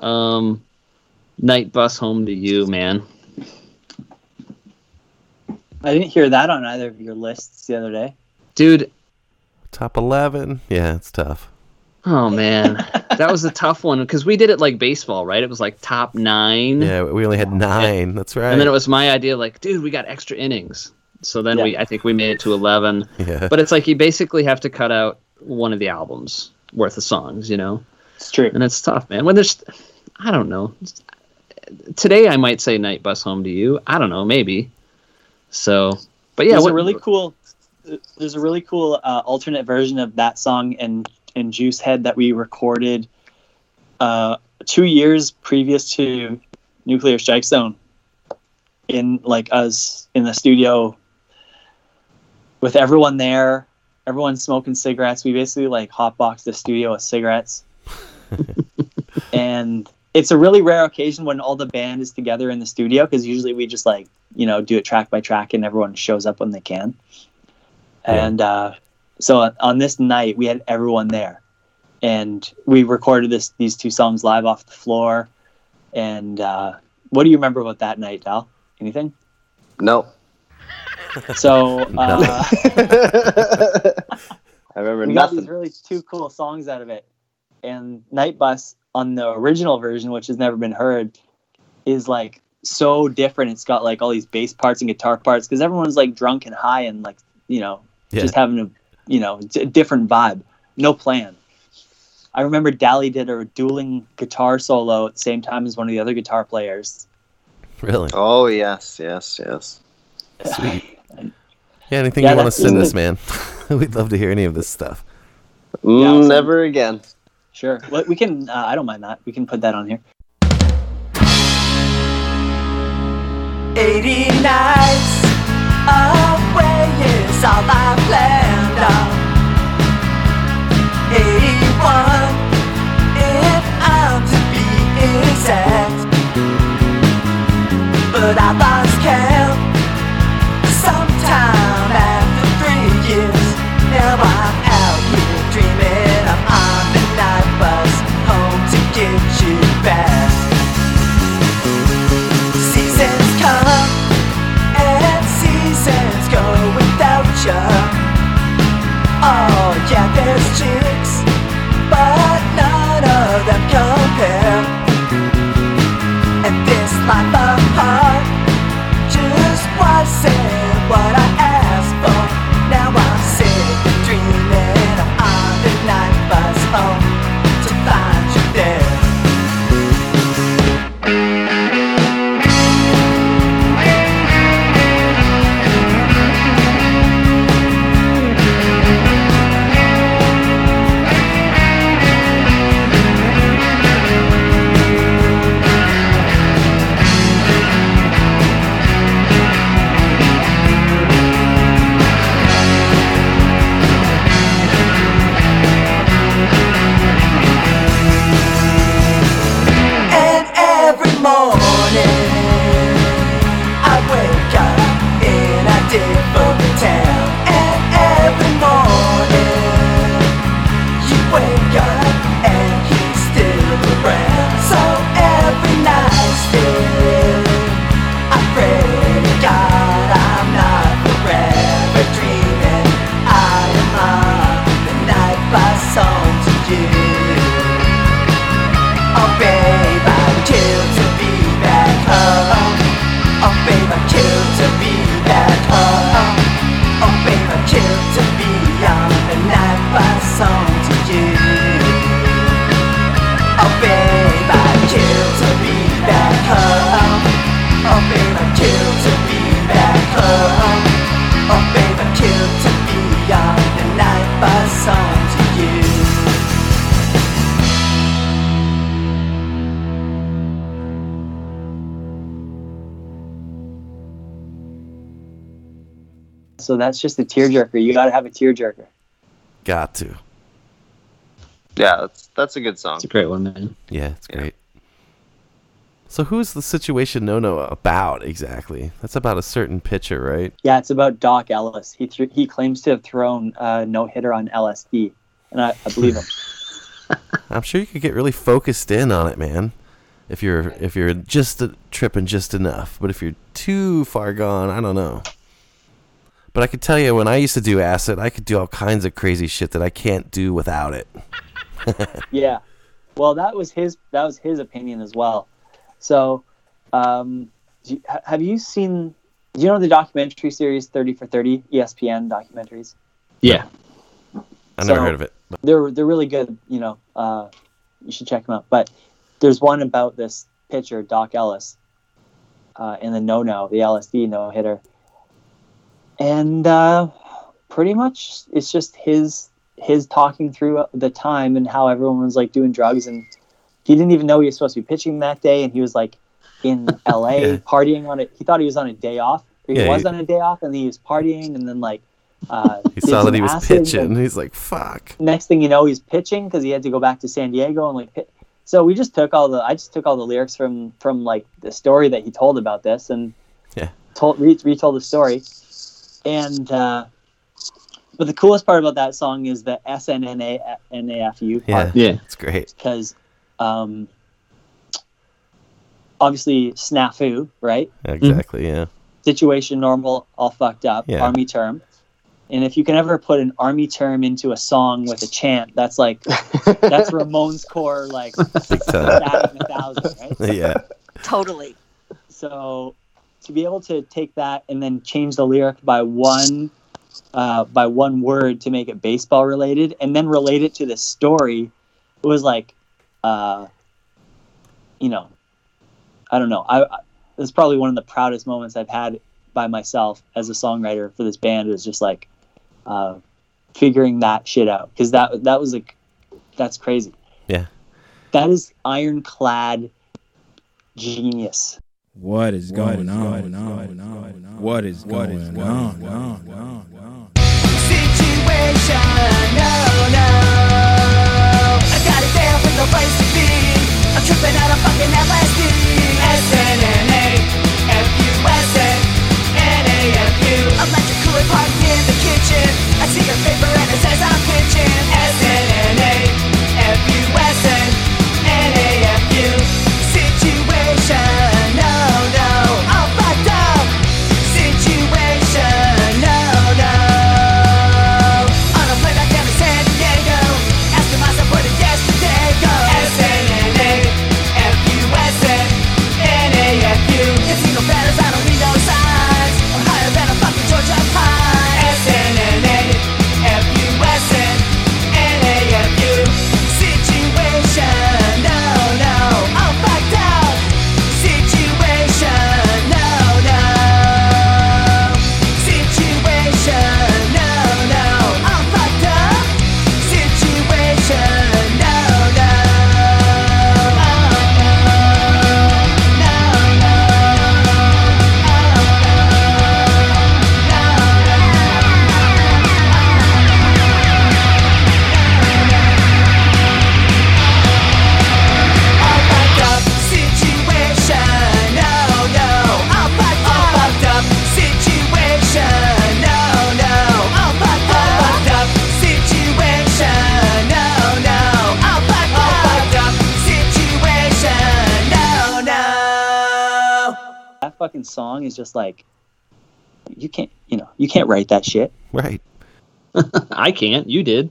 Speaker 9: Um, Night Bus Home to You, man.
Speaker 13: I didn't hear that on either of your lists the other day.
Speaker 9: Dude,
Speaker 8: Top 11. Yeah, it's tough.
Speaker 9: oh man, that was a tough one because we did it like baseball, right? It was like top nine.
Speaker 8: Yeah, we only had nine. That's right.
Speaker 9: And then it was my idea, like, dude, we got extra innings. So then we, I think we made it to eleven.
Speaker 8: Yeah.
Speaker 9: But it's like you basically have to cut out one of the albums worth of songs, you know.
Speaker 13: It's true,
Speaker 9: and it's tough, man. When there's, I don't know. Today I might say "Night Bus Home to You." I don't know, maybe. So, but yeah,
Speaker 13: there's
Speaker 9: what,
Speaker 13: a really cool. There's a really cool uh, alternate version of that song and and Juice Head that we recorded uh, two years previous to Nuclear Strike Zone. In like us in the studio with everyone there, everyone smoking cigarettes. We basically like hotbox the studio with cigarettes. and it's a really rare occasion when all the band is together in the studio because usually we just like you know do it track by track and everyone shows up when they can yeah. and uh, so on this night we had everyone there and we recorded this these two songs live off the floor and uh, what do you remember about that night dal anything
Speaker 14: No.
Speaker 13: so uh,
Speaker 14: I remember
Speaker 13: we got
Speaker 14: nothing.
Speaker 13: these really two cool songs out of it. And Night Bus on the original version, which has never been heard, is like so different. It's got like all these bass parts and guitar parts because everyone's like drunk and high and like you know
Speaker 8: Yeah.
Speaker 13: just having a you know d- different vibe, no plan. I remember Dally did a dueling guitar solo at the same time as one of the other guitar players.
Speaker 8: Really?
Speaker 14: Oh yes, yes, yes.
Speaker 8: Sweet. Yeah, anything
Speaker 13: Yeah,
Speaker 8: you want to send us, man? We'd love to hear any of this stuff.
Speaker 14: Mm,
Speaker 13: I'll
Speaker 14: never again.
Speaker 13: Sure, we can. Uh, I don't mind that. We can put that on here.
Speaker 19: 80 nights away is all I planned on. 81, if I'm to be exact. But I watching
Speaker 13: So that's just a tearjerker. You got to have a tearjerker.
Speaker 8: Got to.
Speaker 14: Yeah, that's that's a good song.
Speaker 9: It's a great one, man.
Speaker 8: Yeah, it's great. So who's the situation no no about exactly? That's about a certain pitcher, right?
Speaker 13: Yeah, it's about Dock Ellis. He th- he claims to have thrown a no hitter on LSD, and I, I believe him.
Speaker 8: I'm sure you could get really focused in on it, man. If you're if you're just a, tripping just enough, but if you're too far gone, I don't know. But I could tell you when I used to do acid, I could do all kinds of crazy shit that I can't do without it.
Speaker 13: yeah. Well, that was his that was his opinion as well. So, um, do you- have you seen? Do you know the documentary series Thirty for Thirty ESPN documentaries?
Speaker 9: Yeah.
Speaker 8: I never
Speaker 13: So-
Speaker 8: heard of it.
Speaker 13: They're they're really good. You know, uh, you should check them out. But there's one about this pitcher Dock Ellis, uh, in the no no the LSD no hitter, and uh, pretty much it's just his his talking through the time and how everyone was like doing drugs and he didn't even know he was supposed to be pitching that day and he was like in LA
Speaker 8: Yeah.
Speaker 13: partying on it. He thought he was on a day off. He
Speaker 8: Yeah,
Speaker 13: was
Speaker 8: he-
Speaker 13: on a day off and he was partying and then like uh,
Speaker 8: He saw that he was pitching. He's like, "Fuck."
Speaker 13: next thing you know, he's pitching because he had to go back to San Diego and like. Pit- so we just took all the I just took all the lyrics from from like the story that he told about this and
Speaker 8: Yeah.
Speaker 13: told re- retold the story, and uh, but the coolest part about that song is the S N N A N A F U
Speaker 8: Yeah,
Speaker 13: part
Speaker 9: Yeah.
Speaker 8: yeah, it's great.
Speaker 13: because um, obviously snafu right
Speaker 8: Exactly. Yeah.
Speaker 13: situation normal all fucked up
Speaker 8: Yeah.
Speaker 13: army term and if you can ever put an army term into a song with a chant that's like that's Ramones core like
Speaker 8: Big time.
Speaker 13: batting a thousand right
Speaker 8: yeah.
Speaker 17: Totally.
Speaker 13: so to be able to take that and then change the lyric by one uh, by one word to make it baseball related and then relate it to the story it was like uh, you know i don't know. I, I it's probably one of the proudest moments i've had by myself as a songwriter for this band is just like uh, figuring that shit out. Because that that was like that's crazy.
Speaker 8: Yeah.
Speaker 13: that is ironclad genius
Speaker 26: What is going on? What is going on?
Speaker 19: Situation, no, no. I got it there with no place to be. I'm tripping out of fucking LSD. SNNA, F-U-S-N, N-A-F-U. Electric cooler party in the kitchen. I see your paper and it says I'm pitching. Fucking
Speaker 13: song is just like you can't you know you can't write that shit
Speaker 8: Right.
Speaker 9: I can't. You did.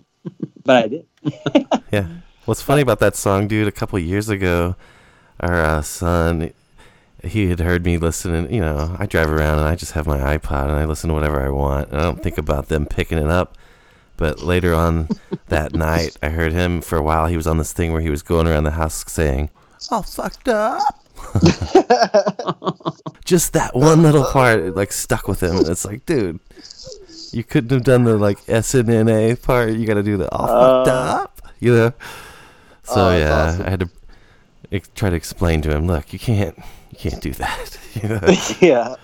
Speaker 13: but i did
Speaker 8: Yeah. What's funny about that song, dude? A couple years ago, our uh, son, he had heard me listening. You know, I drive around and I just have my iPod and I listen to whatever I want. And I don't think about them picking it up. But later on that night, I heard him for a while. He was on this thing where he was going around the house saying, "All fucked up." Just that one little part, it, like stuck with him. It's like, dude, you couldn't have done the like S N N A part. You got to do the all fucked
Speaker 14: Uh,
Speaker 8: up, you know. So
Speaker 14: that's
Speaker 8: yeah,
Speaker 14: awesome.
Speaker 8: I had to ex- try to explain to him, look, you can't, you can't do that. you know?
Speaker 14: yeah.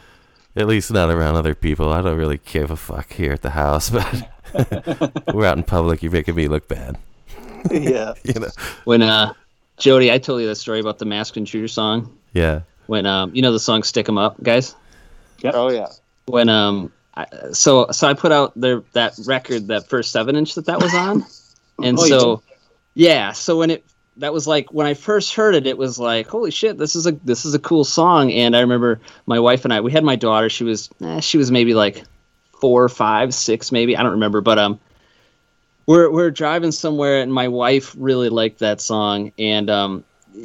Speaker 8: At least not around other people. I don't really give a fuck here at the house, but we're out in public. You're making me look bad.
Speaker 14: yeah.
Speaker 8: You know.
Speaker 9: When uh, Jody, I told you that story about the Masked Intruder song.
Speaker 8: Yeah.
Speaker 9: When um, you know the song "Stick 'Em Up," guys.
Speaker 14: Oh yeah.
Speaker 9: When um, I, so so I put out there that record, that first seven inch that that was on, and
Speaker 13: Oh,
Speaker 9: so yeah, so when it that was like when I first heard it, it was like holy shit, this is a this is a cool song. And I remember my wife and I, we had my daughter. She was eh, she was maybe like four, five, six, maybe I don't remember, but um, we're we're driving somewhere, and my wife really liked that song, and um,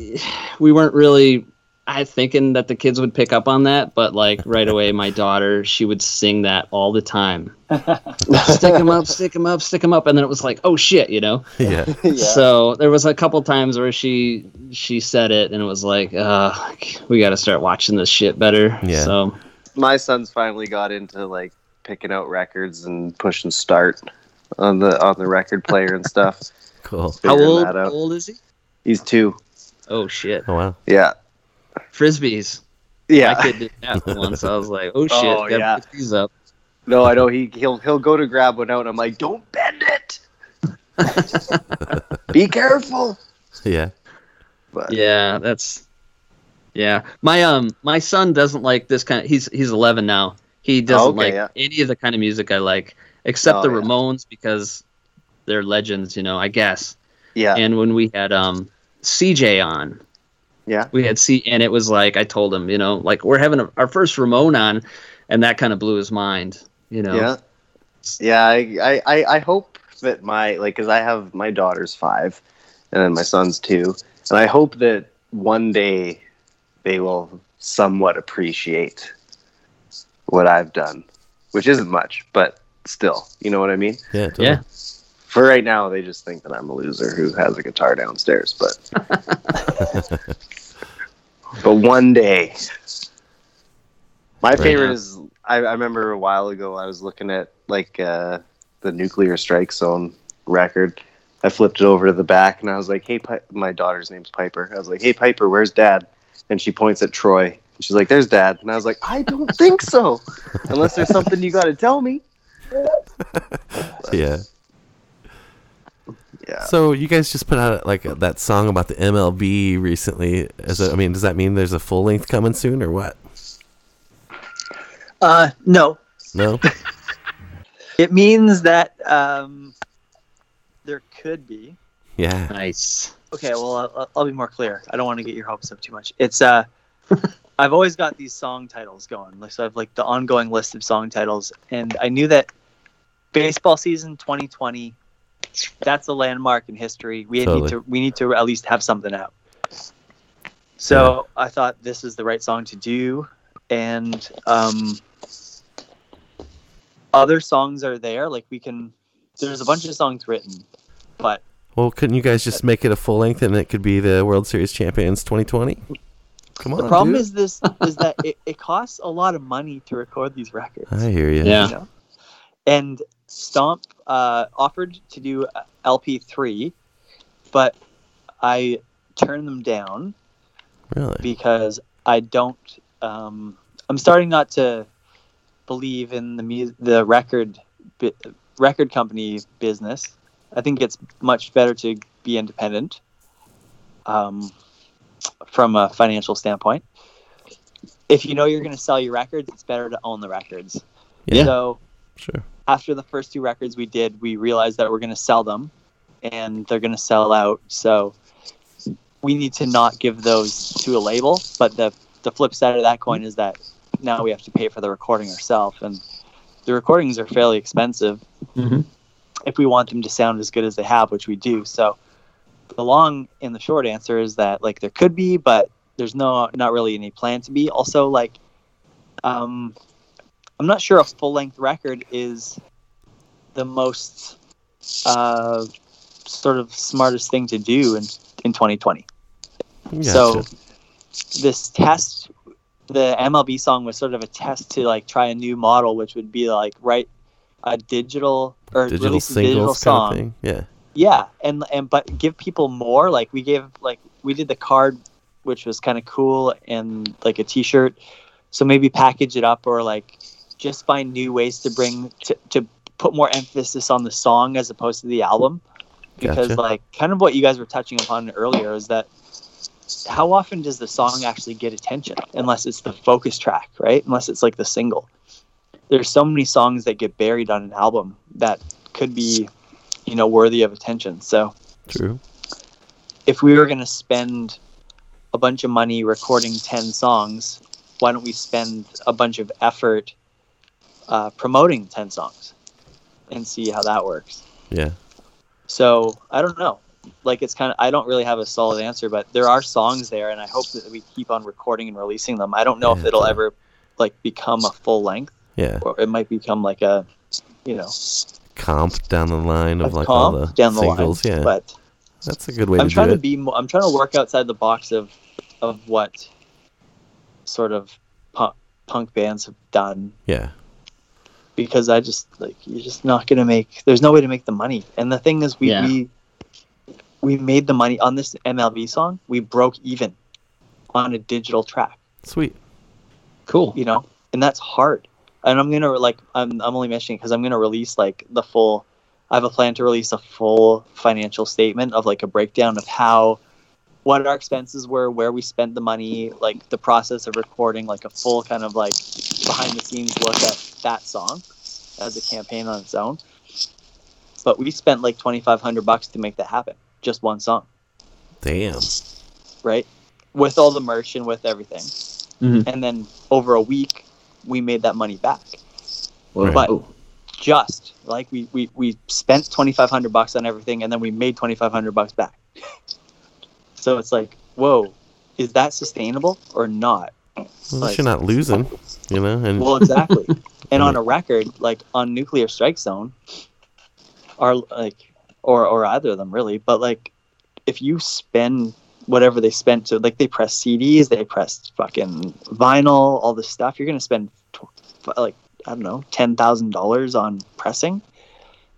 Speaker 9: we weren't really. I thinking that the kids would pick up on that, but like right away, my daughter she would sing that all the time. stick them up, stick them up, stick them up, and then it was like, oh shit, you know.
Speaker 8: Yeah.
Speaker 9: So there was a couple times where she she said it, and it was like, uh, we got to start watching this shit better.
Speaker 8: Yeah.
Speaker 9: So
Speaker 14: My son's finally got into like picking out records and pushing start on the on the record player and stuff.
Speaker 8: Cool.
Speaker 9: how
Speaker 14: Figuring
Speaker 9: old
Speaker 14: that
Speaker 9: how old is he?
Speaker 14: He's two.
Speaker 9: Oh shit.
Speaker 8: Oh wow.
Speaker 14: Yeah.
Speaker 9: Frisbees.
Speaker 14: Yeah.
Speaker 9: My kid did that once. I was like, oh shit,
Speaker 14: Oh,
Speaker 9: gotta
Speaker 14: yeah.
Speaker 9: pick these up.
Speaker 14: No, I know he he'll he'll go to grab one out and I'm like, don't bend it. Be careful.
Speaker 8: Yeah.
Speaker 14: But
Speaker 9: Yeah, that's yeah. My um my son doesn't like this kind of he's he's 11 now. He doesn't
Speaker 14: okay,
Speaker 9: like
Speaker 14: yeah.
Speaker 9: any of the kind of music I like except
Speaker 14: Oh,
Speaker 9: the
Speaker 14: yeah.
Speaker 9: Ramones because they're legends, you know, I guess.
Speaker 14: yeah.
Speaker 9: And when we had um CJ on,
Speaker 14: yeah.
Speaker 9: we had C and it was like I told him, you know, like we're having a, our first Ramone on and that kind of blew his mind, you know.
Speaker 14: Yeah. Yeah, I, I, I- I hope that my like because I have my daughter's five, and then my son's two, and I hope that one day they will somewhat appreciate what I've done, which isn't much, but still, you know what I mean.
Speaker 8: Yeah. Totally.
Speaker 9: Yeah.
Speaker 14: For right now, they just think that I'm a loser who has a guitar downstairs, but but one day. My
Speaker 8: Right.
Speaker 14: favorite is I, I remember a while ago I was looking at like uh, the Nuclear Strike Zone record. I flipped it over to the back and I was like, "Hey, Pi-, my daughter's name's Piper." I was like, "Hey, Piper, where's Dad?" And she points at Troy. And she's like, "There's Dad." And I was like, "I don't think so, unless there's something you got to tell me."
Speaker 8: Yeah.
Speaker 14: Yeah.
Speaker 8: So you guys just put out like that song about the MLB recently. Is it, I mean, does that mean there's a full length coming soon or what?
Speaker 13: Uh, no.
Speaker 8: No.
Speaker 13: It means that um, there could be.
Speaker 8: Yeah.
Speaker 9: Nice.
Speaker 13: Okay, well, I'll, I'll be more clear. I don't want to get your hopes up too much. It's uh, I've always got these song titles going. Like, so I have like the ongoing list of song titles, and I knew that baseball season 2020, that's a landmark in history. We
Speaker 8: Totally.
Speaker 13: need to we need to at least have something out. So I thought this is the right song to do, and um, other songs are there. Like we can, there's a bunch of songs written, but
Speaker 8: Well, couldn't you guys just make it a full length and it could be the World Series champions 2020? Come on.
Speaker 13: the problem
Speaker 8: dude.
Speaker 13: is this is that it, it costs a lot of money to record these records.
Speaker 8: I hear you.
Speaker 9: Yeah.
Speaker 13: you know? And Stomp uh, offered to do LP3, but I turned them down
Speaker 8: Really?
Speaker 13: because I don't. Um, I'm starting not to believe in the mu- the record bi- record company business. I think it's much better to be independent um, from a financial standpoint. If you know you're going to sell your records, it's better to own the records.
Speaker 8: Yeah.
Speaker 13: So
Speaker 8: Sure.
Speaker 13: After the first two records we did, we realized that we're going to sell them, and they're going to sell out. So we need to not give those to a label. But the the flip side of that coin is that now we have to pay for the recording ourselves, and the recordings are fairly expensive
Speaker 9: Mhm.
Speaker 13: if we want them to sound as good as they have, which we do. So the long and the short answer is that like there could be, but there's no not really any plan to be. Also, like um, I'm not sure a full length record is the most uh, sort of smartest thing to do in in 2020. So this test, the MLB song was sort of a test to like try a new model, which would be like write a digital or
Speaker 8: digital
Speaker 13: release a digital
Speaker 8: singles kind
Speaker 13: song.
Speaker 8: of thing. Yeah.
Speaker 13: Yeah, and and but give people more. Like we gave like we did the card, which was kind of cool, and like a T-shirt. So maybe package it up or like just find new ways to bring to, to put more emphasis on the song as opposed to the album. Because
Speaker 8: Gotcha.
Speaker 13: like kind of what you guys were touching upon earlier is that how often does the song actually get attention unless it's the focus track, right? Unless it's like the single. There's so many songs that get buried on an album that could be, you know, worthy of attention. So
Speaker 8: True.
Speaker 13: if we were going to spend a bunch of money recording 10 songs, why don't we spend a bunch of effort uh, promoting 10 songs and see how that works?
Speaker 8: Yeah.
Speaker 13: So I don't know. Like it's kind of I don't really have a solid answer, but there are songs there, and I hope that we keep on recording and releasing them. I don't know if it'll ever like become a full length,
Speaker 8: Yeah.
Speaker 13: or it might become like a, you know,
Speaker 8: Comp down the line of like all the
Speaker 13: down the line,
Speaker 8: singles. yeah.
Speaker 13: but
Speaker 8: That's a good way to
Speaker 13: I'm
Speaker 8: to
Speaker 13: trying
Speaker 8: do
Speaker 13: to
Speaker 8: it.
Speaker 13: be. Mo- I'm trying to work outside the box of of what sort of punk, punk bands have done
Speaker 8: yeah.
Speaker 13: Because I just like you're just not gonna make. There's no way to make the money. And the thing is, we
Speaker 9: Yeah.
Speaker 13: we we made the money on this MLB song. We broke even on a digital track.
Speaker 8: Sweet.
Speaker 9: Cool.
Speaker 13: You know, and that's hard. And I'm gonna like I'm I'm only mentioning because I'm gonna release like the full. I have a plan to release a full financial statement of like a breakdown of how what our expenses were, where we spent the money, like the process of recording, like a full kind of like behind the scenes look at that song as a campaign on its own. But we spent like twenty five hundred bucks to make that happen, just one song,
Speaker 8: Damn.
Speaker 13: right? With all the merch and with everything,
Speaker 9: Mhm.
Speaker 13: and then over a week, we made that money back.
Speaker 9: Whoa.
Speaker 13: But just like we we we spent twenty five hundred bucks on everything, and then we made twenty five hundred bucks back. so it's like, whoa, is that sustainable or not?
Speaker 8: Well,
Speaker 13: Like-
Speaker 8: you're not losing, you know. And
Speaker 13: Well, exactly. and on a record, like on Nuclear Strike Zone, are like, or or either of them really, but like, if you spend whatever they spent to, like they press CDs, they press fucking vinyl, all this stuff, you're gonna spend like I don't know, ten thousand dollars on pressing,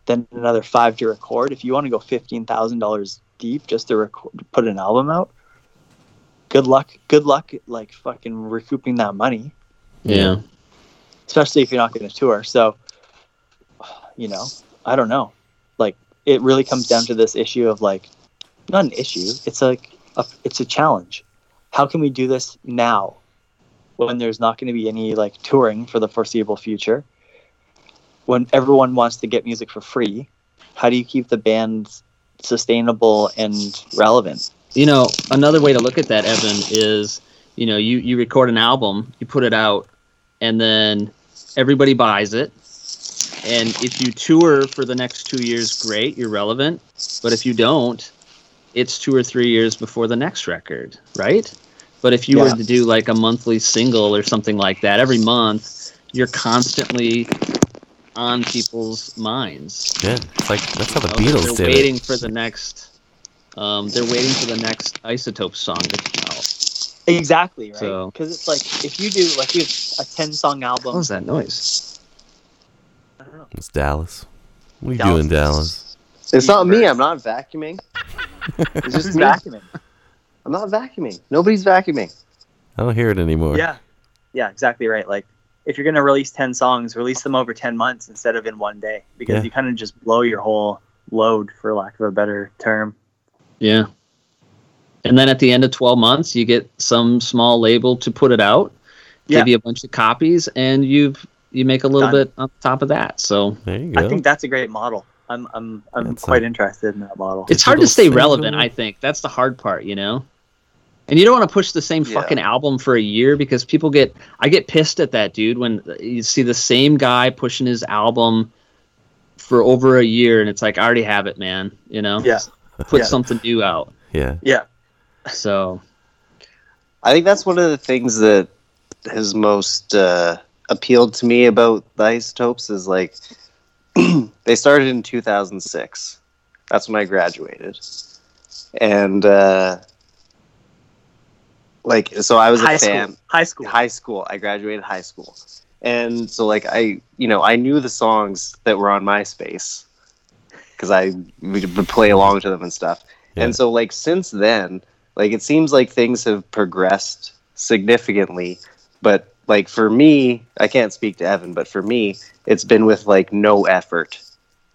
Speaker 13: then another five to record. If you want to go fifteen thousand dollars deep just to record, put an album out, good luck. Good luck, like fucking recouping that money
Speaker 9: Yeah.
Speaker 13: especially if you're not going to tour. So, you know, I don't know. Like, it really comes down to this issue of like, not an issue. It's like, a, it's a challenge. How can we do this now, when there's not going to be any like touring for the foreseeable future? When everyone wants to get music for free, how do you keep the band sustainable and relevant?
Speaker 9: You know, another way to look at that, Evan, is you know, you you record an album, you put it out, and then everybody buys it. And if you tour for the next two years, great, you're relevant. But if you don't, it's two or three years before the next record, right? But if you
Speaker 13: Yeah.
Speaker 9: were to do like a monthly single or something like that every month, you're constantly on people's minds.
Speaker 8: yeah, it's like that's how the
Speaker 9: You know,
Speaker 8: Beatles
Speaker 9: they're
Speaker 8: did
Speaker 9: waiting
Speaker 8: it.
Speaker 9: for the next. Um, they're waiting for the next Isotope song to come out.
Speaker 13: Exactly, right?
Speaker 9: So-
Speaker 13: Because it's like if you do like we have a ten song album.
Speaker 9: What was that noise? I don't know.
Speaker 8: It's Dallas. What are you
Speaker 13: Dallas.
Speaker 8: doing, Dallas?
Speaker 14: It's not me. I'm not vacuuming. It's just me.
Speaker 13: vacuuming?
Speaker 14: I'm not vacuuming. Nobody's vacuuming.
Speaker 8: I don't hear it anymore.
Speaker 13: Yeah, yeah, exactly right. Like if you're gonna release ten songs, release them over ten months instead of in one day, because
Speaker 8: Yeah.
Speaker 13: you kind of just blow your whole load, for lack of a better term.
Speaker 9: Yeah. And then at the end of 12 months, you get some small label to put it out,
Speaker 13: Yeah.
Speaker 9: give you a bunch of copies, and you've you make a little
Speaker 13: Done.
Speaker 9: bit on top of that. So
Speaker 8: There you
Speaker 13: I think that's a great model. I'm I'm I'm
Speaker 8: That's
Speaker 13: quite
Speaker 8: a-
Speaker 13: interested in that model.
Speaker 9: it's hard to
Speaker 8: Digital
Speaker 9: stay relevant. I think that's the hard part, you know. And you don't want to push the same
Speaker 14: Yeah.
Speaker 9: fucking album for a year because people get. I get pissed at that dude when you see the same guy pushing his album for over a year, and it's like I already have it, man. You know.
Speaker 13: Yeah.
Speaker 9: Put
Speaker 13: Yeah.
Speaker 9: something new out.
Speaker 8: yeah.
Speaker 13: Yeah,
Speaker 9: So
Speaker 14: I think that's one of the things that has most uh, appealed to me about the isotopes is like they started in 2006. That's when I graduated, and uh, like so I was
Speaker 13: high
Speaker 14: a fan.
Speaker 13: school. High school.
Speaker 14: High school. I graduated high school, and so like I, you know, I knew the songs that were on MySpace because I would would play along to them and stuff.
Speaker 8: Yeah.
Speaker 14: And so like since then, like it seems like things have progressed significantly, but like for me, I can't speak to Evan, but for me, it's been with like no effort.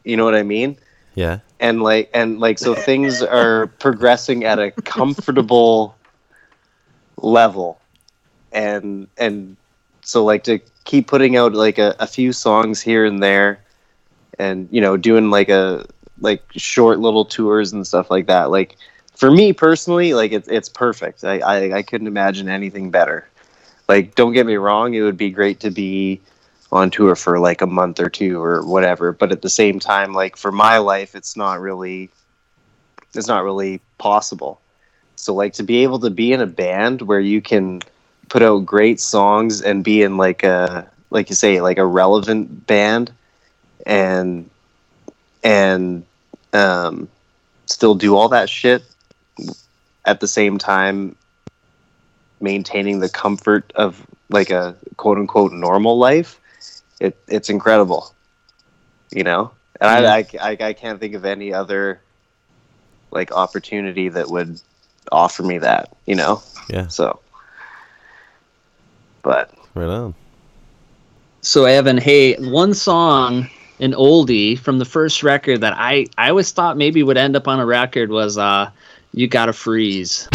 Speaker 14: You know what I mean?
Speaker 8: Yeah.
Speaker 14: And like and like so things are progressing at a comfortable level. And and so like to keep putting out like a, a few songs here and there and you know doing like a like short little tours and stuff like that like for me personally like it's it's perfect. I, I i couldn't imagine anything better. Like don't get me wrong it would be great to be on tour for like a month or two or whatever but at the same time like for my life it's not really it's not really possible so like to be able to be in a band where you can put out great songs and be in like a like you say like a relevant band and and um still do all that shit at the same time maintaining the comfort of like a quote unquote normal life it it's incredible you know? And I, I I I can't think of any other like opportunity that would offer me that you know
Speaker 8: Yeah.
Speaker 14: so but
Speaker 8: Right on.
Speaker 19: So Evan, hey, one song, an oldie from the first record that I I always thought maybe would end up on a record was uh, "You Gotta Freeze."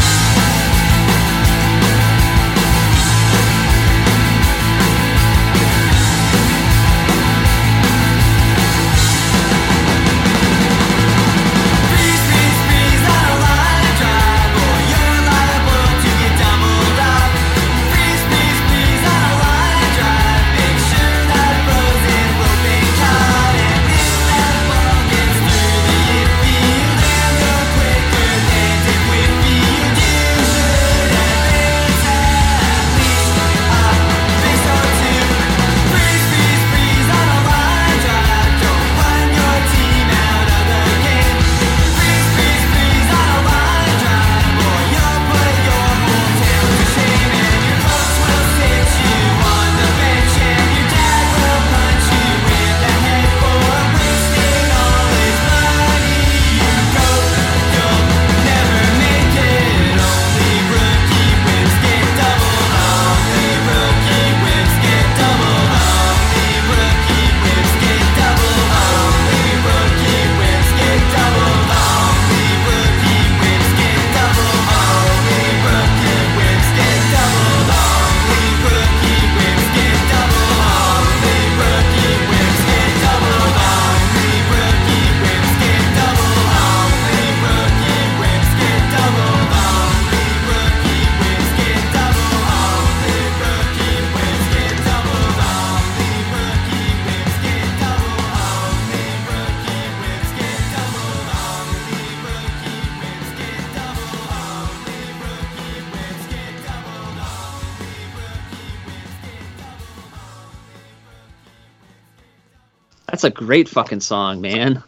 Speaker 19: That's a great fucking song, man.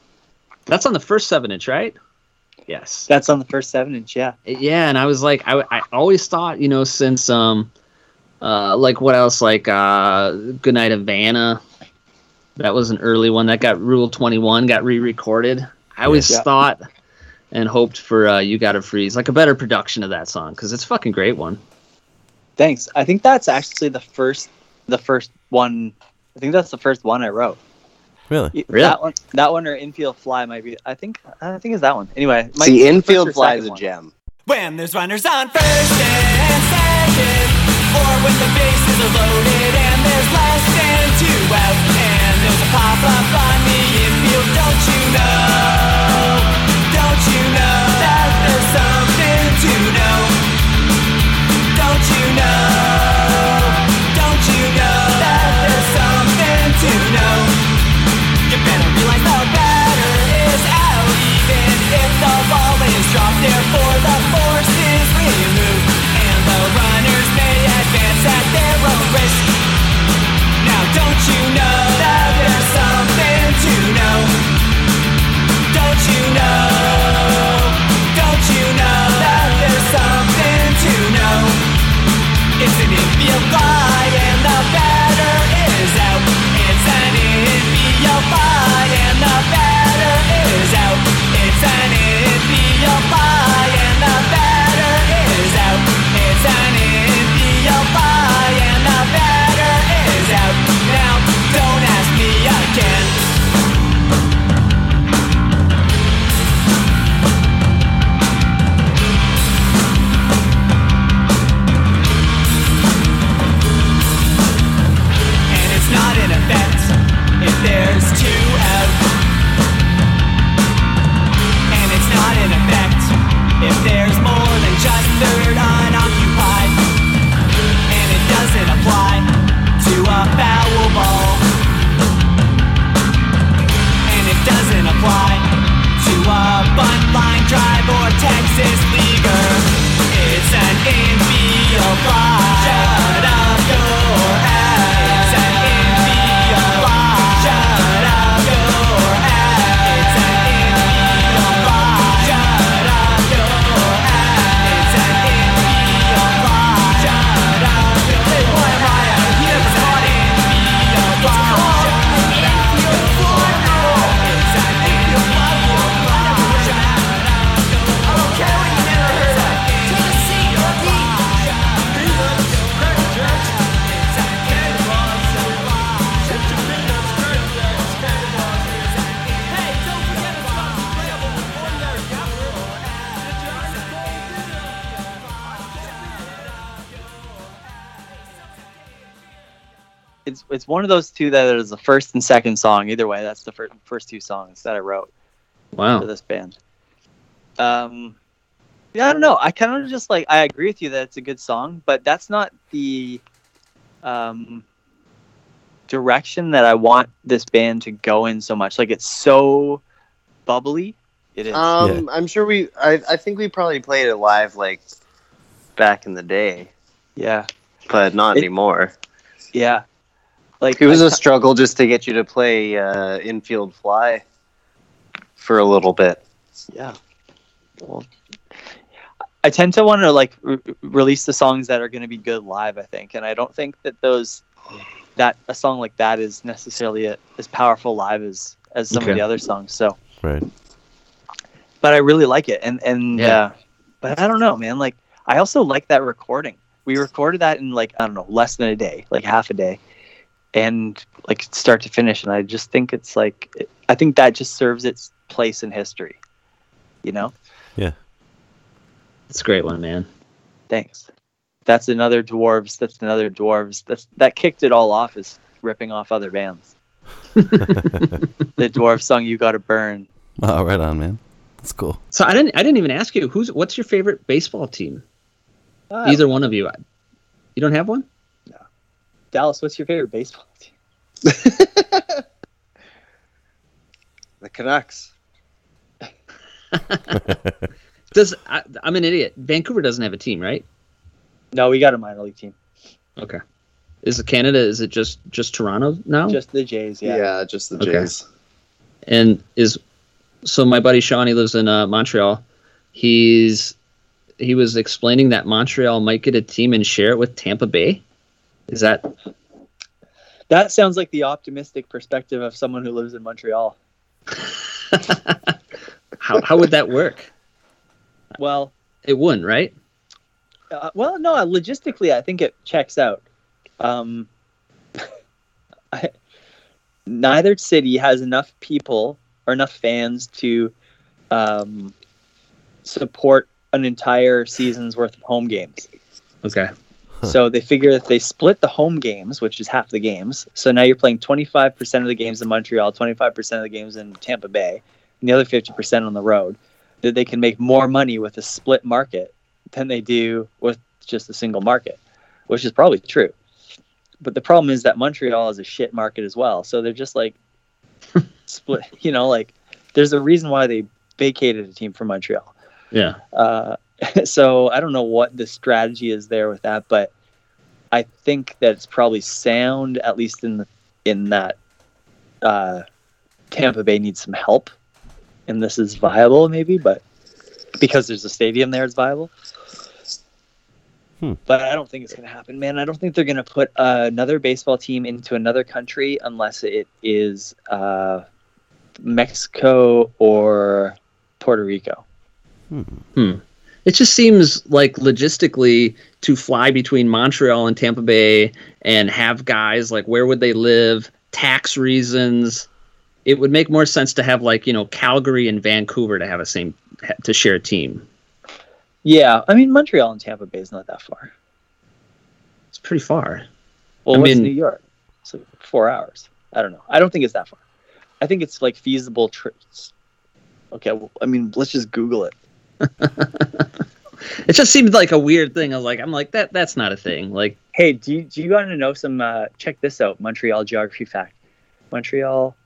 Speaker 19: That's on the first seven inch, right? Yes.
Speaker 13: That's on the first seven inch, yeah.
Speaker 19: Yeah, and I was like, I, I always thought, you know, since um, uh, like what else, like uh, Goodnight Havana, that was an early one that got Rule Twenty One, got re-recorded. I always
Speaker 13: Yeah.
Speaker 19: thought and hoped for uh, You Gotta Freeze, like a better production of that song, because it's a fucking great one.
Speaker 13: Thanks. I think that's actually the first the first one I think that's the first one I wrote.
Speaker 8: Really?
Speaker 13: Y- That one that one or Infield Fly might be I think I think it's that one. Anyway, might
Speaker 14: see
Speaker 13: be the
Speaker 14: infield fly is a
Speaker 13: one.
Speaker 14: gem
Speaker 27: When there's runners on first and second, or when the bases are loaded and there's less than two out, and there's a pop up on the infield, don't you know?
Speaker 13: It's it's one of those two that is the first and second song. Either way, that's the first first two songs that I wrote
Speaker 9: Wow.
Speaker 13: for this band. Um, yeah, I don't know. I kind of just like I agree with you that it's a good song, but that's not the um direction that I want this band to go in so much. Like it's so bubbly. It is.
Speaker 14: Um, I'm sure we. I, I think we probably played it live like back in the day,
Speaker 13: yeah,
Speaker 14: but not
Speaker 13: It-
Speaker 14: anymore.
Speaker 13: yeah. Like
Speaker 14: It was
Speaker 13: I
Speaker 14: a struggle just to get you to play uh, infield fly for a little bit.
Speaker 13: Yeah. Well, I tend to want to like re- release the songs that are going to be good live. I think, and I don't think that those that a song like that is necessarily a, as powerful live as as some of the other songs. So,
Speaker 8: Right.
Speaker 13: but I really like it, and and
Speaker 9: Yeah.
Speaker 13: uh, but I don't know, man. Like I also like that recording. We recorded that in like I don't know less than a day, like half a day, and like start to finish. And I just think it's like I think that just serves its place in history. You know.
Speaker 8: Yeah.
Speaker 9: It's a great one, man.
Speaker 13: Thanks. That's another dwarves. That's another dwarves. That's that kicked it all off is ripping off other bands. the dwarf song "You Gotta Burn."
Speaker 8: Oh, right on, man. That's cool.
Speaker 9: So I didn't I didn't even ask you who's what's your favorite baseball team?
Speaker 13: Uh,
Speaker 9: Either one of you. You don't have one?
Speaker 13: Dallas, what's your favorite baseball team?
Speaker 14: The Canucks.
Speaker 9: Does I, I'm an idiot. Vancouver doesn't have a team, right?
Speaker 13: No, we got a minor league team.
Speaker 9: Okay. Is it Canada? Is it just just Toronto now?
Speaker 13: Just the Jays. Yeah.
Speaker 14: Yeah, just the
Speaker 9: Okay.
Speaker 14: Jays.
Speaker 9: and is so my buddy Sean he lives in uh, Montreal. He's he was explaining that Montreal might get a team and share it with Tampa Bay. Is that
Speaker 13: That sounds like the optimistic perspective of someone who lives in Montreal.
Speaker 9: how how would that work?
Speaker 13: Well,
Speaker 9: It wouldn't, right?
Speaker 13: uh, well, no, logistically, I think it checks out. Um, I, neither city has enough people or enough fans to um, support an entire season's worth of home games.
Speaker 9: Okay.
Speaker 13: So they figure if they split the home games, which is half the games, so now you're playing 25% of the games in Montreal, 25% of the games in Tampa Bay, and the other 50% on the road, that they can make more money with a split market than they do with just a single market, which is probably true. But the problem is that Montreal is a shit market as well. So they're just like split, you know, like there's a reason why they vacated a team from Montreal.
Speaker 9: Yeah.
Speaker 13: Uh, so I don't know what the strategy is there with that, but I think that it's probably sound, at least in the in that uh, Tampa Bay needs some help, and this is viable maybe, but because there's a stadium there, it's viable.
Speaker 8: Hmm.
Speaker 13: But I don't think it's going to happen, man. I don't think they're going to put uh, another baseball team into another country unless it is uh, Mexico or Puerto Rico.
Speaker 9: Hmm. It just seems like logistically to fly between Montreal and Tampa Bay and have guys like where would they live, tax reasons. It would make more sense to have like you know Calgary and Vancouver to have a same to share a team.
Speaker 13: Yeah, I mean Montreal and Tampa Bay is not that far.
Speaker 9: It's pretty far.
Speaker 13: Well,
Speaker 9: I
Speaker 13: what's
Speaker 9: mean-
Speaker 13: New York? It's like four hours. I don't know. I don't think it's that far. I think it's like feasible trips. Okay, well, I mean, let's just Google it.
Speaker 9: It just seemed like a weird thing. I was like, I'm like that. That's not a thing. Like,
Speaker 13: Hey, do you, do you want to know some? Uh, check this out. Montreal geography fact. Montreal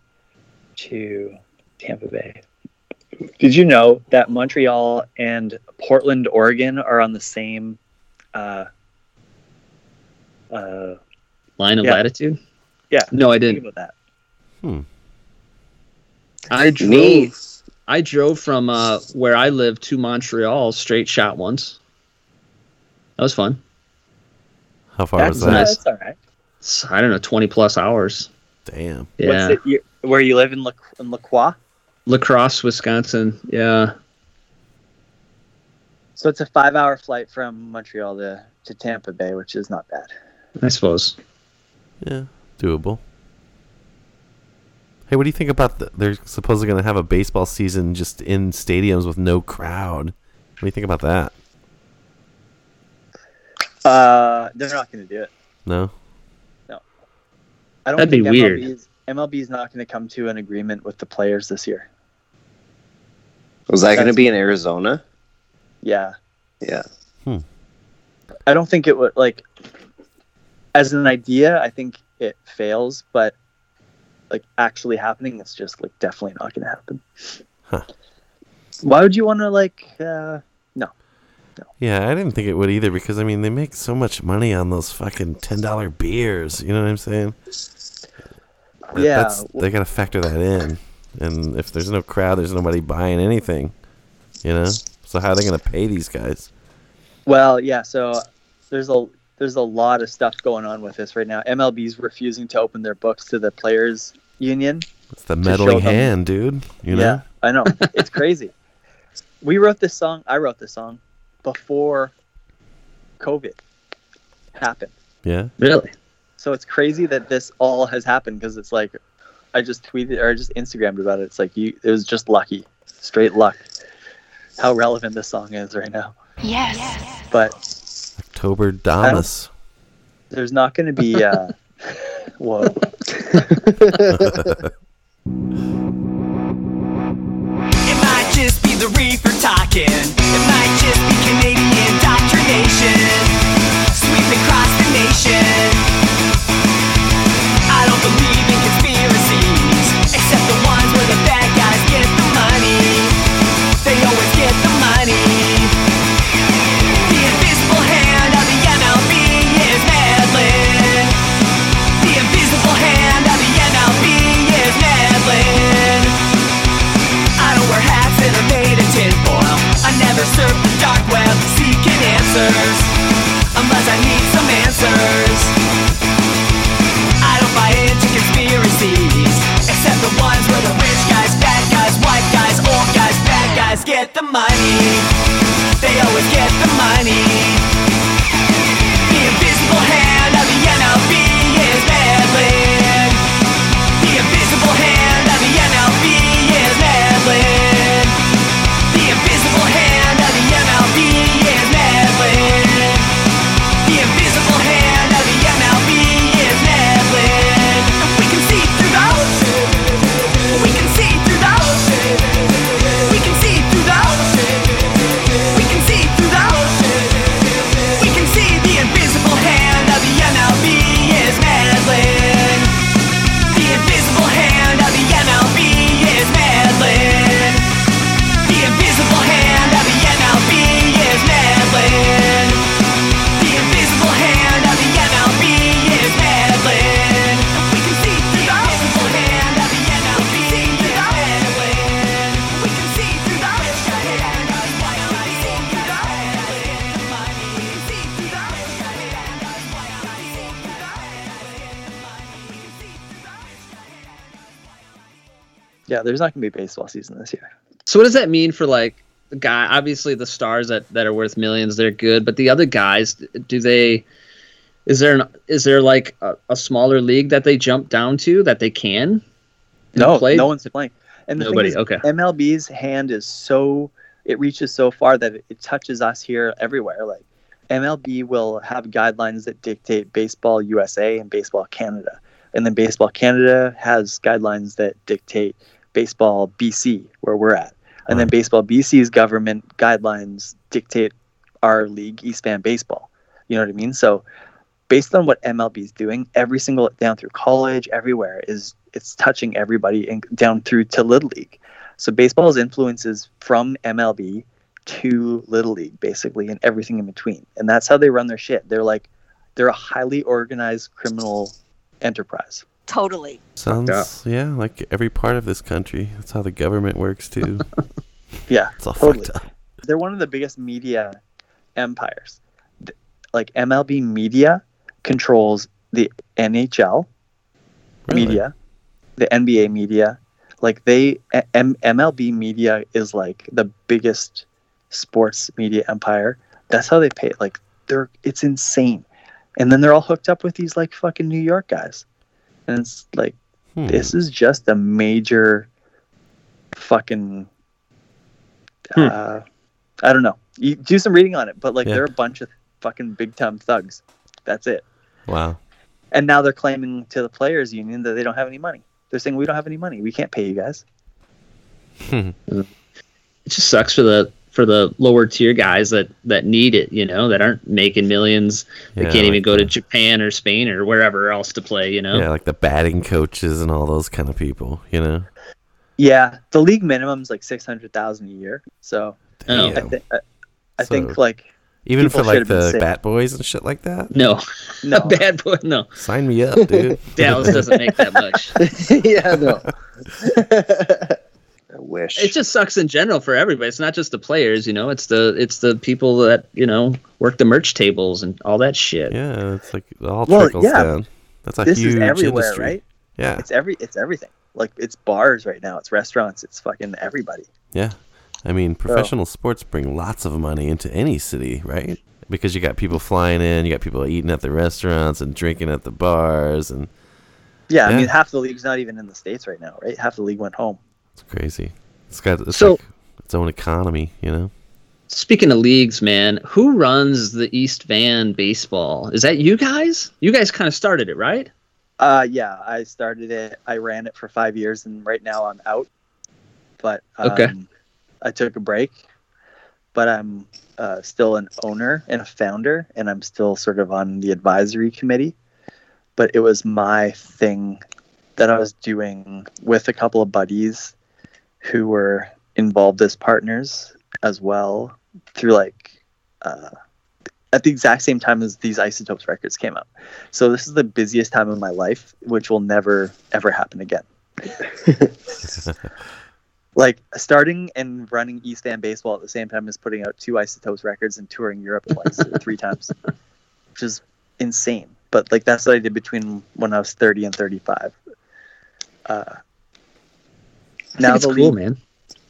Speaker 13: to Tampa Bay. Did you know that Montreal and Portland, Oregon, are on the same? Uh, uh,
Speaker 9: line of
Speaker 13: Yeah.
Speaker 9: latitude.
Speaker 13: yeah.
Speaker 9: No, I didn't.
Speaker 13: about that.
Speaker 8: Hmm.
Speaker 9: I drove.
Speaker 14: Neat.
Speaker 9: I drove from uh, where I live to Montreal straight shot once. That was fun.
Speaker 8: How far
Speaker 13: That's,
Speaker 8: was
Speaker 13: uh,
Speaker 8: that?
Speaker 13: that's all right.
Speaker 9: It's, I don't know, twenty plus hours.
Speaker 8: Damn.
Speaker 9: Yeah,
Speaker 13: What's it, you, where you live in La, in La Croix?
Speaker 9: La Crosse, Wisconsin. Yeah,
Speaker 13: So it's a five-hour flight from Montreal to, to Tampa Bay, which is not bad.
Speaker 9: I suppose.
Speaker 8: Yeah, doable. Hey, what do you think about the, they're supposedly going to have a baseball season just in stadiums with no crowd? What do you think about that?
Speaker 13: Uh, they're not going to do it.
Speaker 8: No. No.
Speaker 13: I don't
Speaker 9: That'd be
Speaker 13: think
Speaker 9: weird.
Speaker 13: MLB is, MLB is not going to come to an agreement with the players this year.
Speaker 14: Was that going to be in Arizona?
Speaker 13: Yeah.
Speaker 14: Yeah. Hmm.
Speaker 13: I don't think it would like as an idea, I think it fails, but like actually happening, it's just like definitely not gonna happen.
Speaker 8: Huh.
Speaker 13: Why would you wanna like uh no.
Speaker 8: Yeah, I didn't think it would either because I mean they make so much money on those fucking ten dollar beers. You know what I'm saying? That-
Speaker 13: Yeah.
Speaker 8: that's, they gotta factor that in. And if there's no crowd, there's nobody buying anything. You know, so how are they gonna pay these guys?
Speaker 13: Well, yeah, so there's a there's a lot of stuff going on with this right now. MLB's refusing to open their books to the players union.
Speaker 8: It's the
Speaker 13: to show
Speaker 8: meddling
Speaker 13: them-
Speaker 8: hand, dude. You know.
Speaker 13: Yeah, I know. It's crazy. we wrote this song. I wrote this song before COVID happened.
Speaker 8: Yeah.
Speaker 9: Really?
Speaker 13: So it's crazy that this all has happened because it's like I just tweeted or I just Instagrammed about it. It's like you it was just lucky. Straight luck. How relevant this song is right now.
Speaker 18: Yes.
Speaker 13: But
Speaker 8: October Damas.
Speaker 13: there's not gonna be uh whoa.
Speaker 19: It might just be the reefer talking. It might just be Canadian indoctrination. Get the money. They always get the money.
Speaker 13: Yeah, there's not gonna be baseball season this year.
Speaker 9: So what does that mean for like the guy? Obviously, the stars that, that are worth millions, they're good, but the other guys, do they? Is there an is there like a, a smaller league that they jump down to that they can?
Speaker 13: No,
Speaker 9: play?
Speaker 13: no one's playing. And the
Speaker 9: Nobody,
Speaker 13: is,
Speaker 9: okay.
Speaker 13: MLB's hand is so it reaches so far that it, it touches us here everywhere. Like MLB will have guidelines that dictate Baseball USA and Baseball Canada, and then Baseball Canada has guidelines that dictate Baseball BC, where we're at, and then Baseball BC's government guidelines dictate our league, East Van Baseball. You know what I mean? So based on what MLB is doing, every single down through college, everywhere is it's touching everybody and down through to little league. So baseball's influences from MLB to little league, basically, and everything in between. And that's how they run their shit. They're like they're a highly organized criminal enterprise.
Speaker 17: Totally.
Speaker 8: Sounds yeah. like every part of this country. That's how the government works too.
Speaker 13: Yeah,
Speaker 8: It's all
Speaker 13: totally.
Speaker 8: fucked up.
Speaker 13: They're one of the biggest media empires. Like MLB media controls the NHL media, the NBA media. Like they M- MLB media is like the biggest sports media empire. That's how they pay. It. Like they're it's insane. And then they're all hooked up with these like fucking New York guys. And it's like
Speaker 8: Hmm.
Speaker 13: this is just a major fucking uh, I don't know. You do some reading on it, but like
Speaker 8: Yeah.
Speaker 13: they're a bunch of fucking big time thugs. That's it.
Speaker 8: Wow.
Speaker 13: and now they're claiming to the players union that they don't have any money. They're saying we don't have any money. We can't pay you guys.
Speaker 9: it just sucks for the for the lower tier guys that that need it. You know, that aren't making millions. They
Speaker 8: Yeah,
Speaker 9: can't even
Speaker 8: like
Speaker 9: go to Japan or Spain or wherever else to play. You know.
Speaker 8: Yeah, like the batting coaches and all those kind of people, you know?
Speaker 13: Yeah, the league minimum is like six hundred thousand a year. So
Speaker 9: Oh.
Speaker 13: I, thi- I, I
Speaker 8: So,
Speaker 13: think like
Speaker 8: Even
Speaker 13: people
Speaker 8: for like
Speaker 13: should have been
Speaker 8: the
Speaker 13: sick.
Speaker 8: bat boys and shit like that?
Speaker 9: No,
Speaker 13: no,
Speaker 9: bad boy. No,
Speaker 8: Sign me up, dude.
Speaker 9: Dallas doesn't make that much.
Speaker 13: yeah, no. I wish.
Speaker 9: It just sucks in general for everybody. It's not just the players, you know. It's the it's the people that you know work the merch tables and all that shit.
Speaker 8: Yeah, it's like it all
Speaker 13: Well,
Speaker 8: trickles
Speaker 13: yeah.
Speaker 8: down. That's a
Speaker 13: this
Speaker 8: huge
Speaker 13: is everywhere,
Speaker 8: industry.
Speaker 13: right?
Speaker 8: Yeah.
Speaker 13: It's every it's everything. Like it's bars right now. It's restaurants. It's fucking everybody.
Speaker 8: Yeah. I mean, professional sports bring lots of money into any city, right? Because you got people flying in, you got people eating at the restaurants and drinking at the bars, and
Speaker 13: Yeah, I mean half the league's not even in the states right now, right? Half the league went home.
Speaker 8: It's crazy. It's got it's
Speaker 9: So-
Speaker 8: like its own economy, you know.
Speaker 9: Speaking of leagues, man, who runs the East Van baseball? Is that you guys? You guys kind of started it, right?
Speaker 13: Uh yeah, I started it. I ran it for five years, and right now I'm out. But um,
Speaker 9: Okay.
Speaker 13: I took a break, but I'm uh, still an owner and a founder, and I'm still sort of on the advisory committee. But it was my thing that I was doing with a couple of buddies who were involved as partners as well through like uh, at the exact same time as these isotopes records came out. So this is the busiest time of my life which will never ever happen again. Like starting and running east van baseball at the same time as putting out two isotopes records and touring europe twice three times which is insane. But like that's what i did between when i was 30 and 35 uh,
Speaker 9: I think it's
Speaker 13: the
Speaker 9: cool,
Speaker 13: league-
Speaker 9: man.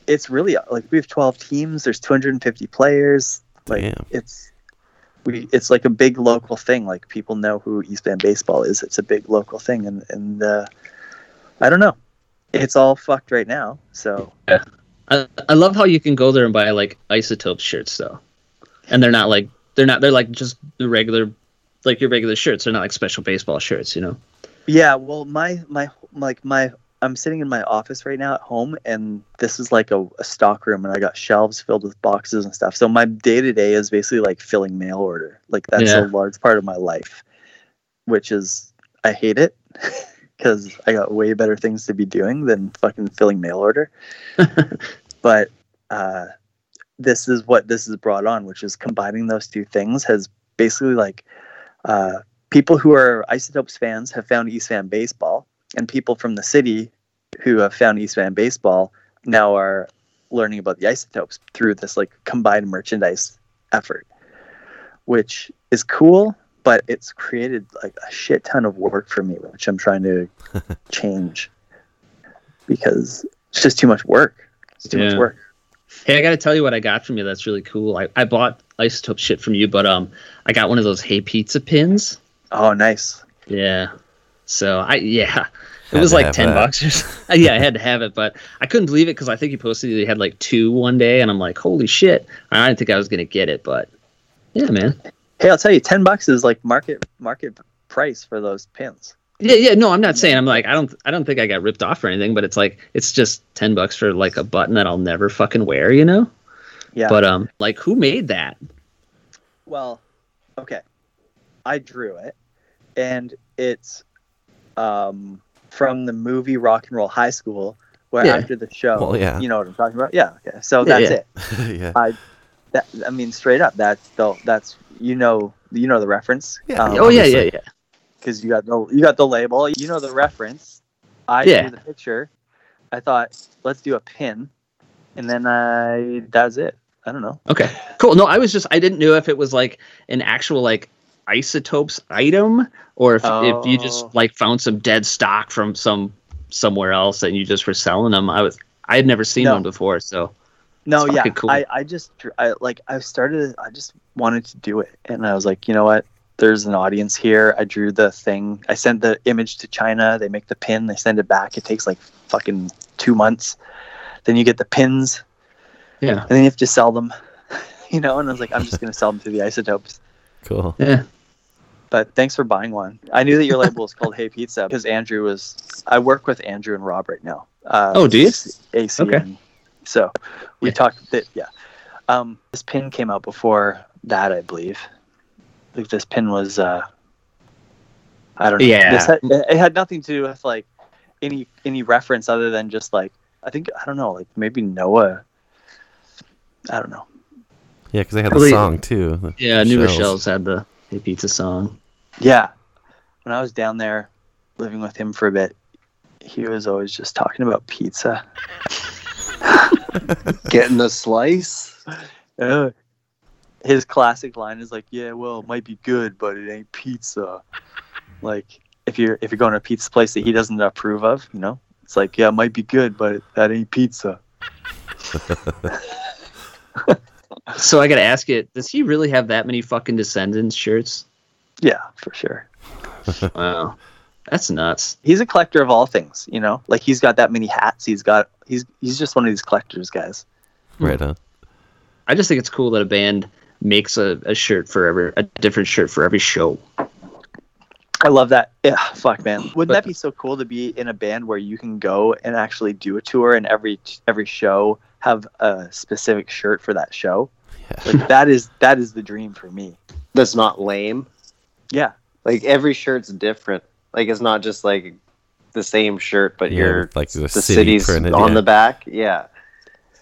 Speaker 13: it's really like we have 12 teams there's 250 players like it's we it's like a big local thing like people know who east Van baseball is it's a big local thing and and uh, i don't know it's all fucked right now so yeah.
Speaker 9: I, I love how you can go there and buy like isotope shirts though, and they're not like they're not they're like just the regular, like your regular shirts. They're not like special baseball shirts, you know.
Speaker 13: yeah well my my like my i'm sitting in my office right now at home and this is like a, a stock room and i got shelves filled with boxes and stuff. So my day to day is basically like filling mail order. Like that's
Speaker 9: Yeah.
Speaker 13: a large part of my life which is i hate it because i got way better things to be doing than fucking filling mail order. But uh this is what this has brought on which is combining those two things has basically like uh people who are isotopes fans have found east van baseball and people from the city who have found east van baseball now are learning about the isotopes through this like combined merchandise effort which is cool but it's created like a shit ton of work for me which i'm trying to change because it's just too much work it's too much work
Speaker 9: Hey, I got to tell you what I got from you. That's really cool. I, I bought isotope shit from you, but um, I got one of those Hey Pizza pins.
Speaker 13: Oh, nice.
Speaker 9: Yeah. So I yeah, it
Speaker 8: Had
Speaker 9: was like ten
Speaker 8: that.
Speaker 9: bucks or something. yeah, I had to have it, but I couldn't believe it because I think you posted you had like two one day, and I'm like, holy shit! I didn't think I was gonna get it, but yeah, man.
Speaker 13: hey i'll tell you 10 bucks is like market market price for those pins
Speaker 9: Yeah, yeah. No, I'm not saying I'm like I don't I don't think I got ripped off or anything, but it's like it's just ten bucks for like a button that I'll never fucking wear, you know?
Speaker 13: yeah
Speaker 9: But um, like who made that?
Speaker 13: Well, okay. I drew it, and it's um, from the movie Rock and Roll High School, where
Speaker 8: Yeah.
Speaker 13: after the show,
Speaker 8: Well, yeah.
Speaker 13: you know what I'm talking about. Yeah. Okay. So
Speaker 8: Yeah,
Speaker 13: that's
Speaker 8: yeah.
Speaker 13: it.
Speaker 8: yeah.
Speaker 13: I, that, I mean, straight up, that's the that's you know you know the reference.
Speaker 8: Yeah,
Speaker 9: oh yeah, yeah, yeah.
Speaker 13: Because you got the you got the label, you know the reference. I
Speaker 9: Yeah.
Speaker 13: drew the picture. I thought let's do a pin, and then I that's it. I don't know.
Speaker 9: Okay, cool. No, I was just I didn't know if it was like an actual like isotopes item or if if you
Speaker 13: Oh.
Speaker 9: just like found some dead stock from some somewhere else and you just were selling them. I was I had never seen
Speaker 13: No.
Speaker 9: one before, so
Speaker 13: No, yeah,
Speaker 9: cool.
Speaker 13: I, I just I like I started I just wanted to do it and I was like, you know what? There's an audience here. I drew the thing. I sent the image to China. They make the pin. They send it back. It takes like fucking two months. Then you get the pins,
Speaker 9: yeah,
Speaker 13: and then you have to sell them. You know, and I was like, I'm just gonna sell them to the isotopes.
Speaker 8: Cool.
Speaker 9: yeah.
Speaker 13: But thanks for buying one. I knew that your label was called Hey Pizza because Andrew was. I work with Andrew and Rob right now. Uh,
Speaker 9: Oh, do you?
Speaker 13: AC.
Speaker 9: Okay.
Speaker 13: So we talked. That, yeah. Um, this pin came out before that, I believe. Like this pin was. Uh, I don't know.
Speaker 9: Yeah.
Speaker 13: This had, it had nothing to do with like any any reference other than just like I think I don't know like maybe Noah. I don't know.
Speaker 8: Yeah, because they had
Speaker 9: Probably-
Speaker 8: the song too. the
Speaker 9: Yeah, New
Speaker 8: Shells.
Speaker 9: Rochelle's had the Hey Pizza song.
Speaker 13: Yeah. When I was down there living with him for a bit, he was always just talking about pizza.
Speaker 14: Getting a slice.
Speaker 13: Uh, his classic line is like, "Yeah, well, it might be good, but it ain't pizza." Like if you're if you're going to a pizza place that he doesn't approve of, you know, it's like, "Yeah, it might be good, but that ain't pizza."
Speaker 9: So I gotta ask it: does he really have that many fucking Descendents shirts?
Speaker 13: Yeah, for sure.
Speaker 9: Wow, that's nuts.
Speaker 13: He's a collector of all things, you know. Like he's got that many hats. He's got he's he's just one of these collectors guys.
Speaker 8: Right on.
Speaker 9: I just think it's cool that a band makes a, a shirt for every a different shirt for every show.
Speaker 13: I love that. Yeah, fuck man. Wouldn't that be so cool to be in a band where you can go and actually do a tour and every every show have a specific shirt for that show? Like that is that is the dream for me.
Speaker 14: That's not lame.
Speaker 13: Yeah.
Speaker 14: Like every shirt's different. Like it's not just like the same shirt, but
Speaker 8: Yeah,
Speaker 14: you're
Speaker 8: like, the
Speaker 14: the
Speaker 8: city
Speaker 14: city's
Speaker 8: printed,
Speaker 14: on
Speaker 8: yeah.
Speaker 14: the back. Yeah.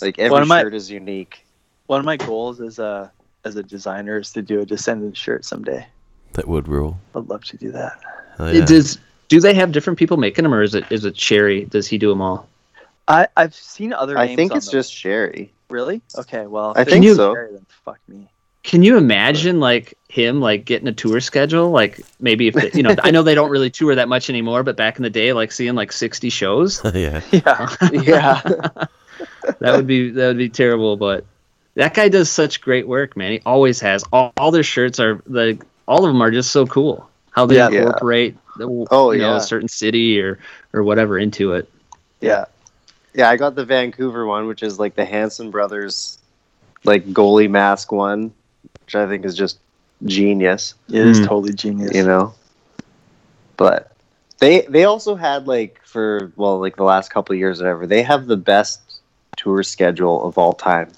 Speaker 14: Like every
Speaker 13: One of my-
Speaker 14: shirt is unique.
Speaker 13: One of my goals as a as a designer is to do a Descendents shirt someday.
Speaker 8: That would rule.
Speaker 13: I'd love to do that.
Speaker 8: Oh, yeah.
Speaker 9: Does do they have different people making them, or is it is it Shary? Does he do them all?
Speaker 13: I I've seen other.
Speaker 14: I
Speaker 13: names
Speaker 14: think
Speaker 13: on
Speaker 14: it's
Speaker 13: them.
Speaker 14: just Shary.
Speaker 13: Really okay. Well,
Speaker 14: I think
Speaker 13: it's
Speaker 14: so.
Speaker 13: Then fuck me.
Speaker 9: Can you imagine like him like getting a tour schedule? Like maybe if they, you know, I know they don't really tour that much anymore, but back in the day, like seeing like sixty shows,
Speaker 8: yeah.
Speaker 13: Yeah.
Speaker 14: Yeah.
Speaker 9: that would be that would be terrible. But that guy does such great work, man. He always has. All, all their shirts are like all of them are just so cool. How they
Speaker 14: Yeah. Yeah.
Speaker 9: incorporate the,
Speaker 14: Oh,
Speaker 9: you know
Speaker 14: yeah.
Speaker 9: a certain city or or whatever into it.
Speaker 14: Yeah. Yeah, I got the Vancouver one, which is like the Hanson brothers like goalie mask one, which I think is just genius.
Speaker 13: It is
Speaker 9: Hmm.
Speaker 13: totally genius.
Speaker 14: You know? But they they also had like for well, like the last couple of years or whatever, they have the best tour schedule of all time.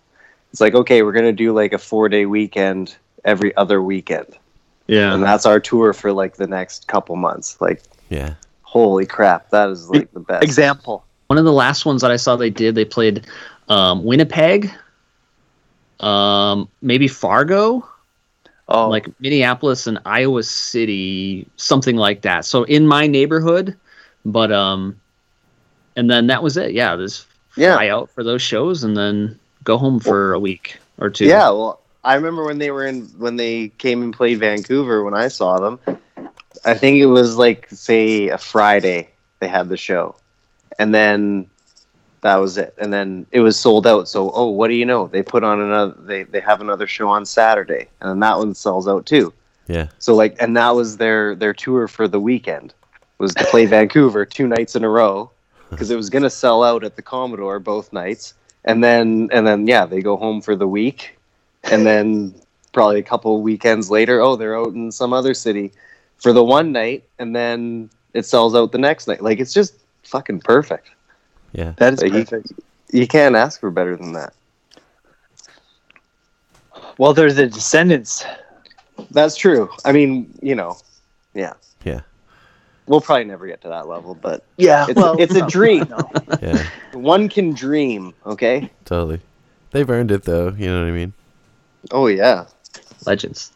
Speaker 14: It's like, okay, we're gonna do like a four day weekend every other weekend.
Speaker 9: Yeah.
Speaker 14: And that's our tour for like the next couple months. Like
Speaker 8: Yeah.
Speaker 14: holy crap, that is like the best.
Speaker 13: Example.
Speaker 9: One of the last ones that I saw they did, they played um, Winnipeg, um, maybe Fargo,
Speaker 13: Oh,
Speaker 9: like Minneapolis and Iowa City, something like that. So in my neighborhood, but um, and then that was it. Yeah, just
Speaker 14: Yeah.
Speaker 9: fly out for those shows and then go home for a week or two.
Speaker 14: Yeah, well, I remember when they were in when they came and played Vancouver when I saw them. I think it was like say a Friday they had the show, and then that was it. And then it was sold out. So oh, what do you know? They put on another. They they have another show on Saturday, and then that one sells out too.
Speaker 8: Yeah.
Speaker 14: So like, and that was their their tour for the weekend was to play Vancouver two nights in a row because it was gonna sell out at the Commodore both nights, and then and then yeah, they go home for the week, and then probably a couple weekends later, oh, they're out in some other city for the one night, and then it sells out the next night. Like it's just fucking perfect.
Speaker 8: Yeah.
Speaker 13: that is
Speaker 14: Like, you-
Speaker 13: perfect.
Speaker 14: You can't ask for better than that.
Speaker 13: Well, they're the Descendents.
Speaker 14: That's true. I mean, you know, yeah.
Speaker 8: Yeah.
Speaker 14: We'll probably never get to that level, but
Speaker 13: Yeah,
Speaker 14: it's,
Speaker 13: well,
Speaker 14: it's a dream.
Speaker 13: no.
Speaker 8: Yeah.
Speaker 14: One can dream, okay?
Speaker 8: Totally. They've earned it though. You know what I mean?
Speaker 14: Oh yeah.
Speaker 9: legends.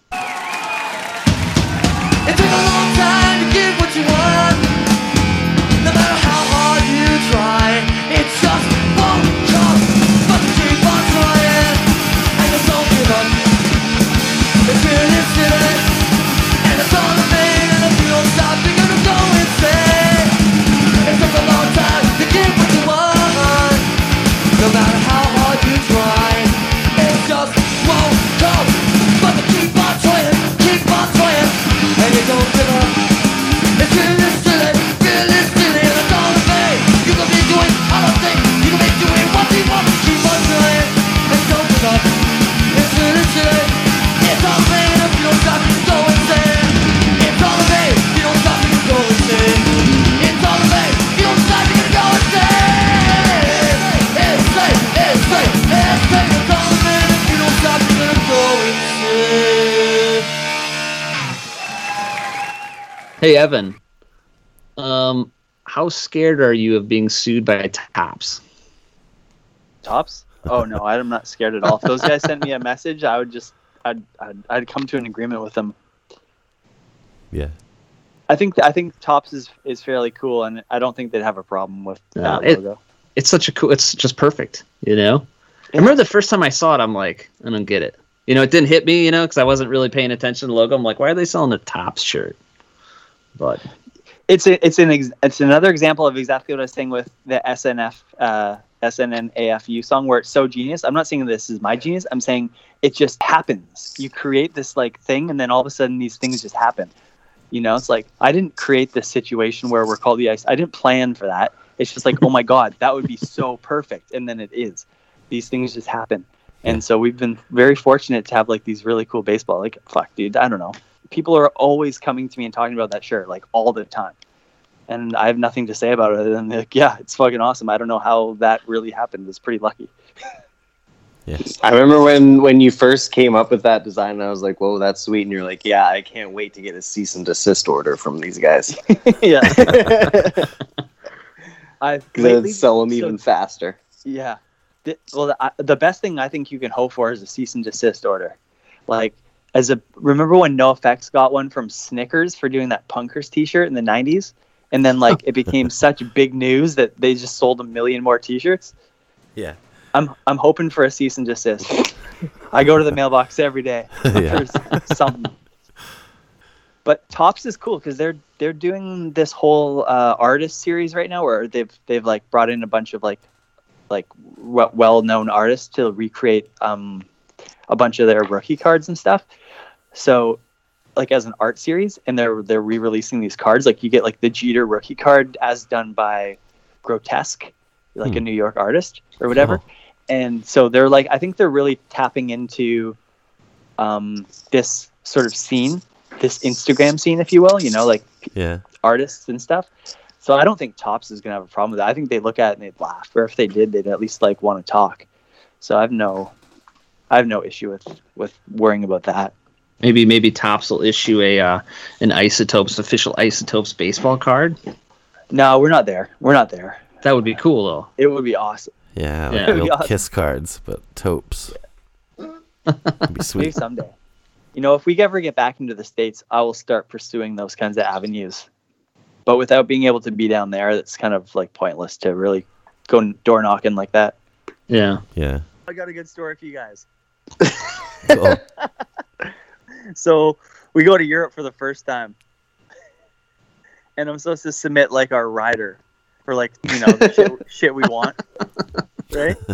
Speaker 9: Hey Evan, um, how scared are you of being sued by Topps?
Speaker 13: Topps? Oh no, I'm not scared at all. If those guys sent me a message, I would just I'd I'd, I'd come to an agreement with them.
Speaker 8: Yeah.
Speaker 13: I think I think Topps is is fairly cool, and I don't think they'd have a problem with
Speaker 9: No,
Speaker 13: that
Speaker 9: it-
Speaker 13: logo.
Speaker 9: It's such a cool. It's just perfect. You know. I remember the first time I saw it, I'm like, I don't get it. You know, it didn't hit me. You know, because I wasn't really paying attention to the logo. I'm like, why are they selling a Topps shirt? But
Speaker 13: It's a, it's an ex, it's another example of exactly what I was saying with the SNF uh, SNNAFU song, where it's so genius. I'm not saying this is my genius. I'm saying it just happens. You create this like thing, and then all of a sudden these things just happen. You know, it's like I didn't create this situation where we're called the ice. I didn't plan for that. It's just like, oh my god, that would be so perfect, and then it is. These things just happen, and so we've been very fortunate to have like these really cool baseball. Like, fuck, dude, I don't know. People are always coming to me and talking about that shirt like all the time, and I have nothing to say about it other than like, yeah, it's fucking awesome. I don't know how that really happened. It's pretty lucky.
Speaker 14: I remember when when you first came up with that design, and I was like, "Whoa, that's sweet!" And you're like, "Yeah, I can't wait to get a cease and desist order from these guys
Speaker 13: yeah. I've
Speaker 14: because
Speaker 13: lately-
Speaker 14: sell them
Speaker 13: so-
Speaker 14: even faster."
Speaker 13: Yeah. The, well, the, I- the best thing I think you can hope for is a cease and desist order. Like, as a remember when NOFX got one from Snickers for doing that Punkers T-shirt in the '90s, and then like it became such big news that they just sold a million more T-shirts.
Speaker 8: Yeah.
Speaker 13: I'm I'm hoping for a cease and desist. I go to the mailbox every day
Speaker 8: Yeah.
Speaker 13: for something. But Topps is cool because they're they're doing this whole uh, artist series right now, where they've they've like brought in a bunch of like like w- well-known artists to recreate um, a bunch of their rookie cards and stuff. So, like as an art series, and they're they're re-releasing these cards. Like you get like the Jeter rookie card as done by Grotesque, like a
Speaker 8: Hmm.
Speaker 13: New York artist or whatever.
Speaker 8: Oh.
Speaker 13: And so they're like, I think they're really tapping into um, this sort of scene, this Instagram scene, if you will. You know, like
Speaker 8: Yeah.
Speaker 13: artists and stuff. So I don't think Topps is gonna have a problem with that. I think they look at it and they'd laugh, or if they did, they'd at least like want to talk. So I have no, I have no issue with with worrying about that.
Speaker 9: maybe maybe Topps will issue a uh, an Isotopes official Isotopes baseball card.
Speaker 13: No, we're not there. We're not there.
Speaker 9: That would be cool though.
Speaker 13: It would be awesome.
Speaker 8: Yeah,
Speaker 9: Yeah.
Speaker 8: like
Speaker 13: It'd
Speaker 8: little
Speaker 13: awesome.
Speaker 8: kiss cards, but topes. That'd be
Speaker 13: Maybe
Speaker 8: sweet.
Speaker 13: someday. You know, if we ever get back into the states, I will start pursuing those kinds of avenues. But without being able to be down there, that's kind of like pointless to really go door knocking like that.
Speaker 9: Yeah.
Speaker 8: Yeah.
Speaker 13: I got a good story for you guys.
Speaker 8: Cool.
Speaker 13: so we go to Europe for the first time, and I'm supposed to submit like our rider for like you know the shit, shit we want, right?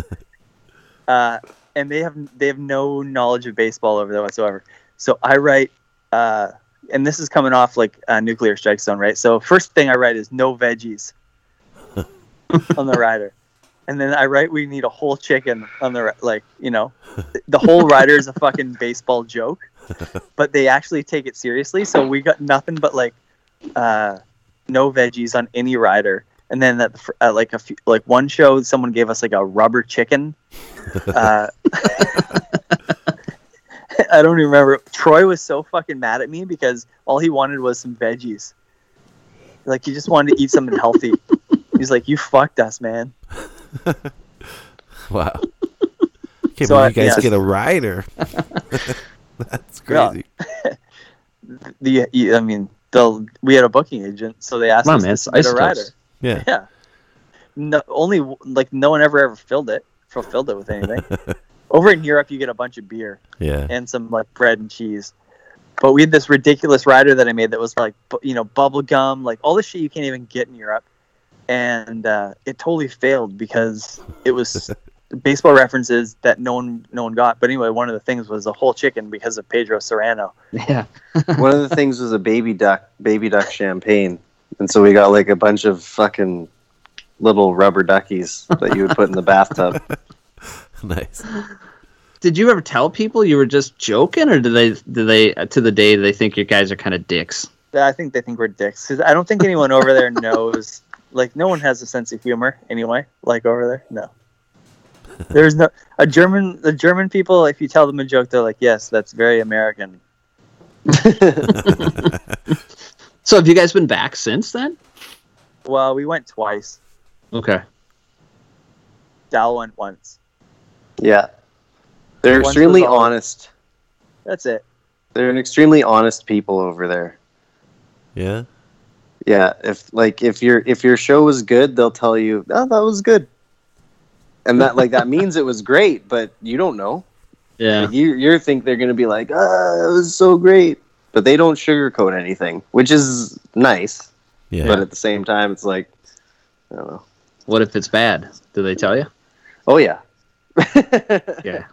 Speaker 13: Uh, and they have they have no knowledge of baseball over there whatsoever. So I write, uh, and this is coming off like a nuclear strike zone, right? So first thing I write is no veggies on the rider. And then I write we need a whole chicken on the like you know the whole rider is a fucking baseball joke, but they actually take it seriously. So we got nothing but like uh, no veggies on any rider. And then at, the, at like a few, like one show, someone gave us like a rubber chicken. Uh, I don't even remember. Troy was so fucking mad at me because all he wanted was some veggies. Like he just wanted to eat something healthy. He's like, "You fucked us, man."
Speaker 8: Wow. Can't
Speaker 13: So I-
Speaker 8: believe you guys
Speaker 13: yeah.
Speaker 8: get a rider. That's
Speaker 13: Yeah.
Speaker 8: crazy.
Speaker 13: The I mean, the we had a booking agent, so they asked
Speaker 9: Come on,
Speaker 13: us
Speaker 9: man,
Speaker 13: to
Speaker 9: it's
Speaker 13: submit a rider.
Speaker 9: isotopes.
Speaker 8: Yeah.
Speaker 13: Yeah. No, only like no one ever ever filled it, fulfilled it with anything. Over in Europe, you get a bunch of beer
Speaker 8: Yeah.
Speaker 13: and some like bread and cheese. But we had this ridiculous rider that I made that was like, bu- you know, bubble gum, like all the shit you can't even get in Europe. And uh, it totally failed because it was baseball references that no one no one got. But anyway, one of the things was a whole chicken because of Pedro Cerrano.
Speaker 9: Yeah.
Speaker 14: One of the things was a baby duck, baby duck champagne, and so we got like a bunch of fucking little rubber duckies that you would put in the bathtub.
Speaker 8: nice.
Speaker 9: Did you ever tell people you were just joking, or do they do they uh, to the day they think you guys are kind of dicks?
Speaker 13: I think they think we're dicks because I don't think anyone over there knows. Like, no one has a sense of humor anyway. Like over there, no. There's no a German. The German people, if you tell them a joke, they're like, "Yes, that's very American."
Speaker 9: So have you guys been back since then?
Speaker 13: Well, we went twice.
Speaker 9: Okay.
Speaker 13: Dal went once.
Speaker 14: Yeah. They're
Speaker 13: Once
Speaker 14: extremely honest.
Speaker 13: That's it.
Speaker 14: They're an extremely honest people over there.
Speaker 8: Yeah.
Speaker 14: Yeah, if like if your if your show was good, they'll tell you, "Oh, that was good," and that like that means it was great, but you don't know.
Speaker 9: Yeah.
Speaker 14: Like, you you think they're gonna be like, "Ah, it was so great," but they don't sugarcoat anything, which is nice.
Speaker 8: Yeah.
Speaker 14: But at the same time, it's like, I don't know.
Speaker 9: What if it's bad? Do they tell you?
Speaker 14: Oh yeah,
Speaker 9: Yeah.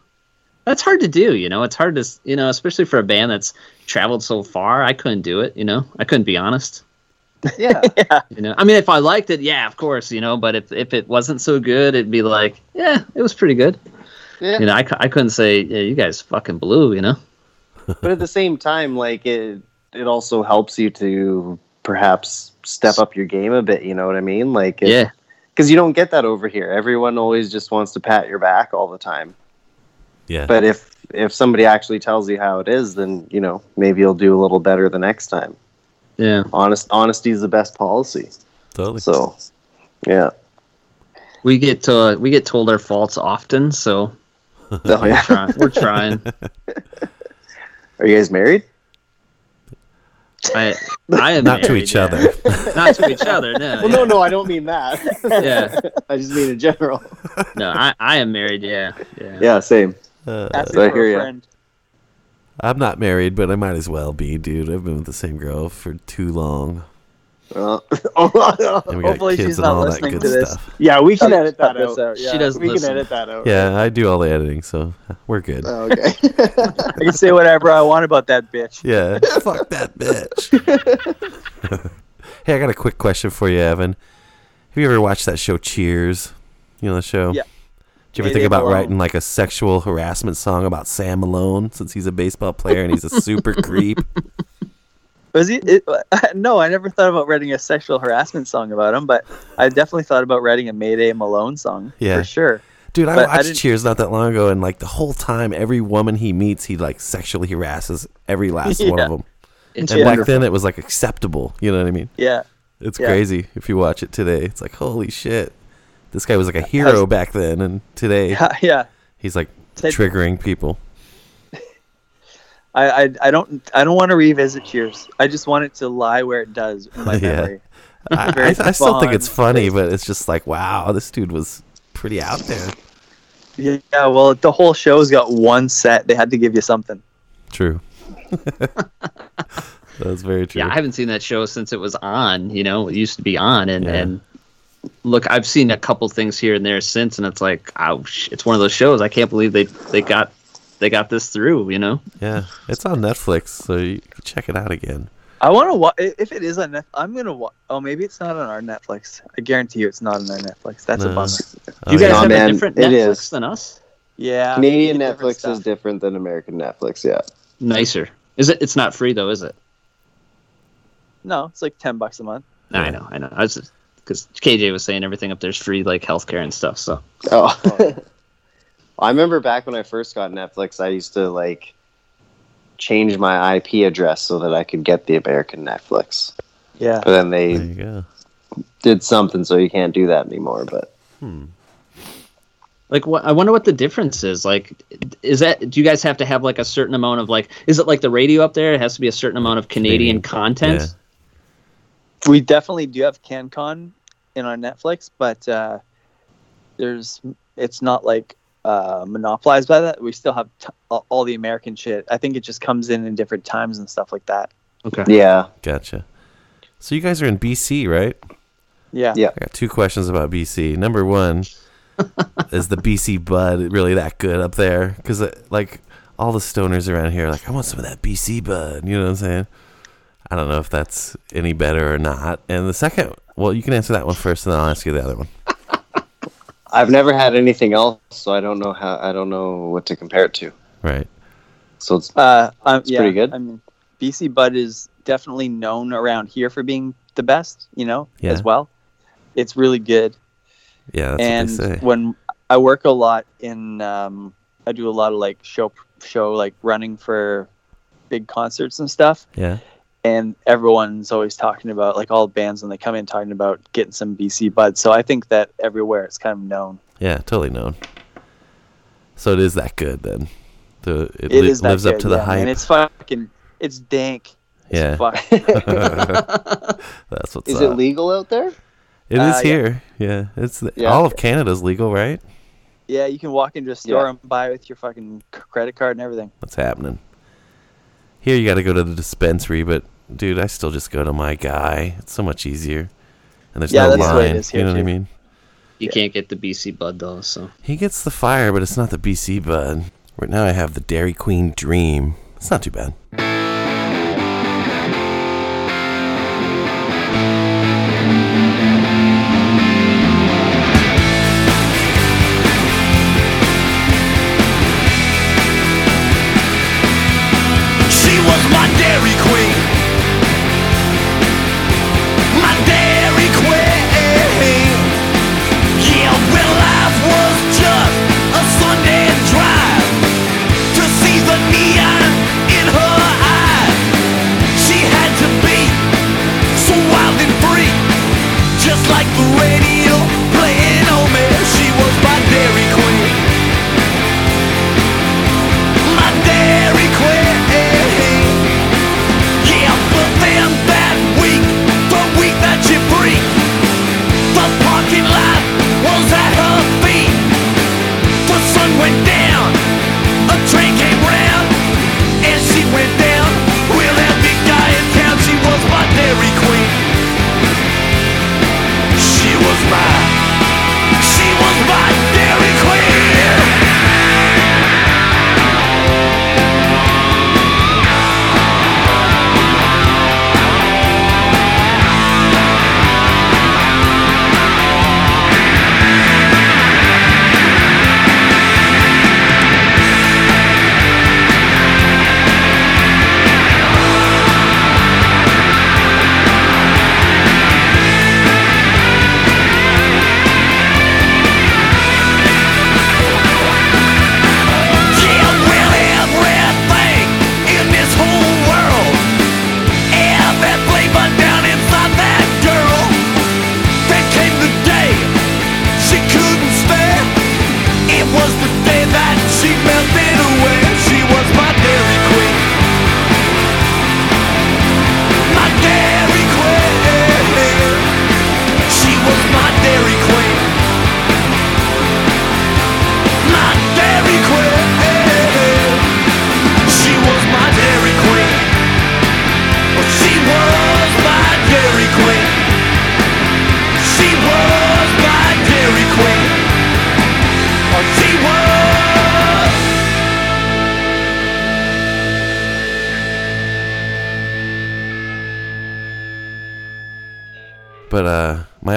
Speaker 9: That's hard to do, you know. It's hard to, you know, especially for a band that's traveled so far. I couldn't do it, you know. I couldn't be honest.
Speaker 14: Yeah.
Speaker 13: yeah.
Speaker 9: You know, I mean, if I liked it, yeah, of course, you know. But if if it wasn't so good, it'd be like, yeah, it was pretty good.
Speaker 14: Yeah.
Speaker 9: You know, I, I couldn't say, yeah, you guys fucking blew, you know.
Speaker 14: but at the same time, like it it also helps you to perhaps step up your game a bit. You know what I mean? Like if-
Speaker 9: Yeah.
Speaker 14: because you don't get that over here. Everyone always just wants to pat your back all the time.
Speaker 8: Yeah.
Speaker 14: But if if somebody actually tells you how it is, then you know maybe you'll do a little better the next time.
Speaker 9: Yeah.
Speaker 14: Honest honesty is the best policy.
Speaker 8: Totally.
Speaker 14: So, yeah.
Speaker 9: We get uh, we get told our faults often, so
Speaker 14: Oh,
Speaker 9: we're,
Speaker 14: yeah.
Speaker 9: trying, we're trying.
Speaker 14: Are you guys married?
Speaker 9: I I am
Speaker 8: Not to each
Speaker 9: yeah.
Speaker 8: other.
Speaker 9: Not to each other. No.
Speaker 14: Well, no, no, I don't mean that.
Speaker 9: Yeah.
Speaker 14: I just mean in general.
Speaker 9: No, I, I am married. Yeah. Yeah.
Speaker 14: Yeah, same.
Speaker 8: Uh,
Speaker 14: So I hear
Speaker 13: a
Speaker 14: ya.
Speaker 13: friend.
Speaker 8: I'm not married, but I might as well be, dude. I've been with the same girl for too long.
Speaker 14: Uh,
Speaker 8: And we got
Speaker 13: Hopefully
Speaker 8: kids
Speaker 13: she's
Speaker 8: and
Speaker 13: not
Speaker 8: all that
Speaker 13: listening
Speaker 8: good
Speaker 13: to this.
Speaker 8: stuff.
Speaker 14: yeah, we can
Speaker 13: Cut-
Speaker 14: edit that out.
Speaker 13: out, yeah.
Speaker 9: She doesn't
Speaker 14: We
Speaker 9: listen.
Speaker 14: can edit that out.
Speaker 8: Yeah, I do all the editing, so we're good.
Speaker 14: Oh, okay.
Speaker 13: I can say whatever I want about that bitch.
Speaker 8: Yeah, fuck that bitch. hey, I got a quick question for you, Evan. Have you ever watched that show Cheers? You know the show?
Speaker 13: Yeah.
Speaker 8: Did you ever think about writing like a sexual harassment song about Sam Malone since he's a baseball player and he's a super creep?
Speaker 13: Was he? It, no, I never thought about writing a sexual harassment song about him, but I definitely thought about writing a Mayday Malone song
Speaker 8: Yeah.
Speaker 13: for sure.
Speaker 8: Dude, I
Speaker 13: But I
Speaker 8: watched
Speaker 13: didn't-
Speaker 8: Cheers not that long ago, and like the whole time, every woman he meets, he like sexually harasses every last one of them.
Speaker 9: It's
Speaker 8: and back then, it was like acceptable. You know what I mean?
Speaker 13: Yeah.
Speaker 8: It's
Speaker 13: Yeah.
Speaker 8: crazy if you watch it today. It's like holy shit, this guy was like a hero back then, and today
Speaker 13: Yeah, yeah.
Speaker 8: he's like
Speaker 13: Ted-
Speaker 8: triggering people.
Speaker 13: I, I, I don't I don't want to revisit Cheers. I just want it to lie where it does in my
Speaker 8: Yeah.
Speaker 13: memory.
Speaker 8: I, I, I still think it's funny, but it's just like wow, this dude was pretty out there.
Speaker 13: Yeah, well, the whole show's got one set. They had to give you something.
Speaker 8: True. That's very true.
Speaker 9: Yeah, I haven't seen that show since it was on. You know, it used to be on, and
Speaker 8: Yeah.
Speaker 9: and look, I've seen a couple things here and there since, and it's like, ouch! It's one of those shows. I can't believe they they got they got this through. You know,
Speaker 8: Yeah, it's on Netflix, so you can check it out again.
Speaker 13: I want to watch. If it is on Net, I'm gonna watch. Oh, maybe it's not on our Netflix. I guarantee you, it's not on our Netflix. That's a
Speaker 8: No.
Speaker 13: bummer.
Speaker 8: Oh,
Speaker 9: you guys
Speaker 14: yeah.
Speaker 9: have
Speaker 14: man,
Speaker 9: a different
Speaker 14: it
Speaker 9: Netflix
Speaker 14: is.
Speaker 9: than us.
Speaker 13: Yeah,
Speaker 14: Canadian Netflix
Speaker 13: stuff.
Speaker 14: is different than American Netflix. Yeah.
Speaker 9: Nicer. Is it? It's not free though, is it?
Speaker 13: No, it's like ten bucks a month.
Speaker 9: No, I know, I know. I was just because KJ was saying everything up there's free, like healthcare and stuff. So
Speaker 14: Oh. I remember back when I first got Netflix, I used to like change my IP address so that I could get the American Netflix.
Speaker 13: Yeah.
Speaker 14: But then they
Speaker 8: There you go.
Speaker 14: did something so you can't do that anymore. But
Speaker 8: Hmm.
Speaker 9: like what i wonder what the difference is like is that do you guys have to have like a certain amount of like is it like the radio up there it has to be a certain amount of canadian,
Speaker 8: Canadian,
Speaker 9: content
Speaker 8: yeah.
Speaker 13: We definitely do have CanCon in our Netflix, but uh, there's it's not like uh, monopolized by that. We still have t- all all the American shit. I think it just comes in in different times and stuff like that.
Speaker 9: okay
Speaker 14: yeah,
Speaker 8: Gotcha. So you guys are in BC, right?
Speaker 13: Yeah.
Speaker 14: yeah.
Speaker 8: I got two questions about BC. Number one, is the BC bud really that good up there? Because like all the stoners around here, are like I want some of that BC bud. You know what I'm saying? I don't know if that's any better or not. And the second, well, you can answer that one first, and then I'll ask you the other one.
Speaker 14: I've never had anything else, so I don't know how. I don't know what to compare it to.
Speaker 8: Right.
Speaker 14: So it's
Speaker 13: Uh, um,
Speaker 14: It's
Speaker 13: yeah,
Speaker 14: pretty good.
Speaker 13: I mean, BC Bud is definitely known around here for being the best. You know,
Speaker 8: Yeah.
Speaker 13: as well. It's really good.
Speaker 8: Yeah, that's
Speaker 13: and
Speaker 8: what they say.
Speaker 13: when I work a lot in, um, I do a lot of like show show like running for big concerts and stuff.
Speaker 8: Yeah.
Speaker 13: And everyone's always talking about like all bands when they come in talking about getting some BC Bud. So I think that everywhere it's kind of known.
Speaker 3: Yeah, totally known. So it is that good then. The it,
Speaker 13: It
Speaker 3: li-
Speaker 13: is that
Speaker 3: lives up
Speaker 13: good,
Speaker 3: to the
Speaker 13: yeah,
Speaker 3: hype.
Speaker 13: and it's fucking it's dank. as
Speaker 3: yeah.
Speaker 13: fuck.
Speaker 3: That's what's
Speaker 14: Is
Speaker 3: up.
Speaker 14: it legal out there?
Speaker 3: It is
Speaker 13: Uh, yeah.
Speaker 3: here. Yeah, it's
Speaker 13: Yeah.
Speaker 3: all of Canada's legal, right?
Speaker 13: yeah, you can walk into a store
Speaker 14: Yeah.
Speaker 13: and buy with your fucking credit card and everything.
Speaker 3: What's happening? Here you got to go to the dispensary, but dude, I still just go to my guy. It's so much easier, and there's
Speaker 13: Yeah,
Speaker 3: no
Speaker 13: that's the way it
Speaker 3: line.
Speaker 13: here,
Speaker 3: you know what I mean?
Speaker 9: You can't get the BC Bud though, so
Speaker 3: He gets the fire, but it's not the BC bud. Right now, I have the Dairy Queen Dream. It's not too bad.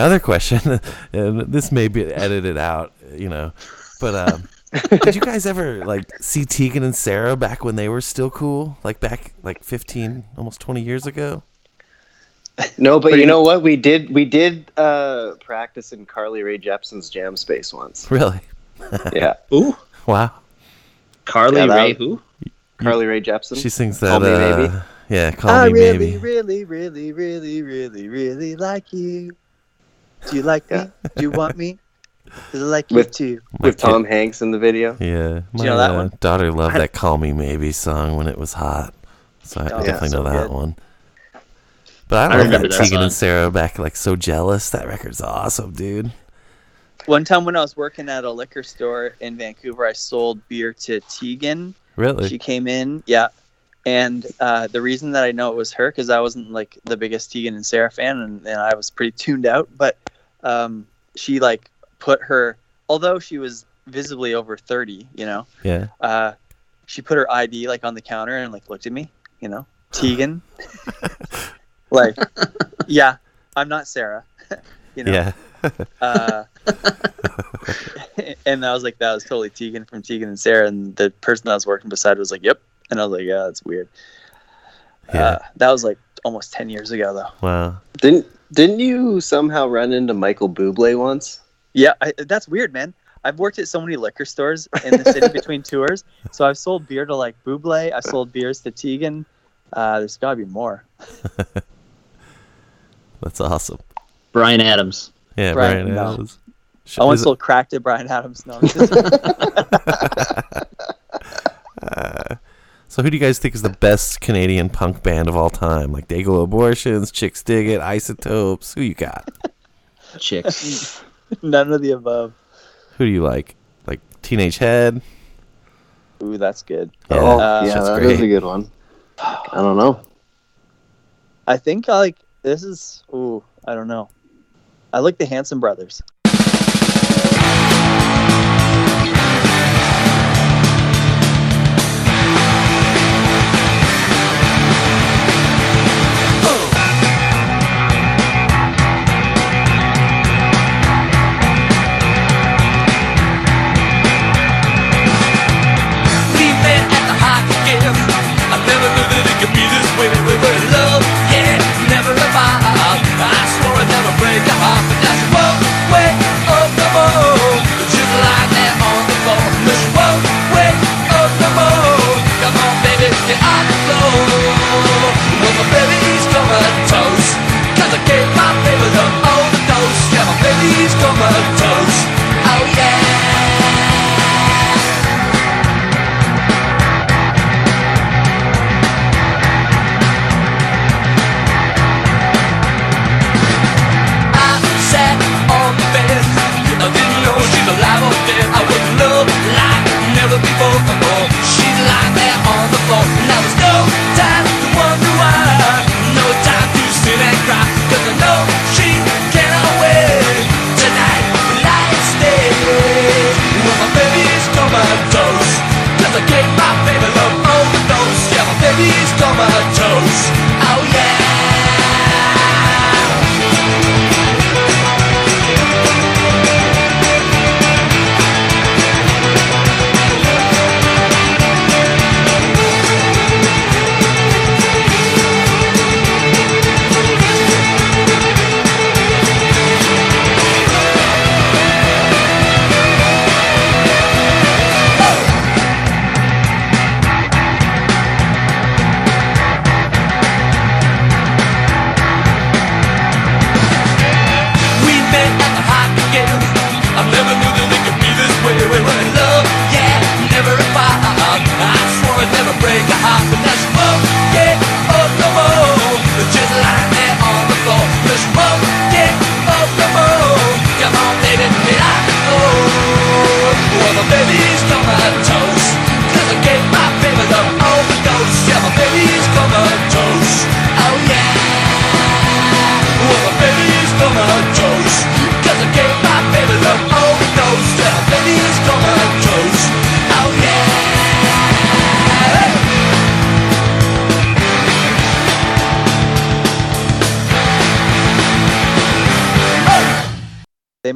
Speaker 3: Other question, and this may be edited out, you know, but um, did you guys ever like see Tegan and Sara back when they were still cool, like back like fifteen, almost twenty years ago?
Speaker 14: No, but you know what? We did we did uh, practice in Carly Rae Jepsen's jam space once.
Speaker 3: Really?
Speaker 14: Yeah.
Speaker 9: Ooh.
Speaker 3: Wow.
Speaker 9: Carly
Speaker 14: Yeah, that-
Speaker 9: Rae who?
Speaker 14: Carly Rae Jepsen.
Speaker 3: She sings
Speaker 14: Call
Speaker 3: that.
Speaker 14: Me
Speaker 3: uh,
Speaker 14: Maybe.
Speaker 3: Yeah, call
Speaker 13: I
Speaker 3: me
Speaker 13: really,
Speaker 3: maybe.
Speaker 13: really, really, really, really, really like you. Do you like me? Do you want me? Does I like you
Speaker 14: With-
Speaker 13: too?
Speaker 3: My
Speaker 14: With Tom
Speaker 3: kid-
Speaker 14: Hanks in the video.
Speaker 3: Yeah, my
Speaker 13: you know that
Speaker 3: uh,
Speaker 13: one?
Speaker 3: daughter loved that "Call Me Maybe" song when it was hot, so I, I
Speaker 13: Oh,
Speaker 3: definitely
Speaker 13: so
Speaker 3: know that
Speaker 13: good.
Speaker 3: one. But I
Speaker 9: I
Speaker 3: love
Speaker 9: remember
Speaker 3: that
Speaker 9: that
Speaker 3: Tegan and
Speaker 9: song.
Speaker 3: Sarah back like so jealous. That record's awesome, dude.
Speaker 13: One time when I was working at a liquor store in Vancouver, I sold beer to Tegan.
Speaker 3: Really?
Speaker 13: She came in, yeah. And uh, the reason that I know it was her because I wasn't like the biggest Tegan and Sara fan, and, and I was pretty tuned out. But um, she like put her, although she was visibly over thirty, you know,
Speaker 3: Yeah.
Speaker 13: uh, she put her ID like on the counter and like looked at me, you know, Tegan. like, yeah, I'm not Sara, you know.
Speaker 3: Yeah.
Speaker 13: uh, and I was like, that was totally Tegan from Tegan and Sara. And the person I was working beside was like, yep. And I was like, yeah, that's weird.
Speaker 3: Yeah.
Speaker 13: Uh, that was like almost 10 years ago, though.
Speaker 3: Wow.
Speaker 14: Didn't didn't you somehow run into Michael Bublé once?
Speaker 13: Yeah, I, that's weird, man. I've worked at so many liquor stores in the city between tours. So I've sold beer to like Bublé. I've sold beers to Tegan. Uh, there's got to be more.
Speaker 8: That's awesome.
Speaker 9: Bryan Adams.
Speaker 8: Yeah,
Speaker 13: Bryan-
Speaker 8: Bryan
Speaker 13: no.
Speaker 8: Adams. Sh-
Speaker 13: I once
Speaker 8: is it-
Speaker 13: sold crack to Bryan Adams. No.
Speaker 8: So who do you guys think is the best Canadian punk band of all time? Like Dayglo Abortions, Chixdiggit, Isotopes. Who you got?
Speaker 9: Chicks.
Speaker 13: None of the above.
Speaker 8: Who do you like? Like Teenage Head?
Speaker 13: Ooh, that's good.
Speaker 8: Yeah,
Speaker 14: oh,
Speaker 13: uh,
Speaker 14: yeah,
Speaker 8: shit's
Speaker 14: that
Speaker 8: great.
Speaker 14: is a good one. I don't know.
Speaker 13: I think like this is. Ooh, I don't know. I like the Hanson Brothers.
Speaker 3: Could be this way. We were in love, yeah, never fight. I swore I'd never break a heart, but she won't wake up no more. Just lying there on the floor. No, she won't wake up no more. Come on, baby, get on the floor. Well, my baby's comatose. Cause I gave my baby the overdose. Yeah, my baby's comatose.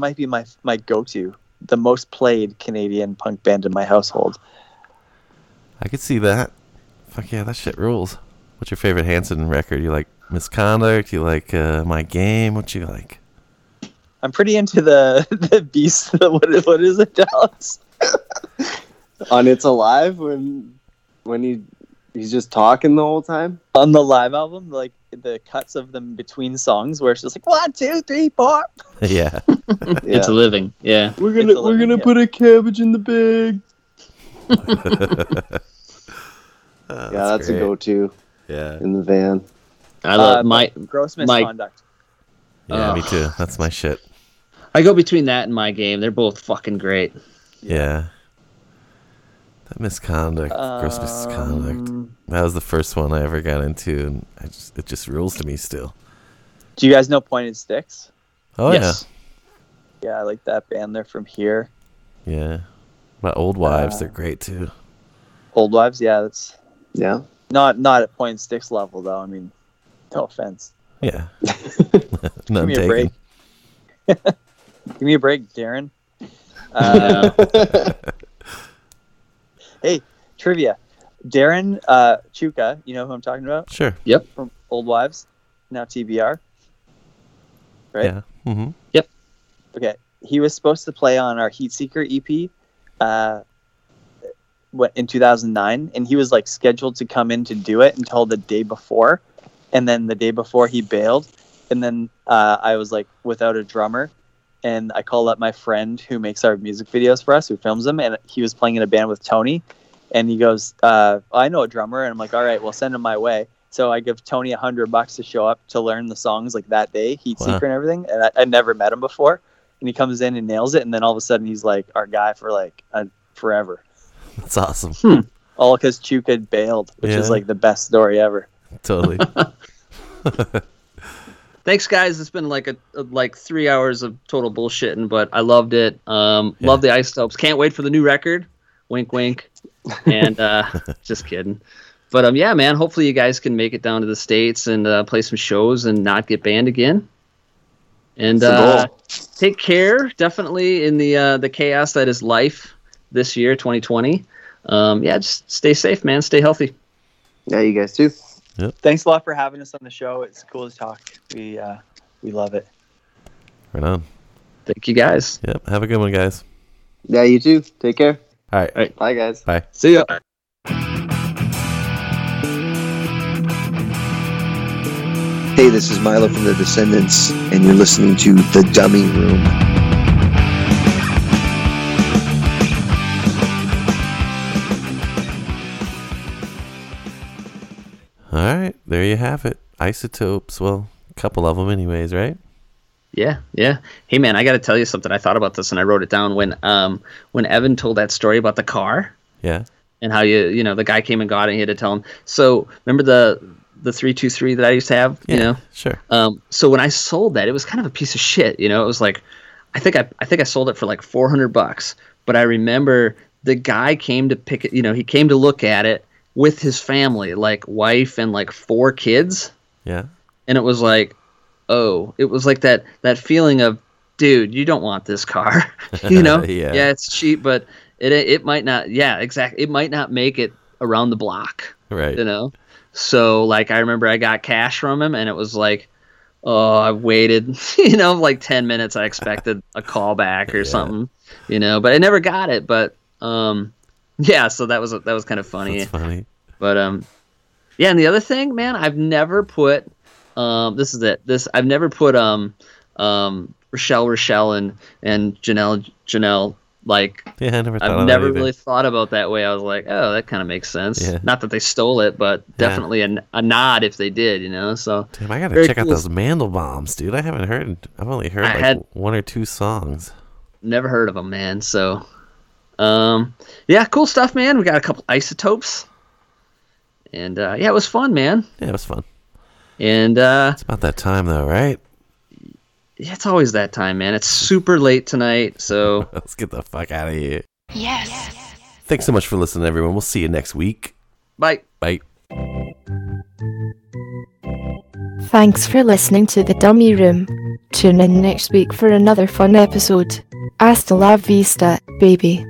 Speaker 13: Might be my my go-to, the most played Canadian punk band in my household.
Speaker 8: I could see that. Fuck yeah, that shit rules. What's your favorite Hanson record? You like Misconduct? You like uh, My Game? What you like?
Speaker 13: I'm pretty into the the beast. what is, what is it, Dallas?
Speaker 14: On It's Alive when when he he's just talking the whole time.
Speaker 13: On the live album, like the cuts of them between songs, where it's just like one, two, three, four.
Speaker 8: yeah.
Speaker 9: It's a living. Yeah.
Speaker 14: We're gonna
Speaker 13: a
Speaker 14: we're
Speaker 13: living,
Speaker 14: gonna
Speaker 13: yeah.
Speaker 14: put a cabbage in the bag.
Speaker 8: Uh,
Speaker 14: yeah, that's a go-to
Speaker 8: Yeah.
Speaker 14: in the van.
Speaker 9: I love
Speaker 13: Uh,
Speaker 9: my
Speaker 13: gross
Speaker 9: my-
Speaker 8: Yeah,
Speaker 9: Ugh.
Speaker 8: me too. That's my shit.
Speaker 9: I go between that and my game. They're both fucking great.
Speaker 8: Yeah. That misconduct, gross misconduct.
Speaker 13: Um,
Speaker 8: That was the first one I ever got into, and I just it just rules to me still.
Speaker 13: Do you guys know Pointed Sticks?
Speaker 8: Oh
Speaker 9: Yes.
Speaker 13: Yeah, I like that band. They're from here.
Speaker 8: yeah, yeah. My old wives,
Speaker 13: Uh,
Speaker 8: they're great too.
Speaker 13: Old Wives. Yeah, that's
Speaker 14: Yeah.
Speaker 13: not not at Pointed Sticks level though. I mean, no offense.
Speaker 8: Yeah.
Speaker 13: Give
Speaker 8: None
Speaker 13: me a
Speaker 8: taken.
Speaker 13: break. Give me a break, Darren. Uh, hey, trivia. Darren uh, Chuka, you know who I'm talking about?
Speaker 8: Sure.
Speaker 9: Yep.
Speaker 13: From Old Wives, now TBR. Right?
Speaker 8: Yeah. Mm-hmm. Yep.
Speaker 13: Okay. He was supposed to play on our Heat Seeker EP. Uh, what in 2009, and he was like scheduled to come in to do it until the day before, and then the day before he bailed, and then uh, I was like without a drummer, and I called up my friend who makes our music videos for us, who films them, and he was playing in a band with Tony, and he goes, uh, "I know a drummer," and I'm like, "All right, well, send him my way." So I give Tony a hundred bucks to show up to learn the songs like that day, Heat
Speaker 8: Wow.
Speaker 13: Seeker and everything, and I, I never met him before, and he comes in and nails it, and then all of a sudden he's like our guy for like a, forever,
Speaker 8: That's awesome.
Speaker 13: all because Chuka bailed, which is like the best story ever.
Speaker 8: Totally.
Speaker 9: Thanks, guys. It's been like a, a- like three hours of total bullshitting, but I loved it. Um, Love the ice isotopes. Can't wait for the new record. Wink, wink. And uh, just kidding. But um, yeah, man. Hopefully, you guys can make it down to the states and uh, play some shows and not get banned again. And uh,
Speaker 14: goal.
Speaker 9: take care, definitely in the uh, the chaos that is life this year, 2020. Um, yeah, just stay safe, man. Stay healthy.
Speaker 14: Yeah, you guys too.
Speaker 8: Yep.
Speaker 13: Thanks a lot for having us on the show. It's cool to talk. We uh, we love it.
Speaker 8: Right on.
Speaker 9: Thank you, guys.
Speaker 8: Yep. Have a good one, guys.
Speaker 14: Yeah, you too. Take care.
Speaker 8: All right.
Speaker 9: All right.
Speaker 14: Bye, guys.
Speaker 8: Bye.
Speaker 9: See ya.
Speaker 28: Hey, this is Milo from The Descendents, and you're listening to The Dummy Room.
Speaker 8: All right. There you have it. Isotopes. Well, a couple of them, anyways, right?
Speaker 9: Yeah, yeah. Hey man, I got to tell you something. I thought about this and I wrote it down when um when Evan told that story about the car
Speaker 8: Yeah.
Speaker 9: and how you you know the guy came and got it. and He had to tell him. So remember the the three two three that I used to have.
Speaker 8: Yeah.
Speaker 9: You know.
Speaker 8: Sure.
Speaker 9: Um. So when I sold that, it was kind of a piece of shit. You know, it was like, I think I I think I sold it for like four hundred bucks. But I remember the guy came to pick it. You know, he came to look at it with his family, like wife and like four kids
Speaker 8: Yeah.
Speaker 9: and it was like oh it was like that that feeling of dude you don't want this car you know
Speaker 8: Yeah.
Speaker 9: yeah it's cheap but it it might not yeah exactly it might not make it around the block
Speaker 8: Right.
Speaker 9: you know so like i remember i got cash from him and it was like oh i waited you know like 10 minutes i expected a call back or something you know but i never got it but um yeah so that was that was kind of funny
Speaker 8: That's funny.
Speaker 9: but um, yeah, and the other thing, man, I've never put um, this is it. This I've never put um um Rochelle Rochelle and and Janelle Janelle like
Speaker 8: Yeah, I never
Speaker 9: I've never really thought about that way. I was like, oh, that kind of makes sense.
Speaker 8: Yeah.
Speaker 9: Not that they stole it, but
Speaker 8: Yeah.
Speaker 9: definitely a, a nod if they did, you know. So
Speaker 8: Damn, I gotta check out
Speaker 9: cool.
Speaker 8: those Mandelbaums, dude. I haven't heard. I've only heard
Speaker 9: I
Speaker 8: like
Speaker 9: had-
Speaker 8: one or two songs.
Speaker 9: Never heard of them, man. So, um, yeah, cool stuff, man. We got a couple isotopes, and uh, yeah, it was fun, man.
Speaker 8: Yeah, it was fun.
Speaker 9: And uh,
Speaker 8: It's about that time, though, right?
Speaker 9: yeah, it's always that time, man. It's super late tonight, so
Speaker 8: Let's get the fuck out of here.
Speaker 18: Yes.
Speaker 8: Thanks so much for listening, everyone. We'll see you next week.
Speaker 9: bye.
Speaker 8: Bye.
Speaker 29: Thanks for listening to The Dummy Room. Tune in next week for another fun episode. Hasta la vista, baby.